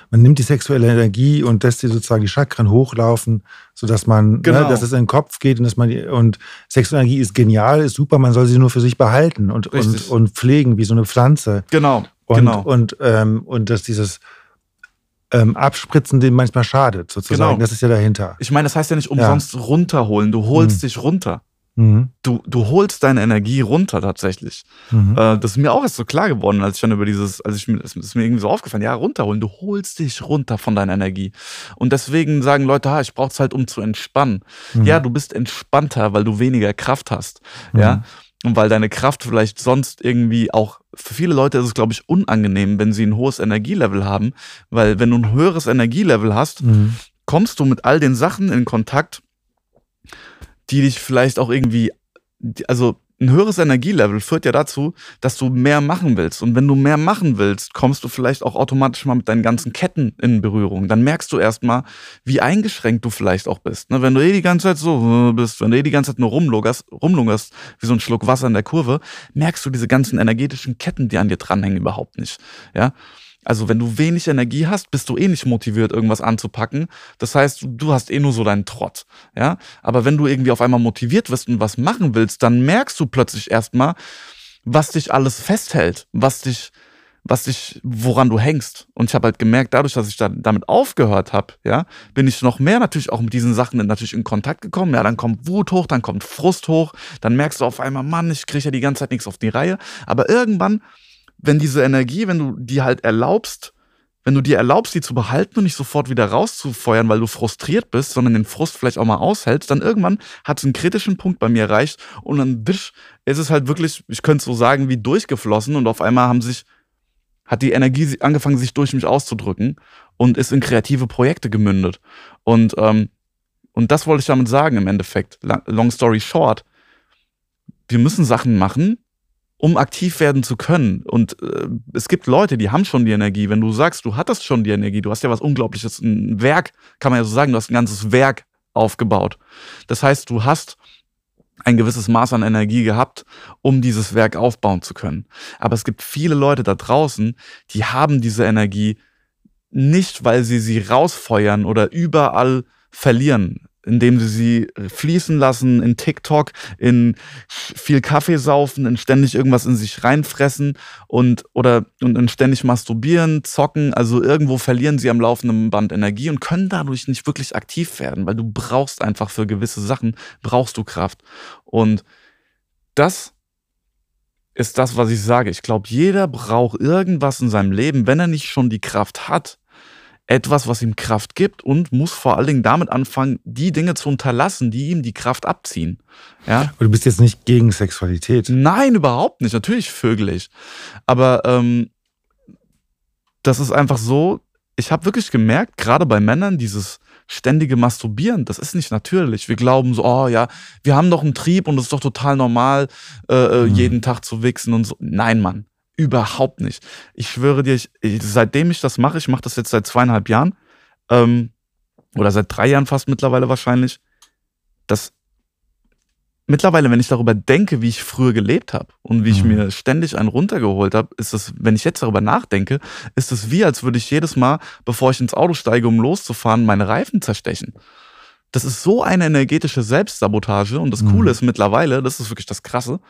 man nimmt die sexuelle Energie und lässt sie sozusagen die Chakren hochlaufen, sodass man, ne, genau. ne, dass es in den Kopf geht und dass man und sexuelle Energie ist genial, ist super, man soll sie nur für sich behalten und, und, und pflegen wie so eine Pflanze. Genau. Und, genau. und, ähm, und dass dieses ähm, abspritzen, dem manchmal schadet, sozusagen. Genau. Das ist ja dahinter. Ich meine, das heißt ja nicht umsonst ja. runterholen. Du holst mhm. dich runter. Mhm. Du, du holst deine Energie runter tatsächlich. Mhm. Äh, das ist mir auch erst so klar geworden, als ich dann über dieses, als ich mir, das ist mir irgendwie so aufgefallen, ja, runterholen. Du holst dich runter von deiner Energie. Und deswegen sagen Leute, ha, ich brauch's halt, um zu entspannen. Mhm. Ja, du bist entspannter, weil du weniger Kraft hast. Ja. Und weil deine Kraft vielleicht sonst irgendwie auch, für viele Leute ist es, glaube ich, unangenehm, wenn sie ein hohes Energielevel haben, weil wenn du ein höheres Energielevel hast, mhm. kommst du mit all den Sachen in Kontakt, die dich vielleicht auch irgendwie, also ein höheres Energielevel führt ja dazu, dass du mehr machen willst. Und wenn du mehr machen willst, kommst du vielleicht auch automatisch mal mit deinen ganzen Ketten in Berührung. Dann merkst du erstmal, wie eingeschränkt du vielleicht auch bist. Ne, wenn du eh die ganze Zeit so äh, bist, wenn du eh die ganze Zeit nur rumlungerst, rumlungerst wie so ein Schluck Wasser in der Kurve, merkst du diese ganzen energetischen Ketten, die an dir dranhängen, überhaupt nicht. Ja. Also wenn du wenig Energie hast, bist du eh nicht motiviert, irgendwas anzupacken. Das heißt, du hast eh nur so deinen Trott. Ja? Aber wenn du irgendwie auf einmal motiviert wirst und was machen willst, dann merkst du plötzlich erstmal, was dich alles festhält, was dich, was dich, woran du hängst. Und ich habe halt gemerkt, dadurch, dass ich da, damit aufgehört habe, ja, bin ich noch mehr natürlich auch mit diesen Sachen natürlich in Kontakt gekommen. Ja, dann kommt Wut hoch, dann kommt Frust hoch, dann merkst du auf einmal, Mann, ich kriege ja die ganze Zeit nichts auf die Reihe. Aber irgendwann wenn diese Energie, wenn du die halt erlaubst, wenn du dir erlaubst, die zu behalten und nicht sofort wieder rauszufeuern, weil du frustriert bist, sondern den Frust vielleicht auch mal aushältst, dann irgendwann hat es einen kritischen Punkt bei mir erreicht und dann wisch, ist es halt wirklich, ich könnte so sagen, wie durchgeflossen und auf einmal haben sich, hat die Energie angefangen, sich durch mich auszudrücken und ist in kreative Projekte gemündet. Und, ähm, und das wollte ich damit sagen im Endeffekt. Long story short. Wir müssen Sachen machen, um aktiv werden zu können. Und äh, es gibt Leute, die haben schon die Energie. Wenn du sagst, du hattest schon die Energie, du hast ja was Unglaubliches, ein Werk, kann man ja so sagen, du hast ein ganzes Werk aufgebaut. Das heißt, du hast ein gewisses Maß an Energie gehabt, um dieses Werk aufbauen zu können. Aber es gibt viele Leute da draußen, die haben diese Energie nicht, weil sie sie rausfeuern oder überall verlieren indem sie sie fließen lassen in TikTok, in viel Kaffee saufen, in ständig irgendwas in sich reinfressen und oder und in ständig masturbieren, zocken. Also irgendwo verlieren sie am laufenden Band Energie und können dadurch nicht wirklich aktiv werden, weil du brauchst einfach für gewisse Sachen brauchst du Kraft. Und das ist das, was ich sage. Ich glaube, jeder braucht irgendwas in seinem Leben, wenn er nicht schon die Kraft hat, etwas, was ihm Kraft gibt und muss vor allen Dingen damit anfangen, die Dinge zu unterlassen, die ihm die Kraft abziehen. Ja? du bist jetzt nicht gegen Sexualität. Nein, überhaupt nicht. Natürlich vögelig. Aber ähm, das ist einfach so, ich habe wirklich gemerkt, gerade bei Männern, dieses ständige Masturbieren, das ist nicht natürlich. Wir glauben so, oh ja, wir haben doch einen Trieb und es ist doch total normal, äh, äh mhm. jeden Tag zu wichsen und so. Nein, Mann. Überhaupt nicht. Ich schwöre dir, ich, seitdem ich das mache, ich mache das jetzt seit zweieinhalb Jahren, ähm, oder seit drei Jahren fast mittlerweile wahrscheinlich, dass mittlerweile, wenn ich darüber denke, wie ich früher gelebt habe und wie ich mhm. mir ständig einen runtergeholt habe, ist es, wenn ich jetzt darüber nachdenke, ist es wie, als würde ich jedes Mal, bevor ich ins Auto steige, um loszufahren, meine Reifen zerstechen. Das ist so eine energetische Selbstsabotage und das mhm. Coole ist mittlerweile, das ist wirklich das Krasse,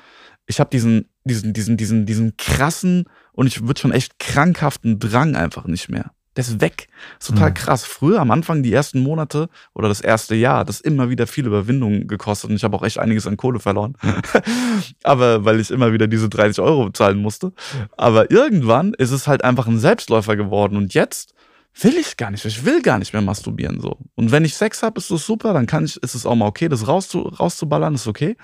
ich habe diesen, diesen, diesen, diesen, diesen krassen und ich würde schon echt krankhaften Drang einfach nicht mehr. Der ist weg. Das ist total mhm. krass. Früher am Anfang, die ersten Monate oder das erste Jahr, das immer wieder viel Überwindung gekostet und ich habe auch echt einiges an Kohle verloren. *laughs* Aber weil ich immer wieder diese 30 Euro zahlen musste. Aber irgendwann ist es halt einfach ein Selbstläufer geworden und jetzt will ich gar nicht. Ich will gar nicht mehr masturbieren so. Und wenn ich Sex habe, ist das super, dann kann ich, ist es auch mal okay, das rauszu, rauszuballern, ist okay.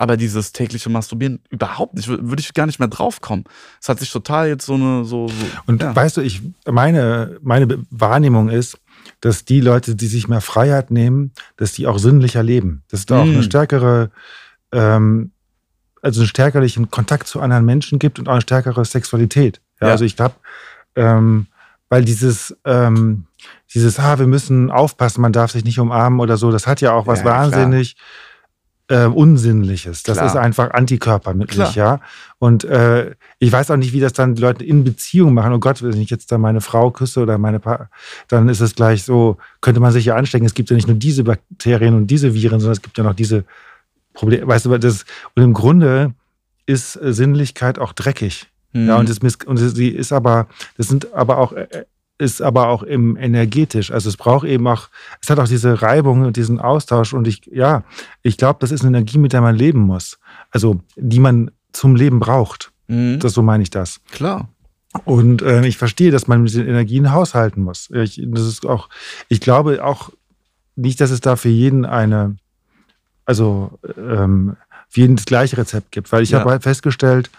Aber dieses tägliche Masturbieren überhaupt nicht, würde ich gar nicht mehr draufkommen. Es hat sich total jetzt so eine so. so Und ja. weißt du, ich meine meine Wahrnehmung ist, dass die Leute, die sich mehr Freiheit nehmen, dass die auch sinnlicher leben. Dass es da auch eine mm. stärkere ähm, also einen stärkerlichen Kontakt zu anderen Menschen gibt und auch eine stärkere Sexualität. Ja, ja. Also ich glaube, ähm, weil dieses, ähm, dieses, ah, wir müssen aufpassen, man darf sich nicht umarmen oder so, das hat ja auch was ja, wahnsinnig äh, Unsinnliches. Das klar. ist einfach antikörpermittlich, ja. Und äh, ich weiß auch nicht, wie das dann die Leute in Beziehung machen. Oh Gott, wenn ich jetzt da meine Frau küsse oder meine pa dann ist es gleich so, könnte man sich ja anstecken. Es gibt ja nicht nur diese Bakterien und diese Viren, sondern es gibt ja noch diese Probleme. Weißt du, das, und im Grunde ist Sinnlichkeit auch dreckig. Mhm. Ja, und, das, und sie ist aber, das sind aber auch, äh, ist aber auch im energetisch. Also es braucht eben auch, es hat auch diese Reibung und diesen Austausch. Und ich, ja, ich glaube, das ist eine Energie, mit der man leben muss. Also die man zum Leben braucht. Mhm. Das, so meine ich das. Klar. Und äh, ich verstehe, dass man mit den Energien haushalten muss. Ich, das ist auch, ich glaube auch nicht, dass es da für jeden eine, also ähm, für jeden das gleiche Rezept gibt, weil ich ja. habe halt festgestellt,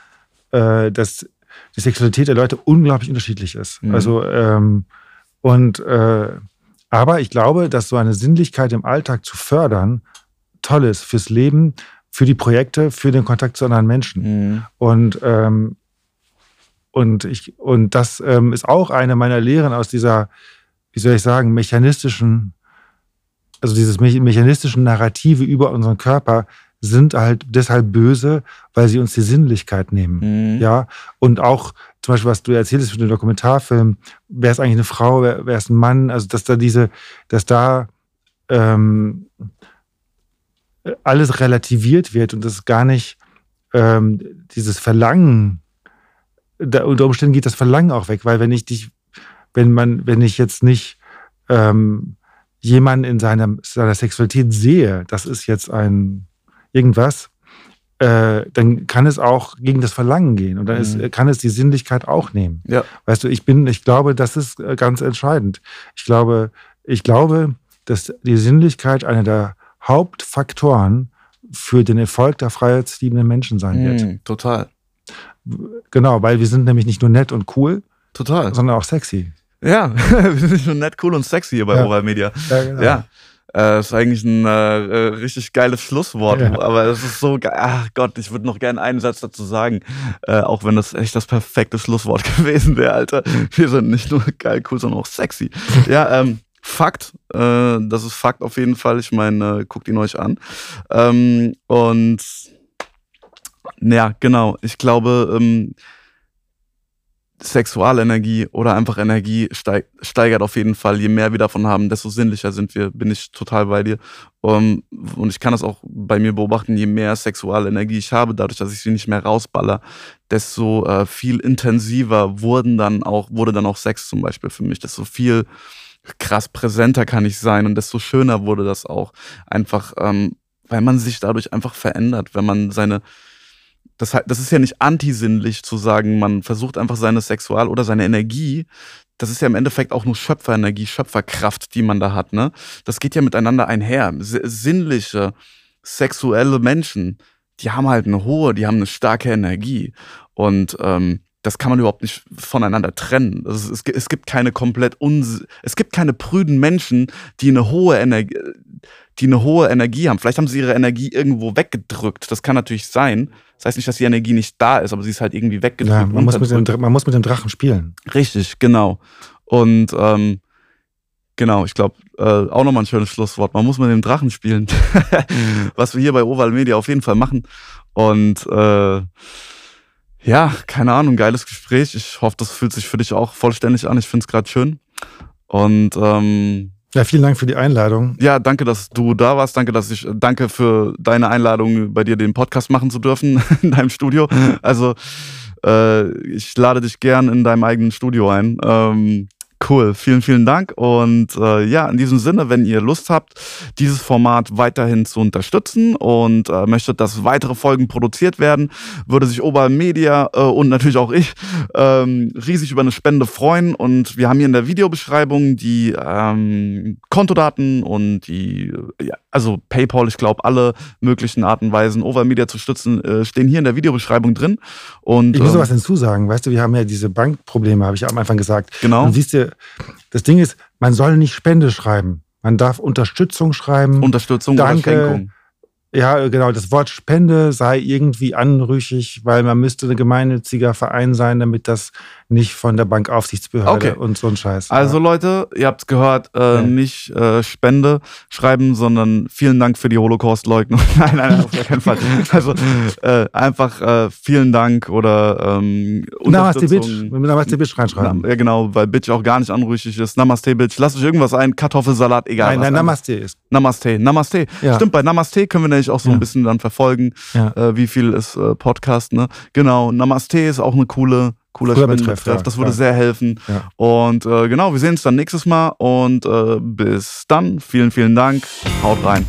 äh, dass die Sexualität der Leute unglaublich unterschiedlich ist. Mhm. Also ähm, und äh, aber ich glaube, dass so eine Sinnlichkeit im Alltag zu fördern toll ist fürs Leben, für die Projekte, für den Kontakt zu anderen Menschen. Mhm. Und ähm, und ich und das ähm, ist auch eine meiner Lehren aus dieser, wie soll ich sagen, mechanistischen, also dieses mechanistischen Narrative über unseren Körper, sind halt deshalb böse, weil sie uns die Sinnlichkeit nehmen. Mhm. Ja, und auch zum Beispiel, was du erzählst für den Dokumentarfilm, wer ist eigentlich eine Frau, wer, wer ist ein Mann, also dass da diese, dass da ähm, alles relativiert wird und das gar nicht ähm, dieses Verlangen, da, unter Umständen geht das Verlangen auch weg, weil wenn ich dich, wenn man, wenn ich jetzt nicht ähm, jemanden in seiner, seiner Sexualität sehe, das ist jetzt ein irgendwas, äh, dann kann es auch gegen das Verlangen gehen und dann ist, Mhm. kann es die Sinnlichkeit auch nehmen. Ja. Weißt du, ich bin, ich glaube, das ist äh, ganz entscheidend. Ich glaube, ich glaube, dass die Sinnlichkeit einer der Hauptfaktoren für den Erfolg der freiheitsliebenden Menschen sein wird. Mhm. Total. Genau, weil wir sind nämlich nicht nur nett und cool, Total. sondern auch sexy. Ja, *laughs* wir sind nicht nur nett, cool und sexy hier bei Ja. Oral Media. Ja, genau. Ja. Äh, ist eigentlich ein äh, äh, richtig geiles Schlusswort, Ja. aber es ist so geil. Ach Gott, ich würde noch gerne einen Satz dazu sagen, äh, auch wenn das echt das perfekte Schlusswort *laughs* gewesen wäre, Alter. Wir sind nicht nur geil, cool, sondern auch sexy. Ja, ähm, Fakt, äh, das ist Fakt auf jeden Fall. Ich meine, äh, guckt ihn euch an. Ähm, und ja, genau. Ich glaube, ähm, Sexualenergie oder einfach Energie steig, steigert auf jeden Fall. Je mehr wir davon haben, desto sinnlicher sind wir, bin ich total bei dir. Um, und ich kann das auch bei mir beobachten, je mehr Sexualenergie ich habe, dadurch, dass ich sie nicht mehr rausballer, desto äh, viel intensiver wurden dann auch, wurde dann auch Sex zum Beispiel für mich, desto viel krass präsenter kann ich sein und desto schöner wurde das auch. Einfach, ähm, weil man sich dadurch einfach verändert, wenn man seine das, das ist ja nicht antisinnlich zu sagen, man versucht einfach seine Sexual- oder seine Energie, das ist ja im Endeffekt auch nur Schöpferenergie, Schöpferkraft, die man da hat, ne? Das geht ja miteinander einher. Sinnliche, sexuelle Menschen, die haben halt eine hohe, die haben eine starke Energie. Und ähm, das kann man überhaupt nicht voneinander trennen. Also es, es gibt keine komplett uns es gibt keine prüden Menschen, die eine hohe Energie, die eine hohe Energie haben. Vielleicht haben sie ihre Energie irgendwo weggedrückt. Das kann natürlich sein. Das heißt nicht, dass die Energie nicht da ist, aber sie ist halt irgendwie weggedrückt. Ja, man, muss mit dem, man muss mit dem Drachen spielen. Richtig, genau. Und ähm, genau, ich glaube, äh, auch nochmal ein schönes Schlusswort. Man muss mit dem Drachen spielen. *laughs* Was wir hier bei Oval Media auf jeden Fall machen. Und äh, ja, keine Ahnung, geiles Gespräch. Ich hoffe, das fühlt sich für dich auch vollständig an. Ich finde es gerade schön. Und ähm, ja, vielen Dank für die Einladung. Ja, danke, dass du da warst. Danke, dass ich, danke für deine Einladung, bei dir den Podcast machen zu dürfen *laughs* in deinem Studio. Also, äh, ich lade dich gern in deinem eigenen Studio ein. Ähm, Cool, vielen, vielen Dank. Und äh, ja, in diesem Sinne, wenn ihr Lust habt, dieses Format weiterhin zu unterstützen und äh, möchtet, dass weitere Folgen produziert werden, würde sich Ober Media äh, und natürlich auch ich ähm, riesig über eine Spende freuen. Und wir haben hier in der Videobeschreibung die ähm, Kontodaten und die, ja, also PayPal, ich glaube, alle möglichen Arten und Weisen, Over Media zu stützen, äh, stehen hier in der Videobeschreibung drin. Und, ich muss ähm, was hinzusagen. Weißt du, wir haben ja diese Bankprobleme, habe ich am Anfang gesagt. Genau. Und siehst du, das Ding ist, man soll nicht Spende schreiben. Man darf Unterstützung schreiben. Unterstützung Danke. oder Schenkung. Ja, genau. Das Wort Spende sei irgendwie anrüchig, weil man müsste ein gemeinnütziger Verein sein, damit das nicht von der Bankaufsichtsbehörde Okay. und so ein Scheiß. Also Leute, ihr habt's gehört, äh, Ja. nicht äh, Spende schreiben, sondern vielen Dank für die Holocaust-Leugnung. *laughs* nein, nein, auf gar keinen Fall. Also äh, einfach äh, vielen Dank oder ähm, Namaste Bitch. Namaste Bitch reinschreiben. Na, ja genau, weil Bitch auch gar nicht anrüchig ist. Namaste Bitch. Lasst euch irgendwas ein, Kartoffelsalat, egal nein, nein, Namaste ist. Namaste. Namaste. Ja. Stimmt, bei Namaste können wir nämlich auch so Ja. ein bisschen dann verfolgen, Ja. äh, wie viel ist äh, Podcast, ne? Genau, Namaste ist auch eine coole, cooler ja, das würde klar. sehr helfen. Ja. Und äh, genau, wir sehen uns dann nächstes Mal und äh, bis dann. Vielen, vielen Dank. Haut rein.